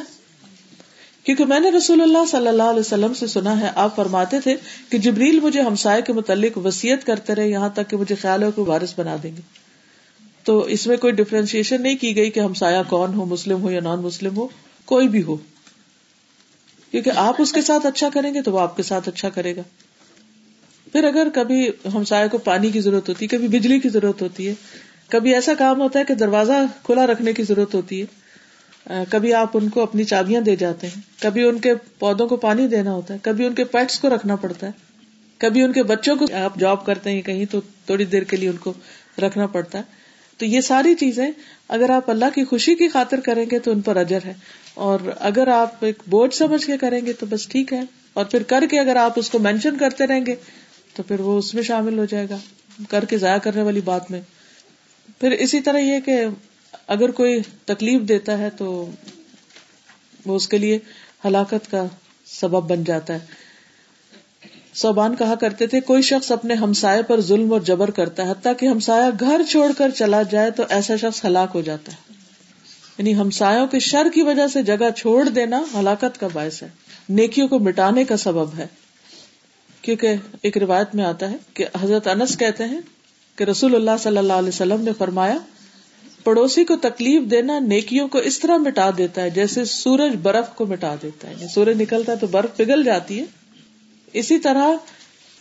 کیونکہ میں نے رسول اللہ صلی اللہ علیہ وسلم سے سنا ہے، آپ فرماتے تھے کہ جبریل مجھے ہمسائے کے متعلق وسیعت کرتے رہے، یہاں تک کہ مجھے خیال ہو کہ وارث بنا دیں گے۔ تو اس میں کوئی ڈفرینشیشن نہیں کی گئی کہ ہمسایا کون ہو، مسلم ہو یا نان مسلم ہو، کوئی بھی ہو۔ کیونکہ آپ اس کے ساتھ اچھا کریں گے تو وہ آپ کے ساتھ اچھا کرے گا۔ پھر اگر کبھی ہمسائے کو پانی کی ضرورت ہوتی ہے، کبھی بجلی کی ضرورت ہوتی ہے، کبھی ایسا کام ہوتا ہے کہ دروازہ کھلا رکھنے کی ضرورت ہوتی ہے کبھی آپ ان کو اپنی چابیاں دے جاتے ہیں، کبھی ان کے پودوں کو پانی دینا ہوتا ہے، کبھی ان کے پیٹس کو رکھنا پڑتا ہے، کبھی ان کے بچوں کو آپ جاب کرتے ہیں کہیں تو تھوڑی دیر کے لیے ان کو رکھنا پڑتا ہے۔ تو یہ ساری چیزیں اگر آپ اللہ کی خوشی کی خاطر کریں گے تو ان پر اجر ہے۔ اور اگر آپ ایک بوجھ سمجھ کے کریں گے تو بس ٹھیک ہے۔ اور پھر کر کے اگر آپ اس کو مینشن کرتے رہیں گے تو پھر وہ اس میں شامل ہو جائے گا، کر کے ضائع کرنے والی بات میں۔ پھر اسی طرح یہ کہ اگر کوئی تکلیف دیتا ہے تو وہ اس کے لیے ہلاکت کا سبب بن جاتا ہے۔ صوبان کہا کرتے تھے، کوئی شخص اپنے ہمسائے پر ظلم اور جبر کرتا ہے، حتیٰ کہ ہمسایا گھر چھوڑ کر چلا جائے تو ایسا شخص ہلاک ہو جاتا ہے۔ یعنی ہمسایوں کے شر کی وجہ سے جگہ چھوڑ دینا ہلاکت کا باعث ہے، نیکیوں کو مٹانے کا سبب ہے۔ کیونکہ ایک روایت میں آتا ہے کہ حضرت انس کہتے ہیں کہ رسول اللہ صلی اللہ علیہ وسلم نے فرمایا، پڑوسی کو تکلیف دینا نیکیوں کو اس طرح مٹا دیتا ہے جیسے سورج برف کو مٹا دیتا ہے۔ یعنی سورج نکلتا ہے تو برف پگھل جاتی ہے۔ اسی طرح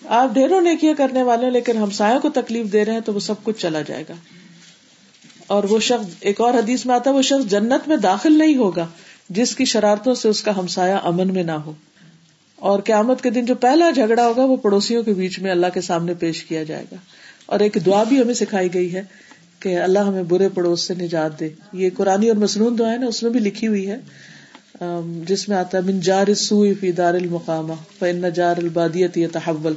آپ ڈھیروں نیکیاں کرنے والے لیکن ہمسایوں کو تکلیف دے رہے ہیں تو وہ سب کچھ چلا جائے گا۔ اور وہ شخص، ایک اور حدیث میں آتا ہے، وہ شخص جنت میں داخل نہیں ہوگا جس کی شرارتوں سے اس کا ہمسایا امن میں نہ ہو۔ اور قیامت کے دن جو پہلا جھگڑا ہوگا وہ پڑوسیوں کے بیچ میں اللہ کے سامنے پیش کیا جائے گا۔ اور ایک دعا بھی ہمیں سکھائی گئی ہے کہ اللہ ہمیں برے پڑوس سے نجات دے۔ یہ قرآن اور مصنون دعا ہے نا، اس میں بھی لکھی ہوئی ہے۔ جس میں آتا ہے، من جار فی دار المقامہ فن جار البادیت تحول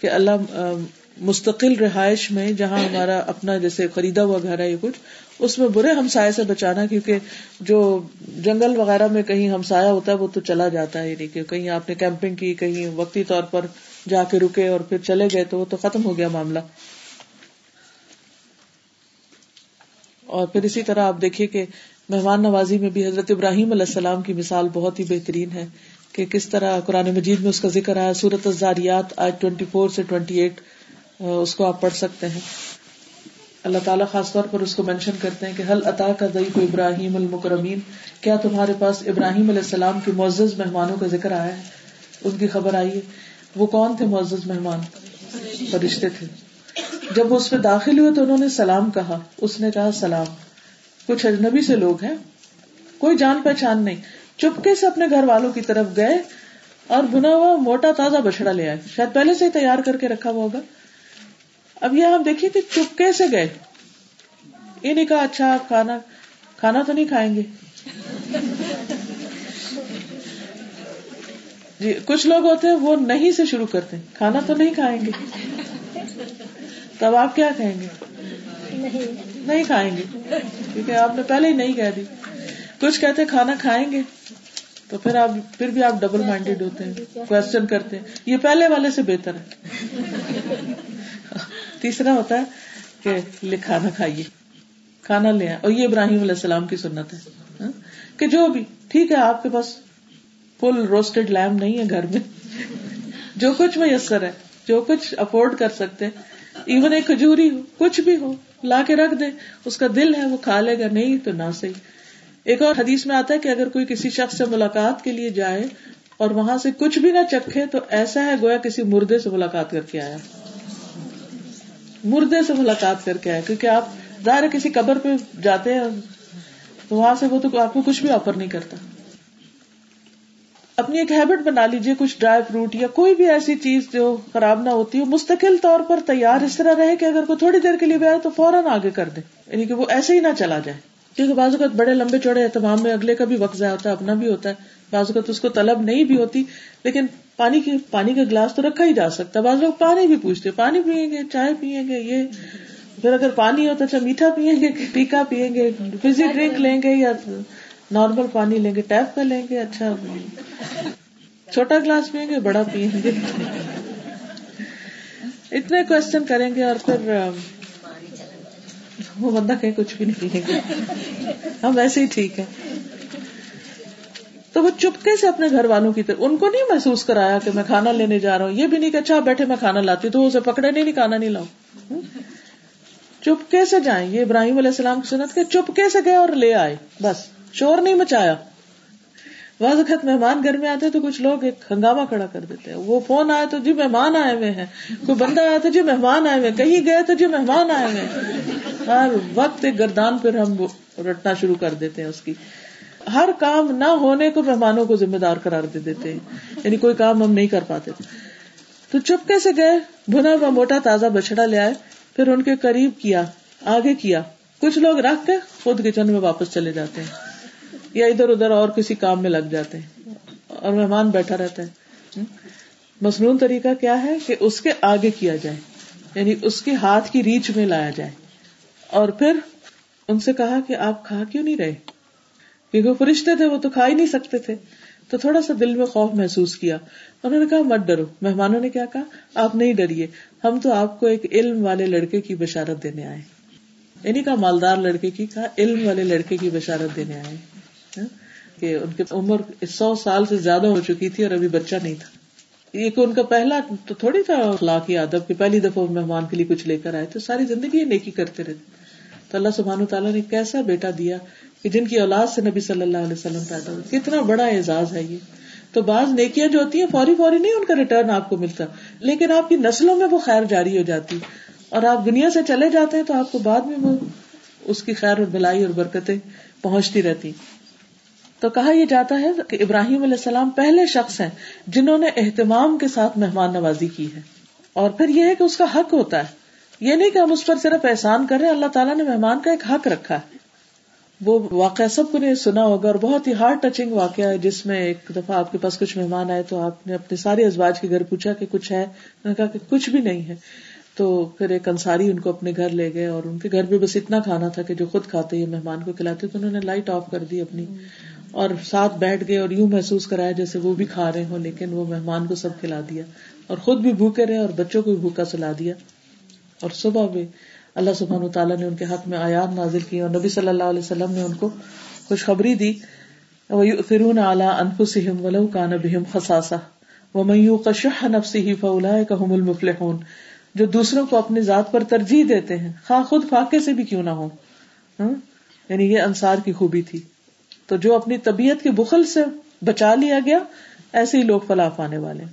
کہ اللہ مستقل رہائش میں، جہاں ہمارا اپنا جیسے خریدا ہوا گھر ہے یہ کچھ اس میں برے ہمسائے سے بچانا، کیونکہ جو جنگل وغیرہ میں کہیں ہمسایا ہوتا ہے، وہ تو چلا جاتا ہے یعنی کہ کہیں آپ نے کیمپنگ کی، کہیں وقتی طور پر جا کے رکے اور پھر چلے گئے، تو وہ تو ختم ہو گیا معاملہ۔ اور پھر اسی طرح آپ دیکھیے کہ مہمان نوازی میں بھی حضرت ابراہیم علیہ السلام کی مثال بہت ہی بہترین ہے، کہ کس طرح قرآن مجید میں اس کا ذکر آیا سورت الزاریات آج ٹوینٹی فور سے ٹوینٹی ایٹ اس کو آپ پڑھ سکتے ہیں۔ اللہ تعالیٰ خاص طور پر اس کو مینشن کرتے ہیں کہ حل عطا کا ضعیف ابراہیم المکرمین؟ کیا تمہارے پاس ابراہیم علیہ السلام کے معزز مہمانوں کا ذکر آیا ہے؟ ان کی خبر آئی ہے۔ وہ کون تھے معزز مہمان؟ فرشتے تھے۔ جب وہ اس پہ داخل ہوئے تو انہوں نے سلام کہا۔ اس نے کہا، سلام۔ کچھ اجنبی سے لوگ ہیں۔ کوئی جان پہچان نہیں۔ چپکے سے اپنے گھر والوں کی طرف گئے اور بنا ہوا موٹا تازہ بچڑا لے آئے۔ شاید پہلے سے ہی تیار کر کے رکھا ہوا ہوگا۔ اب یہ آپ دیکھیے کہ چپکے سے گئے؟ یہ نہیں کہا اچھا آپ کھانا کھانا تو نہیں کھائیں گے۔ جی کچھ لوگ ہوتے ہیں، وہ نہیں سے شروع کرتے کھانا تو نہیں کھائیں گے۔ تب آپ کیا کہیں گے؟ نہیں کھائیں گے۔ کیونکہ آپ نے پہلے ہی نہیں کہہ دی۔ کچھ کہتے کھانا کھائیں گے۔ تو پھر آپ، پھر بھی آپ ڈبل مائنڈیڈ ہوتے ہیں کوشچن کرتے ہیں۔ یہ پہلے والے سے بہتر ہے۔ تیسرا ہوتا ہے کہ کھانا کھائیے، کھانا لے آئے اور یہ ابراہیم علیہ السلام کی سنت ہے ہاں؟ کہ جو بھی، ٹھیک ہے، آپ کے پاس فل روسٹڈ لیم نہیں ہے گھر میں۔ جو کچھ میسر ہے، جو کچھ افورڈ کر سکتے ایون ایک کھجوری ہو، کچھ بھی ہو، لا کے رکھ دے اس کا دل ہے، وہ کھا لے گا نہیں تو نہ صحیح۔ ایک اور حدیث میں آتا ہے کہ اگر کوئی کسی شخص سے ملاقات کے لیے جائے اور وہاں سے کچھ بھی نہ چکھے تو ایسا ہے گویا کسی مردے سے ملاقات کر کے آیا۔ مردے سے ملاقات کر کے آئے، کیونکہ آپ ظاہر کسی قبر پہ جاتے ہیں، تو وہاں سے وہ تو آپ کو کچھ بھی آفر نہیں کرتا۔ اپنی ایک ہیبٹ بنا لیجیے کچھ ڈرائی فروٹ یا کوئی بھی ایسی چیز جو خراب نہ ہوتی ہے مستقل طور پر تیار اس طرح رہے کہ اگر کوئی تھوڑی دیر کے لیے بھی آئے تو فوراً آگے کر دے یعنی کہ وہ ایسے ہی نہ چلا جائے۔ کیونکہ بعض اوقات بڑے لمبے چوڑے اہتمام میں اگلے کا بھی وقت ضائع ہوتا ہے، اپنا بھی ہوتا ہے۔ بعض اوقات اس کو طلب نہیں بھی ہوتی، لیکن پانی کی، پانی کا گلاس تو رکھا ہی جا سکتا ہے۔ بعض لوگ پانی بھی پوچھتے پانی پیئیں گے، چائے پیئیں گے، یہ۔ پھر اگر پانی ہو تو اچھا میٹھا پیئیں گے، ٹیکا پیئیں گے فزی ڈرنک لیں گے یا نارمل پانی لیں گے ٹیپ کا لیں گے اچھا۔ چھوٹا گلاس پیئیں گے، بڑا پیئیں گے۔ اتنے کوشچن کریں گے اور پھر وہ بندہ کہیں کچھ بھی نہیں پیئیں ہم ایسے ہی ٹھیک ہے تو وہ چپکے سے اپنے گھر والوں کی طرف ان کو نہیں محسوس کرایا کہ میں کھانا لینے جا رہا ہوں۔ یہ بھی نہیں کہ اچھا بیٹھے میں کھانا لاتی تو اسے پکڑے نہیں نہیں، کھانا نہیں لاؤ چپکے سے جائیں۔ یہ ابراہیم علیہ السلام کی سنت کے چپکے سے گئے اور لے آئے۔ بس، شور نہیں مچایا۔ بعض وقت مہمان گھر میں آتے تو کچھ لوگ ایک ہنگامہ کھڑا کر دیتے ہیں۔ وہ فون آئے تو جی مہمان آئے ہوئے ہیں۔ کوئی بندہ آیا تو جی مہمان آئے ہوئے کہیں گئے تو جی مہمان آئے ہوئے ہر وقت ایک گردان پھر ہم رٹنا شروع کر دیتے ہیں اس کی۔ ہر کام نہ ہونے کو مہمانوں کو ذمہ دار قرار دے دیتے ہیں۔ یعنی کوئی کام ہم نہیں کر پاتے۔ تو چپکے سے گئے بنا ہوا موٹا تازہ بچڑا لے آئے، پھر ان کے قریب کیا، آگے کیا۔ کچھ لوگ رکھ کے خود کچن میں واپس چلے جاتے ہیں۔ یا ادھر ادھر اور کسی کام میں لگ جاتے ہیں اور مہمان بیٹھا رہتا ہے۔ مصنون طریقہ کیا ہے کہ اس کے آگے کیا جائے یعنی اس کے ہاتھ کی ریچ میں لایا جائے۔ اور پھر ان سے کہا کہ آپ کھا کیوں نہیں رہے؟ کیونکہ وہ فرشتے تھے، وہ تو کھا ہی نہیں سکتے تھے۔ تو تھوڑا سا دل میں خوف محسوس کیا۔ انہوں نے کہا، مت ڈرو۔ مہمانوں نے کیا کہا؟ آپ نہیں ڈریے۔ ہم تو آپ کو ایک علم والے لڑکے کی بشارت دینے آئے یعنی کہا، مالدار لڑکے کی کہا، علم والے لڑکے کی بشارت دینے آئے کہ ان کی عمر سو سال سے زیادہ ہو چکی تھی اور ابھی بچہ نہیں تھا۔ یہ کہ ان کا پہلا تو تھوڑی تھا اخلاقی ادب کہ پہلی دفعہ مہمان کے لیے کچھ لے کر آئے تو ساری زندگی نیکی کرتے رہتے تو اللہ سبحان تعالیٰ نے کیسا بیٹا دیا کہ جن کی اولاد سے نبی صلی اللہ علیہ وسلم پیدا ہوئی۔ کتنا بڑا اعزاز ہے یہ۔ تو بعض نیکیاں جو ہوتی ہیں فوری فوری نہیں ان کا ریٹرن آپ کو ملتا۔ لیکن آپ کی نسلوں میں وہ خیر جاری ہو جاتی۔ اور آپ دنیا سے چلے جاتے ہیں تو آپ کو بعد میں وہ اس کی خیر اور بلائی اور برکتیں پہنچتی رہتی۔ تو کہا یہ جاتا ہے کہ ابراہیم علیہ السلام پہلے شخص ہیں جنہوں نے اہتمام کے ساتھ مہمان نوازی کی ہے۔ اور پھر یہ ہے کہ اس کا حق ہوتا ہے۔ یہ نہیں کہ ہم اس پر صرف احسان کر رہے ہیں، اللہ تعالیٰ نے مہمان کا ایک حق رکھا ہے۔ وہ واقعہ سب کو نے سنا ہوگا اور بہت ہی ہارڈ ٹچنگ واقعہ ہے، جس میں ایک دفعہ آپ کے پاس کچھ مہمان آئے تو آپ نے اپنے سارے ازواج کے گھر پوچھا کہ کچھ ہے؟ نے کہا کہ کچھ بھی نہیں ہے۔ تو پھر ایک انصاری ان کو اپنے گھر لے گئے اور ان کے گھر بھی بس اتنا کھانا تھا کہ جو خود کھاتے یہ مہمان کو کھلاتے، تو انہوں نے لائٹ آف کر دی اپنی۔ اور ساتھ بیٹھ گئے اور یوں محسوس کرایا جیسے وہ بھی کھا رہے ہوں، لیکن وہ مہمان کو سب کھلا دیا اور خود بھی بھوکے رہے اور بچوں کو بھی بھوکا سلا دیا۔ اور صبح بھی اللہ سبحان تعالیٰ نے ان کے حق میں آیات نازل کی اور نبی صلی اللہ علیہ وسلم نے ان کو خوشخبری دی۔ فرون اعلیٰ انفسم ولو کا نبیم خساسا وہ میو کشح نفسی فولا کہ المفلحون۔ جو دوسروں کو اپنی ذات پر ترجیح دیتے ہیں، خواہ خود فاقے سے بھی کیوں نہ ہو ہاں؟ یعنی یہ انصار کی خوبی تھی۔ تو جو اپنی طبیعت کے بخل سے بچا لیا گیا، ایسے ہی لوگ فلاح پانے والے۔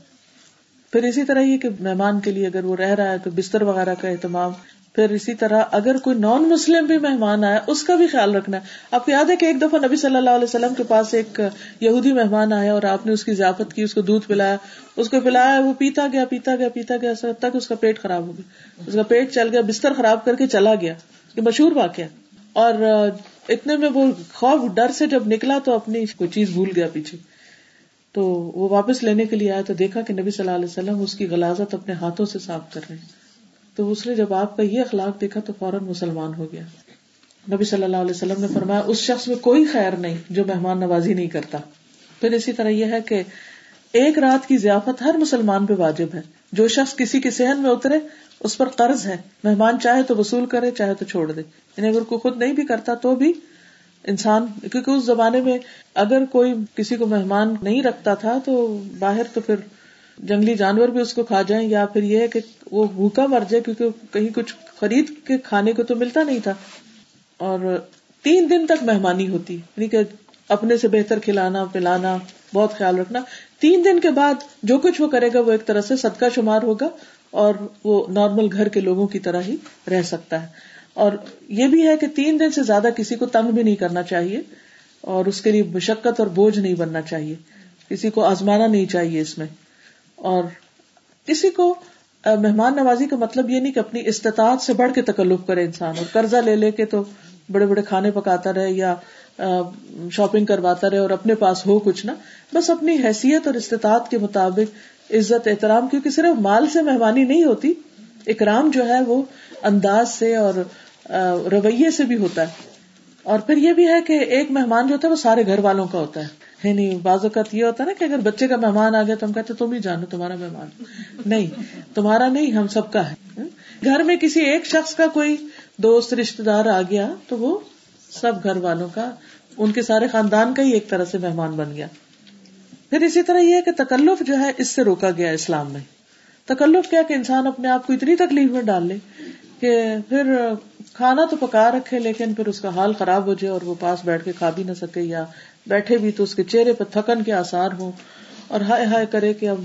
پھر اسی طرح یہ کہ مہمان کے لیے اگر وہ رہ رہا ہے تو بستر وغیرہ کا اہتمام۔ پھر اسی طرح اگر کوئی نان مسلم بھی مہمان آیا اس کا بھی خیال رکھنا ہے۔ آپ کو یاد ہے کہ ایک دفعہ نبی صلی اللہ علیہ وسلم کے پاس ایک یہودی مہمان آیا اور آپ نے اس کی ضیافت کی، اس کو دودھ پلایا۔ اس کو پلایا، وہ پیتا گیا پیتا گیا پیتا گیا تک اس کا پیٹ خراب ہو گیا۔ اس کا پیٹ چل گیا، بستر خراب کر کے چلا گیا۔ یہ مشہور واقعہ اور اتنے میں وہ خوف، ڈر سے جب نکلا تو اپنی کوئی چیز بھول گیا پیچھے۔ تو وہ واپس لینے کے لیے آیا تو دیکھا کہ نبی صلی اللہ علیہ وسلم اس کی غلازت اپنے ہاتھوں سے صاف کر رہے ہیں۔ تو اس نے جب آپ کا یہ اخلاق دیکھا تو فوراً مسلمان ہو گیا۔ نبی صلی اللہ علیہ وسلم نے فرمایا، اس شخص میں کوئی خیر نہیں جو مہمان نوازی نہیں کرتا۔ پھر اسی طرح یہ ہے کہ ایک رات کی ضیافت ہر مسلمان پہ واجب ہے۔ جو شخص کسی کے صحن میں اترے اس پر قرض ہے۔ مہمان چاہے تو وصول کرے، چاہے تو چھوڑ دے۔ یعنی اگر کوئی خود نہیں بھی کرتا تو بھی انسان، کیونکہ اس زمانے میں اگر کوئی کسی کو مہمان نہیں رکھتا تھا تو باہر تو پھر جنگلی جانور بھی اس کو کھا جائیں، یا پھر یہ ہے کہ وہ بھوکا مر جائے، کیونکہ کہیں کچھ خرید کے کھانے کو تو ملتا نہیں تھا۔ اور تین دن تک مہمانی ہوتی یعنی کہ اپنے سے بہتر کھلانا، پلانا، بہت خیال رکھنا۔ تین دن کے بعد جو کچھ وہ کرے گا، وہ ایک طرح سے صدقہ شمار ہوگا۔ اور وہ نارمل گھر کے لوگوں کی طرح ہی رہ سکتا ہے۔ اور یہ بھی ہے کہ تین دن سے زیادہ کسی کو تنگ بھی نہیں کرنا چاہیے اور اس کے لیے مشقت اور بوجھ نہیں بننا چاہیے۔ کسی کو آزمانا نہیں چاہیے اس میں۔ اور کسی کو مہمان نوازی کا مطلب یہ نہیں کہ اپنی استطاعت سے بڑھ کے تکلف کرے انسان اور قرضہ لے لے کے تو بڑے بڑے کھانے پکاتا رہے یا شاپنگ کرواتا رہے اور اپنے پاس ہو کچھ نہ۔ بس اپنی حیثیت اور استطاعت کے مطابق عزت احترام، کیونکہ صرف مال سے مہمانی نہیں ہوتی، اکرام جو ہے وہ انداز سے اور رویے سے بھی ہوتا ہے۔ اور پھر یہ بھی ہے کہ ایک مہمان جو ہوتا ہے وہ سارے گھر والوں کا ہوتا ہے۔ نہیں بعض اوقات یہ ہوتا ہے نا کہ اگر بچے کا مہمان آ گیا تو ہم کہتے تم ہی جانو، تمہارا مہمان۔ نہیں، تمہارا نہیں، ہم سب کا ہے۔ گھر میں کسی ایک شخص کا کوئی دوست رشتے دار آ گیا تو وہ سب گھر والوں کا، ان کے سارے خاندان کا ہی ایک طرح سے مہمان بن گیا۔ پھر اسی طرح یہ ہے کہ تکلف جو ہے اس سے روکا گیا اسلام میں۔ تکلف کیا کہ انسان اپنے آپ کو اتنی تکلیف میں ڈال لے کہ پھر کھانا تو پکا رکھے لیکن پھر اس کا حال خراب ہو جائے اور وہ پاس بیٹھ کے کھا بھی نہ سکے یا بیٹھے بھی تو اس کے چہرے پہ تھکن کے آسار ہوں اور ہائے ہائے کرے کہ اب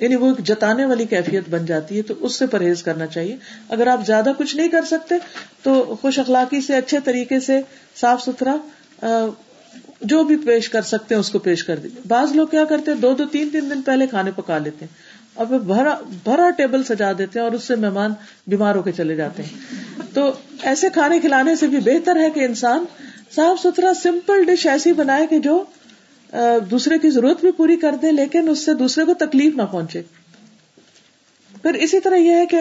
یعنی وہ ایک جتانے والی کیفیت بن جاتی ہے تو اس سے پرہیز کرنا چاہیے۔ اگر آپ زیادہ کچھ نہیں کر سکتے تو خوش اخلاقی سے اچھے طریقے سے صاف ستھرا جو بھی پیش کر سکتے ہیں اس کو پیش کر دیجیے۔ بعض لوگ کیا کرتے ہیں؟ دو دو تین تین دن پہلے کھانے پکا لیتے ہیں۔ اور پھر بھرا بھرا ٹیبل سجا دیتے ہیں اور اس سے مہمان بیمار ہو کے چلے جاتے ہیں۔ تو ایسے کھانے کھلانے سے بھی بہتر ہے کہ انسان صاف ستھرا سمپل ڈش ایسی بنائے کہ جو دوسرے کی ضرورت بھی پوری کر دے، لیکن اس سے دوسرے کو تکلیف نہ پہنچے۔ پھر اسی طرح یہ ہے کہ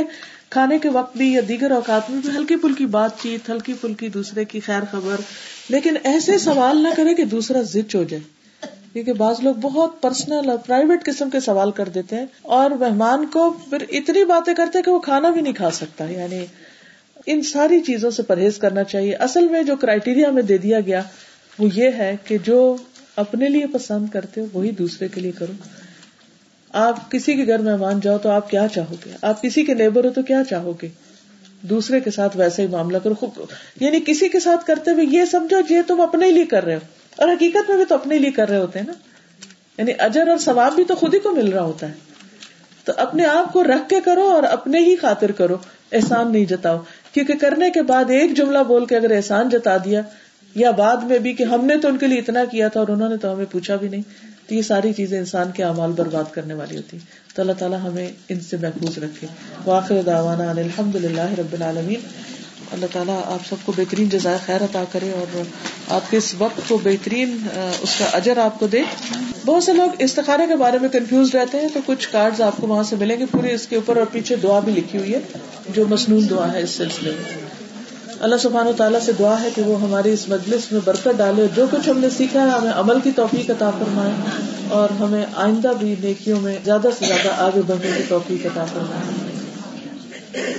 کھانے کے وقت بھی یا دیگر اوقات میں بھی ہلکی پھلکی بات چیت، ہلکی پھلکی دوسرے کی خیر خبر لیکن ایسے سوال نہ کرے کہ دوسرا زچ ہو جائے۔ کیونکہ بعض لوگ بہت پرسنل اور پرائیویٹ قسم کے سوال کر دیتے ہیں اور مہمان کو پھر اتنی باتیں کرتے کہ وہ کھانا بھی نہیں کھا سکتا۔ یعنی ان ساری چیزوں سے پرہیز کرنا چاہیے۔ اصل میں جو کرائٹیریا میں دے دیا گیا وہ یہ ہے کہ جو اپنے لیے پسند کرتے ہو وہی دوسرے کے لیے کرو۔ آپ کسی کے گھر مہمان جاؤ تو آپ کیا چاہو گے؟ آپ کسی کے نیبر ہو تو کیا چاہو گے؟ دوسرے کے ساتھ ویسا ہی معاملہ کرو یعنی کسی کے ساتھ کرتے ہوئے یہ سمجھو یہ تم اپنے لیے کر رہے ہو۔ اور حقیقت میں بھی تو اپنے لیے کر رہے ہوتے ہیں نا۔ یعنی اجر اور ثواب بھی تو خود ہی کو مل رہا ہوتا ہے۔ تو اپنے آپ کو رکھ کے کرو اور اپنے ہی خاطر کرو۔ احسان نہیں جتاؤ۔ کیونکہ کرنے کے بعد ایک جملہ بول کے اگر احسان جتا دیا، یا بعد میں بھی کہ ہم نے تو ان کے لیے اتنا کیا تھا اور انہوں نے تو ہمیں پوچھا بھی نہیں، تو یہ ساری چیزیں انسان کے اعمال برباد کرنے والی ہوتی۔ تو اللہ تعالیٰ ہمیں ان سے محفوظ رکھے۔ واقع داوانا الحمد للہ رب العالمین۔ اللہ تعالیٰ آپ سب کو بہترین جزائے خیر عطا کرے اور آپ کے اس وقت کو بہترین اس کا اجر آپ کو دے۔ بہت سے لوگ استخارے کے بارے میں کنفیوز رہتے ہیں تو کچھ کارڈ آپ کو وہاں سے ملیں گے۔ پوری اس کے اوپر اور پیچھے دعا بھی لکھی ہوئی ہے، جو مصنون دعا ہے اس سلسلے میں۔ اللہ سبحانہ و تعالیٰ سے دعا ہے کہ وہ ہماری اس مجلس میں برکت ڈالے جو کچھ ہم نے سیکھا ہے ہمیں عمل کی توفیق عطا فرمائے اور ہمیں آئندہ بھی نیکیوں میں زیادہ سے زیادہ آگے بڑھنے کی توفیق عطا فرمائے۔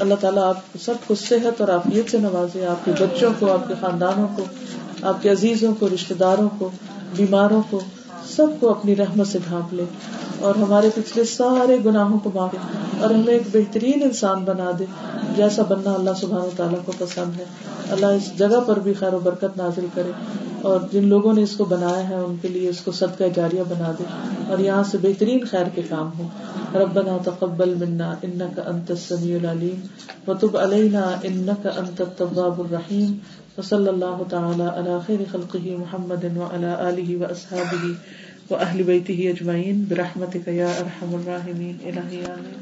اللہ تعالیٰ آپ سب کو صحت اور عافیت سے نوازے، آپ کے بچوں کو، آپ کے خاندانوں کو، آپ کے عزیزوں کو رشتے داروں کو، بیماروں کو، سب کو اپنی رحمت سے ڈھانپ لے۔ اور ہمارے پچھلے سارے گناہوں کو معاف اور ہمیں ایک بہترین انسان بنا دے جیسا بننا اللہ سبحانہ و تعالیٰ کو پسند ہے۔ اللہ اس جگہ پر بھی خیر و برکت نازل کرے اور جن لوگوں نے اس کو بنایا ہے، ان کے لیے اس کو صدقہ جاریہ بنا دے اور یہاں سے بہترین خیر کے کام ہو۔ ربنا تقبل منا انك انت السميع العليم وتب علينا انك انت التواب الرحيم وصلى الله تعالى على خير خلقه محمد وعلى اله واصحابه واهل بيته اجمعين برحمتك يا ارحم الراحمين. الهي امين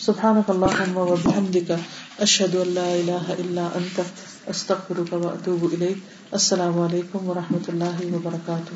سبحانك اللهم وبحمدك اشهد ان لا اله الا انت استغفرك واتوب اليك السلام عليكم ورحمه الله وبركاته.